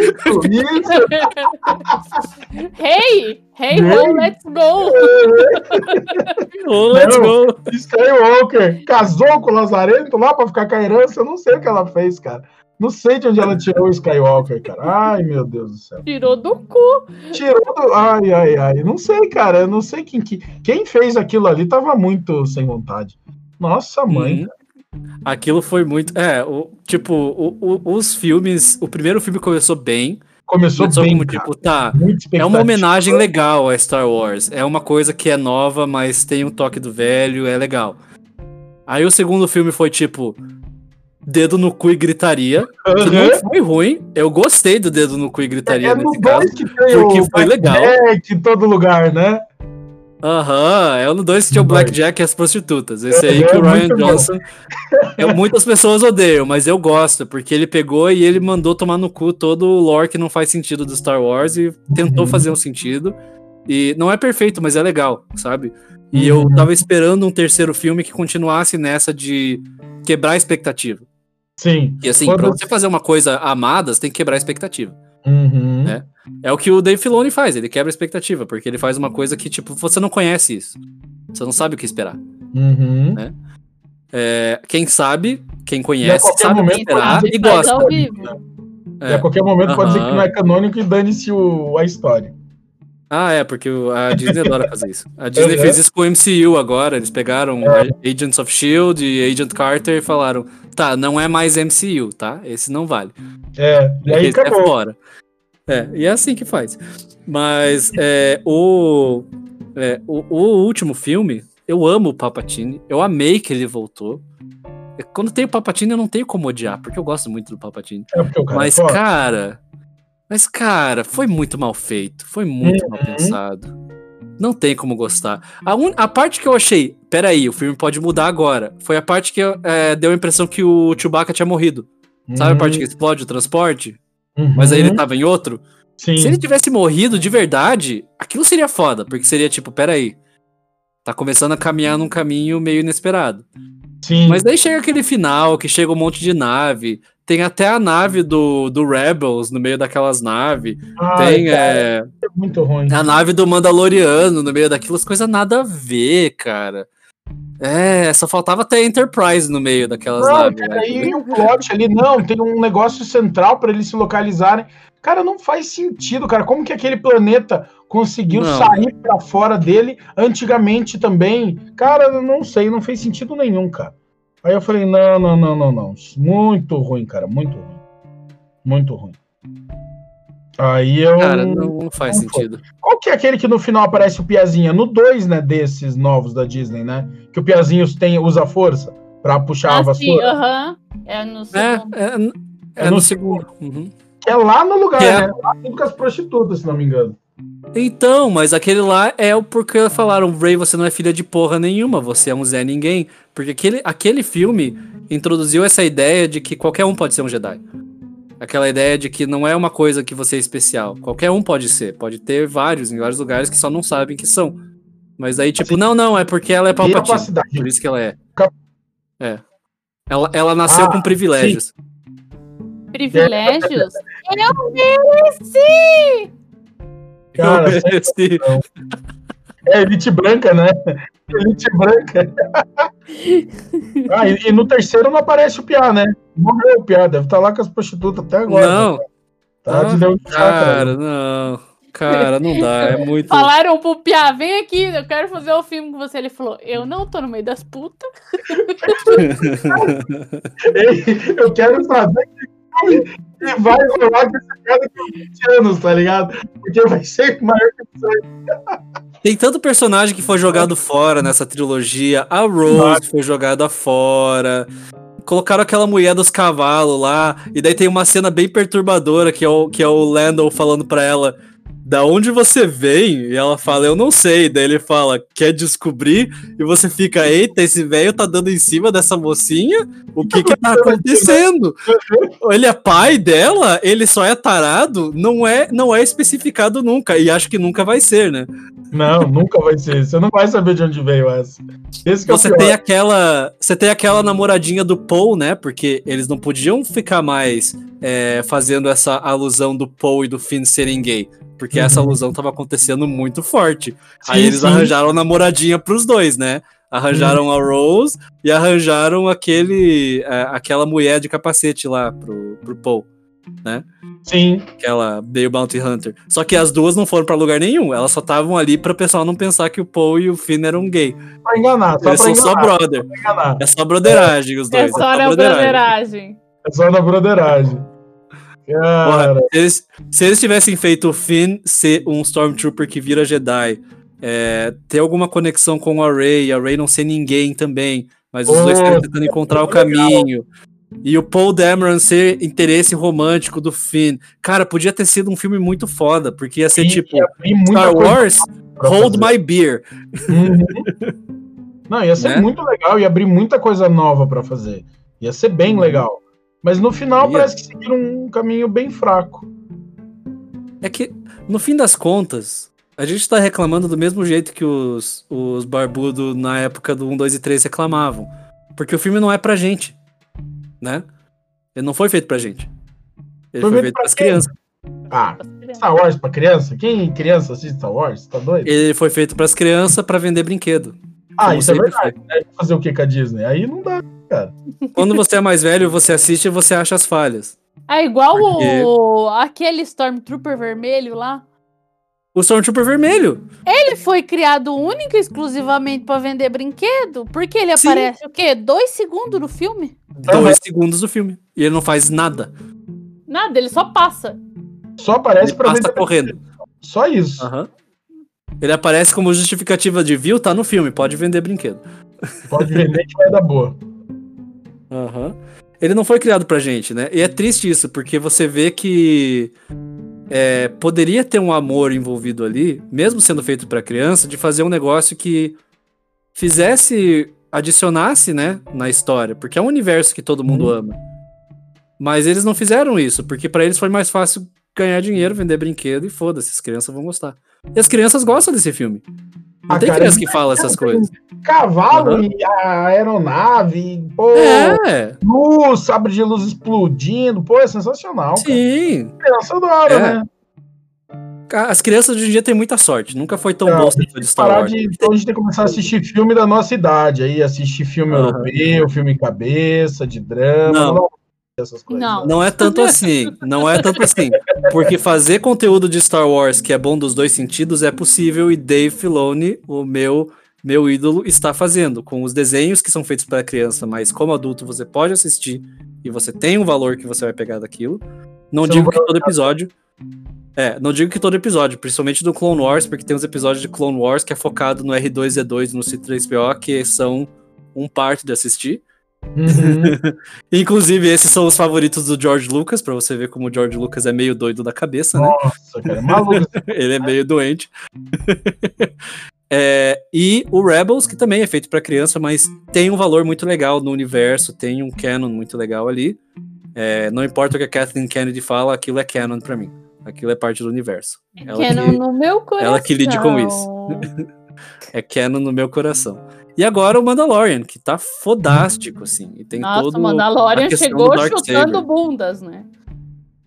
hey, hey, ho, let's go. oh, let's não, go. Skywalker casou com o Lazarento lá pra ficar com a herança. Eu não sei o que ela fez, cara. Não sei de onde ela tirou o Skywalker, cara. Ai, meu Deus do céu. Tirou do cu. Tirou do. Ai, ai, ai. Não sei, cara. Eu não sei quem que. Quem fez aquilo ali tava muito sem vontade. Nossa, mãe. Uhum. Aquilo foi muito. É, o, tipo, o, o- os filmes. O primeiro filme começou bem. Começou Começou bem, como, cara. tipo, tá. É uma homenagem legal a Star Wars. É uma coisa que é nova, mas tem um toque do velho, é legal. Aí o segundo filme foi tipo. Dedo no cu e gritaria. Que Aham. não foi ruim. Eu gostei do dedo no cu e gritaria É nos nesse caso. porque foi legal. Blackjack em todo lugar, né? Aham, é o no 2 que tinha o. Blackjack e as prostitutas. Esse aí É, que o é Ryan. Johnson. é, muitas pessoas odeiam, mas eu gosto, porque ele pegou e ele mandou tomar no cu todo o lore que não faz sentido do Star Wars e tentou Uhum. fazer um sentido. E não é perfeito, mas é legal, sabe? E Uhum. eu tava esperando um terceiro filme que continuasse nessa de quebrar a expectativa. Sim. E assim, Quando- pra você fazer uma coisa amada, você tem que quebrar a expectativa. Uhum. É. É o que o Dave Filoni faz, ele quebra a expectativa, porque ele faz uma coisa que, tipo, você não conhece isso. Você não sabe o que esperar. Uhum. É, quem sabe, quem conhece, sabe o que esperar e gosta. vivo. E a qualquer momento pode dizer que não é canônico e dane-se a história. Ah, é, porque a Disney adora fazer isso. A Disney Uhum. fez isso com o MCU agora. Eles pegaram É. Agents of Shield e Agent Carter e falaram: tá, não é mais MCU, tá? Esse não vale. É, e aí Esse é acabou. fora. É, e é assim que faz. Mas é, o, é, o, o último filme, eu amo o Papatini. Eu amei que ele voltou. Quando tem o Papatini, eu não tenho como odiar, porque eu gosto muito do Papatini. É porque o cara Mas, é foda. cara. Mas, cara, foi muito mal feito. Foi muito mal Uhum. pensado. Não tem como gostar. A, un- a parte que eu achei. Peraí, o filme pode mudar agora. Foi a parte que é, deu a impressão que o Chewbacca tinha morrido. Sabe a parte que explode o transporte? Uhum. Mas aí ele tava em outro? Sim. Se ele tivesse morrido de verdade, aquilo seria foda. Porque seria tipo, peraí. Tá começando a caminhar num caminho meio inesperado. Sim. Mas daí chega aquele final que chega um monte de nave. Tem até a nave do, do Rebels no meio daquelas naves. Ai, Tem cara, é, é muito ruim. a nave do Mandaloriano no meio daquelas coisas nada a ver, cara. É, só faltava até Enterprise no meio daquelas Não, naves. cara, né? aí o plot ali, não, tem um negócio central pra eles se localizarem. Cara, não faz sentido, cara. Como que aquele planeta conseguiu Não. sair pra fora dele antigamente também? Cara, não sei, não fez sentido nenhum, cara. Aí eu falei, não, não, não, não, não. Muito ruim, cara, muito ruim. Muito ruim. Aí eu. Cara, não, não faz não foi. sentido. Qual que é aquele que no final aparece o Piazinha? No 2, né, desses novos da Disney, né? Que o Piazinho tem, usa força pra puxar a Ah, sim, vassoura. aham. É no É, segundo. é, é, É no no segundo. Uhum. Que é lá no lugar, é- né? Lá com as prostitutas, se não me engano. Então, mas aquele lá é o porque falaram, Ray, você não é filha de porra nenhuma, você é um Zé Ninguém. Porque aquele, aquele filme introduziu essa ideia de que qualquer um pode ser um Jedi. Aquela ideia de que não é uma coisa que você é especial. Qualquer um pode ser. Pode ter vários, em vários lugares que só não sabem que são. Mas aí, tipo, Assim, não, não, é porque ela é Palpatine. capacidade. Por isso que ela é. É. Ela, ela nasceu Ah, com privilégios. Privilégios? Eu mereci! Cara, Eu mereci. É elite branca, né? Elite branca. ah, e, e no terceiro não aparece o Piá, né? Morreu o Piá, deve estar lá com as prostitutas até agora. Não, Tá de Deus de cara, não. Cara, não dá. É muito. Falaram pro Piá, vem aqui, eu quero fazer o filme com você. Ele falou, eu não tô no meio das putas. Ei, Eu quero saber que vai rolar com esse cara com 20 anos, tá ligado? Porque vai ser maior que Tem tanto personagem que foi jogado fora nessa trilogia. A Rose foi jogada fora. Colocaram aquela mulher dos cavalos lá. E daí tem uma cena bem perturbadora que é o, que é o Landon falando pra ela. Da onde você vem? E ela fala, eu não sei. Daí ele fala, quer descobrir? E você fica, eita, esse velho tá dando em cima dessa mocinha? O que que tá acontecendo? Ele é pai dela? Ele só é tarado? Não é, não é especificado nunca. E acho que nunca vai ser, né? Não, nunca vai ser. Você não vai saber de onde veio essa. Esse é Você pior. tem aquela. Você tem aquela namoradinha do Paul, né? Porque eles não podiam ficar mais é, fazendo essa alusão do Paul e do Finn serem gay. Porque essa Uhum. alusão tava acontecendo muito forte. Aí Sim, eles sim. arranjaram a namoradinha pros dois, né? Arranjaram a Rose e arranjaram aquele, é, aquela mulher de capacete lá pro, pro Paul, né? Sim. Aquela Bale Bounty Hunter. Só que as duas não foram pra lugar nenhum. Elas só estavam ali pra o pessoal não pensar que o Paul e o Finn eram gay. Pra enganar, só Eles pra são só enganar. brother. pra enganar. É só broderagem os É dois. só na broderagem. É só na broderagem. Cara, Se eles, se eles tivessem feito o Finn ser um Stormtrooper que vira Jedi, é, ter alguma conexão com a Rey, a Rey não ser ninguém também, mas os Oh, dois tentando encontrar o caminho. E o Paul Dameron ser interesse romântico do Finn. Cara, podia ter sido um filme muito foda, porque ia ser tipo muita Star Wars, Hold fazer. My Beer. Uhum. Não, ia ser Né? muito legal e abrir muita coisa nova pra fazer. Ia ser bem Uhum. legal. Mas no final Ia. parece que seguiram um caminho bem fraco. É que, no fim das contas, a gente tá reclamando do mesmo jeito que os, os barbudos na época do 1, 2 e 3 reclamavam. Porque o filme não é pra gente. Né? Ele não foi feito pra gente. Ele foi, feito pra pras quem? crianças. Ah, Star Wars pra criança? Quem criança assiste Star Wars? Tá doido? Ele foi feito pras crianças pra vender brinquedo. Ah, como isso é sempre verdade. né? Fazer o que com a Disney? Aí não dá. Quando você é mais velho, você assiste e você acha as falhas. É igual Porque- o aquele Stormtrooper vermelho lá. O Stormtrooper vermelho. Ele foi criado único e exclusivamente pra vender brinquedo? Porque ele Sim. aparece o quê? Dois segundos no filme? Dois segundos do filme. E ele não faz nada. Nada, ele só passa. Só aparece Ele pra passa vender. correndo. Só isso. Aham. Ele aparece como justificativa de viu, tá no filme, pode vender brinquedo. Pode vender que vai dar boa. Aham. Ele não foi criado pra gente, né? E é triste isso, porque você vê que é, poderia ter um amor envolvido ali, mesmo sendo feito pra criança, de fazer um negócio que fizesse, adicionasse, né, na história, porque é um universo que todo mundo Uhum. ama. Mas eles não fizeram isso, porque pra eles foi mais fácil ganhar dinheiro, vender brinquedo e foda-se, as crianças vão gostar. E as crianças gostam desse filme. Não Ah, tem cara, criança que fala essas coisas. Cavalo Uhum. e a aeronave, pô, É, luz, sabre de luz explodindo, pô, é sensacional. Cara. sim. Criança adora, É. né? As crianças de hoje em dia têm muita sorte. Nunca foi tão bom ser de Star Wars. de, então a gente tem que começar a assistir filme da nossa idade, aí assistir filme Aham. europeu, filme cabeça, de drama, Não. não, essas coisas. Não. Não é tanto assim. Não é tanto assim. Porque fazer conteúdo de Star Wars que é bom dos dois sentidos é possível e Dave Filoni, o meu meu ídolo, está fazendo com os desenhos que são feitos para criança, mas como adulto você pode assistir e você tem um valor que você vai pegar daquilo. Não digo que todo episódio é, não digo que todo episódio, principalmente do Clone Wars, porque tem uns episódios de Clone Wars que é focado no R2-D2 e no C3PO que são um parte de assistir. Uhum. Inclusive, esses são os favoritos do George Lucas, pra você ver como o George Lucas é meio doido da cabeça, né? Nossa, cara, é maluco. Ele é meio doente. É, e o Rebels, que também é feito pra criança, mas tem um valor muito legal no universo, tem um canon muito legal ali. É, não importa o que a Kathleen Kennedy fala, aquilo é canon pra mim. Aquilo é parte do universo. Ela Canon que- no meu coração. ela que lide com isso. É canon no meu coração. E agora o Mandalorian, que tá fodástico, assim. E tem Nossa, todo o Mandalorian chegou chutando bundas, né?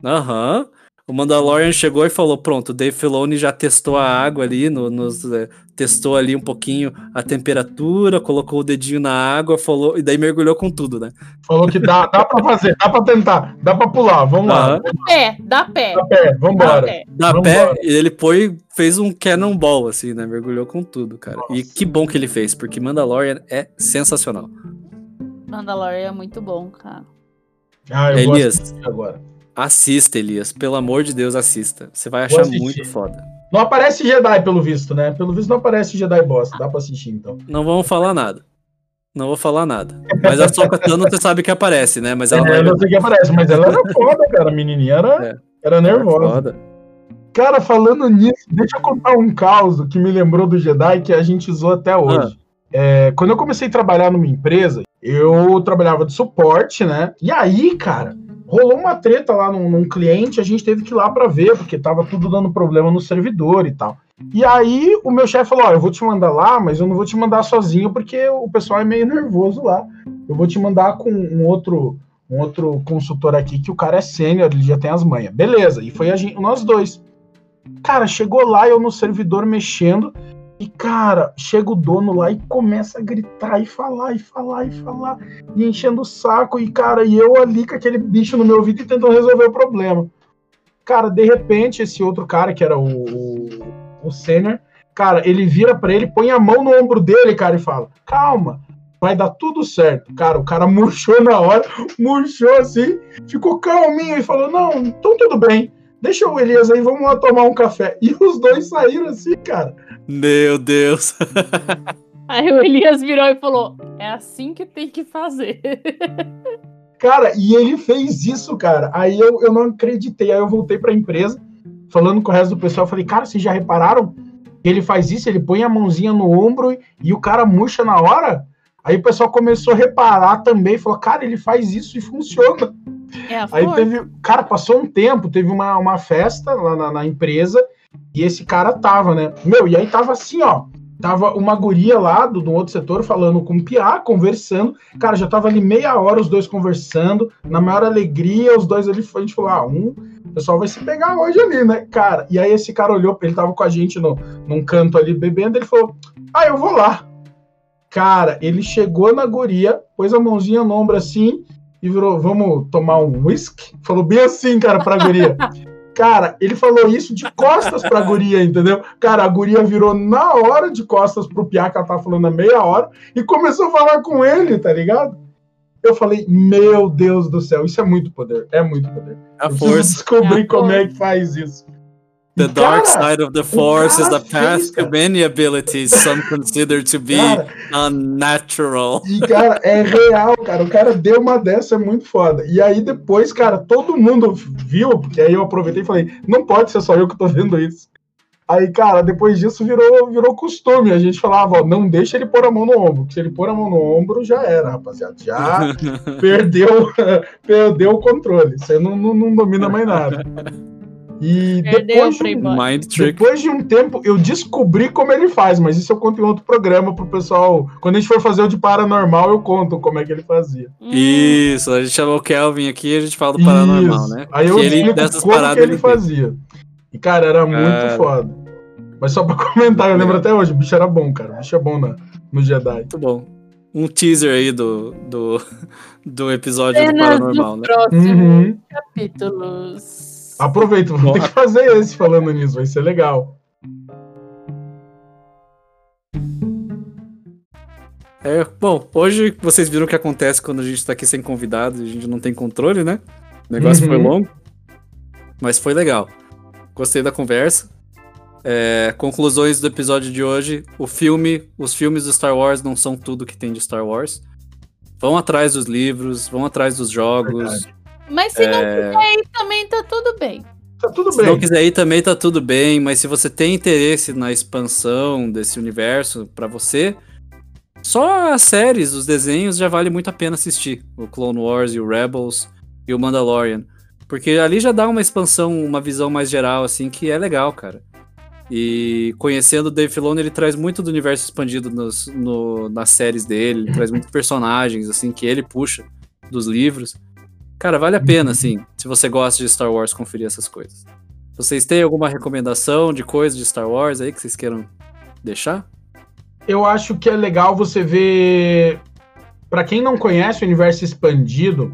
Aham. O Mandalorian chegou e falou: pronto, o Dave Filoni já testou a água ali, no, nos, eh, testou ali um pouquinho a temperatura, colocou o dedinho na água, falou, e daí mergulhou com tudo, né? Falou que dá, dá pra fazer, dá pra tentar, dá pra pular, vamos lá. Aham. Pé, dá pé. Dá pé, Dá pé. Vambora. pé, ele foi, fez um cannonball, assim, né? Mergulhou com tudo, cara. E Nossa. que bom que ele fez, porque Mandalorian é sensacional. Mandalorian é muito bom, cara. Ah, eu vou Elias. assistir agora. Assista, Elias. Pelo amor de Deus, assista. Você vai achar muito foda. Não aparece Jedi, pelo visto, né? Pelo visto não aparece Jedi bosta, dá pra assistir então. Não vamos falar nada. Não vou falar nada. Mas a Soca Tano você sabe que aparece, né? Mas ela É, vai eu não sei que aparece, mas ela era foda, cara. A menininha era, É. era nervosa. Foda. Cara, falando nisso, deixa eu contar um caos que me lembrou do Jedi que a gente usou até hoje. É, quando eu comecei a trabalhar numa empresa, eu trabalhava de suporte, né? E aí, cara, rolou uma treta lá num, num cliente, a gente teve que ir lá pra ver, porque tava tudo dando problema no servidor e tal. E aí o meu chefe falou: Ó, eu vou te mandar lá, mas eu não vou te mandar sozinho, porque o pessoal é meio nervoso lá. Eu vou te mandar com um outro, um outro consultor aqui, que o cara é sênior, ele já tem as manhas. Beleza, e foi a gente, nós dois. Cara, chegou lá, eu no servidor mexendo, E, cara, chega o dono lá e começa a gritar e falar, e falar, e falar, e enchendo o saco. E, cara, e eu ali com aquele bicho no meu ouvido e tentando resolver o problema. Cara, de repente, esse outro cara, que era o, o, o cara, ele vira para ele, põe a mão no ombro dele, cara, e fala: Calma, vai dar tudo certo. Cara, o cara murchou na hora, murchou assim, ficou calminho e falou: Não, então tudo bem, deixa o Elias aí, vamos lá tomar um café. E os dois saíram assim, cara. Meu Deus. Aí o Elias virou e falou: É assim que tem que fazer. Cara, e ele fez isso, cara. Aí eu, eu não acreditei. Aí eu voltei pra empresa, falando com o resto do pessoal. Falei, cara, vocês já repararam? que Ele faz isso, ele põe a mãozinha no ombro e o cara murcha na hora. Aí o pessoal começou a reparar também, falou, cara, ele faz isso e funciona. É a Aí teve, cara, passou um tempo, teve uma, uma festa lá na, na empresa e esse cara tava, né? Meu, e aí tava assim, ó. Tava uma guria lá do, do outro setor falando com o Piá, conversando. Cara, já tava ali meia hora os dois conversando, na maior alegria, os dois ali, a gente falou, ah, um, o pessoal vai se pegar hoje ali, né, cara? E aí esse cara olhou, ele tava com a gente no, num canto ali bebendo, ele falou, ah, eu vou lá. Cara, ele chegou na guria, pôs a mãozinha no ombro assim e virou, vamos tomar um whisky? Falou bem assim, cara, pra guria. Cara, ele falou isso de costas pra guria, entendeu? Cara, a guria virou na hora de costas pro Piá, que ela tava falando há meia hora, e começou a falar com ele, tá ligado? Eu falei, meu Deus do céu, isso é muito poder, é muito poder. A força. descobrir É a como é força. que faz isso. The dark cara, side of the force is the path fez, to many abilities some consider to be Cara, unnatural. E, cara, é real, cara. O cara deu uma dessa, é muito foda. E aí depois, cara, todo mundo viu, porque aí eu aproveitei e falei, não pode ser só eu que tô vendo isso. Aí, cara, depois disso virou, virou costume. A gente falava, ó, não deixa ele pôr a mão no ombro. porque Se ele pôr a mão no ombro, já era, rapaziada. Já perdeu, perdeu o controle. Você não, não, não domina mais nada. E Perdeu, depois de, um, Playboy. Mind trick. depois de um tempo, eu descobri como ele faz, mas isso eu conto em outro programa pro pessoal. Quando a gente for fazer o de paranormal, eu conto como é que ele fazia. Hum, Isso, a gente chamou o Kelvin aqui e a gente fala do paranormal, Isso. né? Aí eu Que ele, dessas como paradas, que ele ele fazia. E, cara, era muito Cara. foda. Mas só pra comentar, eu lembro até hoje, o bicho era bom, cara. O bicho é bom na, no Jedi. Muito bom. Um teaser aí do, do, do episódio do Cenas paranormal, dos né? próximos Uhum. capítulos. Aproveita, vou ter que fazer esse falando nisso, vai ser legal. É, bom, hoje vocês viram o que acontece quando a gente tá aqui sem convidados e a gente não tem controle, né? O negócio Uhum. foi longo, mas foi legal. Gostei da conversa. É, conclusões do episódio de hoje. O filme, os filmes do Star Wars não são tudo que tem de Star Wars. Vão atrás dos livros, vão atrás dos jogos. Verdade. Mas se não É, quiser ir também, tá tudo bem. Tá tudo Se não quiser ir também tá tudo bem, mas se você tem interesse na expansão desse universo pra você, só as séries, os desenhos já vale muito a pena assistir. O Clone Wars e o Rebels e o Mandalorian. Porque ali já dá uma expansão, uma visão mais geral, assim, que é legal, cara. E conhecendo o Dave Filoni, ele traz muito do universo expandido nos, no- nas séries dele, ele traz muitos personagens, assim, que ele puxa dos livros. Cara, vale a pena, assim, se você gosta de Star Wars, conferir essas coisas. Vocês têm alguma recomendação de coisa de Star Wars aí que vocês queiram deixar? Eu acho que é legal você ver. Pra quem não conhece o universo expandido,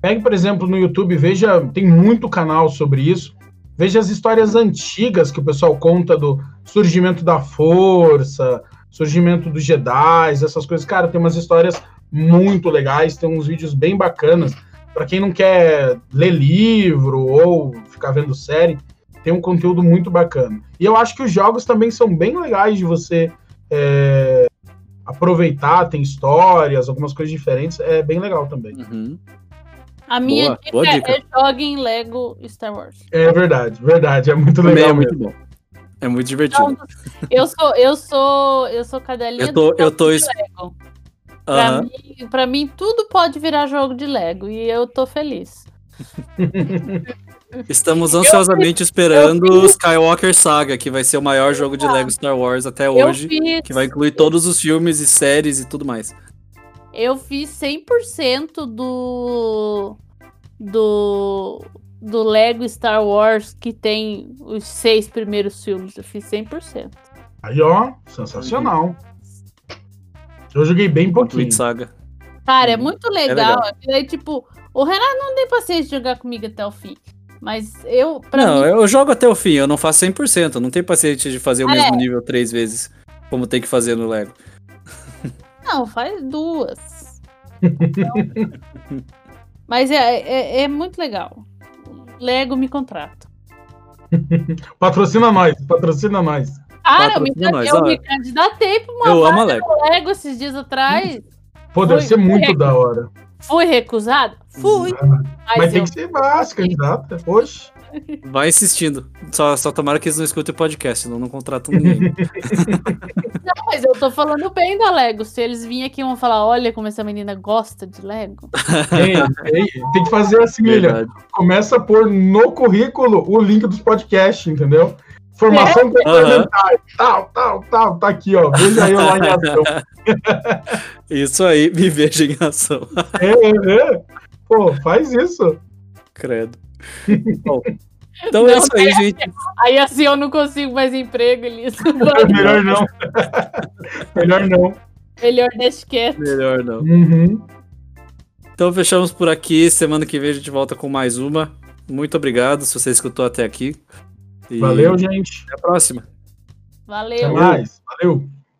pegue, por exemplo, no YouTube, veja. Tem muito canal sobre isso. Veja as histórias antigas que o pessoal conta do surgimento da força, surgimento dos Jedi, essas coisas. Cara, tem umas histórias muito legais, tem uns vídeos bem bacanas. Pra quem não quer ler livro ou ficar vendo série, tem um conteúdo muito bacana. E eu acho que os jogos também são bem legais de você é, aproveitar, tem histórias, algumas coisas diferentes, é bem legal também. Uhum. A minha Boa, dica, boa dica. é jogue em Lego Star Wars. É verdade, verdade, é muito Também legal. é muito mesmo. bom. É muito divertido. Então, eu sou, eu sou, eu sou cadelinha Eu tô, do eu tô. es-. Pra, Aham. mim, pra mim, tudo pode virar jogo de Lego e eu tô feliz. Estamos ansiosamente esperando eu o Skywalker Saga, que vai ser o maior jogo de Lego Star Wars até Eu hoje. fiz, Que vai incluir todos os filmes e séries e tudo mais. eu fiz 100% do do do Lego Star Wars que tem os seis primeiros filmes. Eu fiz 100%. Aí, ó, sensacional. Eu joguei bem pouquinho. Saga. Cara, é muito legal. legal. E aí, tipo, o Renato não tem paciência de jogar comigo até o fim. Mas eu, não, mim, eu jogo até o fim, eu não faço 100%. Eu não tenho paciência de fazer o Ah, mesmo é. nível três vezes, como tem que fazer no Lego. não, faz duas. Então, mas é, é, é muito legal. Lego me contrata. Patrocina nós, patrocina nós. Cara, eu me, nós, eu me candidatei pra uma Eu amo Lego. Lego esses dias atrás. Pô, deve Foi- ser muito da hora. Fui recusado? Fui. Mas, Mas, tem eu, que ser básica, candidata. Oxe. Vai insistindo. Só, só tomara que eles não escutem o podcast, senão não contratam ninguém. não, mas eu tô falando bem da Lego. Se eles virem aqui e vão falar, olha como essa menina gosta de Lego. Tem, tem, tem que fazer assim. Verdade. Começa a pôr no currículo o link dos podcasts, entendeu? Formação complementar, tal, tal, tal, tá aqui, ó. Veja eu lá em ação. Isso aí, me veja em ação. É, é, é. Pô, faz isso. Credo. Bom, então é Não, isso aí, gente. Aí assim eu não consigo mais emprego, Elis. Melhor não. Melhor não. Melhor deixa quieto. Melhor não. Uhum. Então fechamos por aqui. Semana que vem a gente volta com mais uma. Muito obrigado se você escutou até aqui. E Valeu, gente. Até a próxima. Até Valeu. mais. Valeu.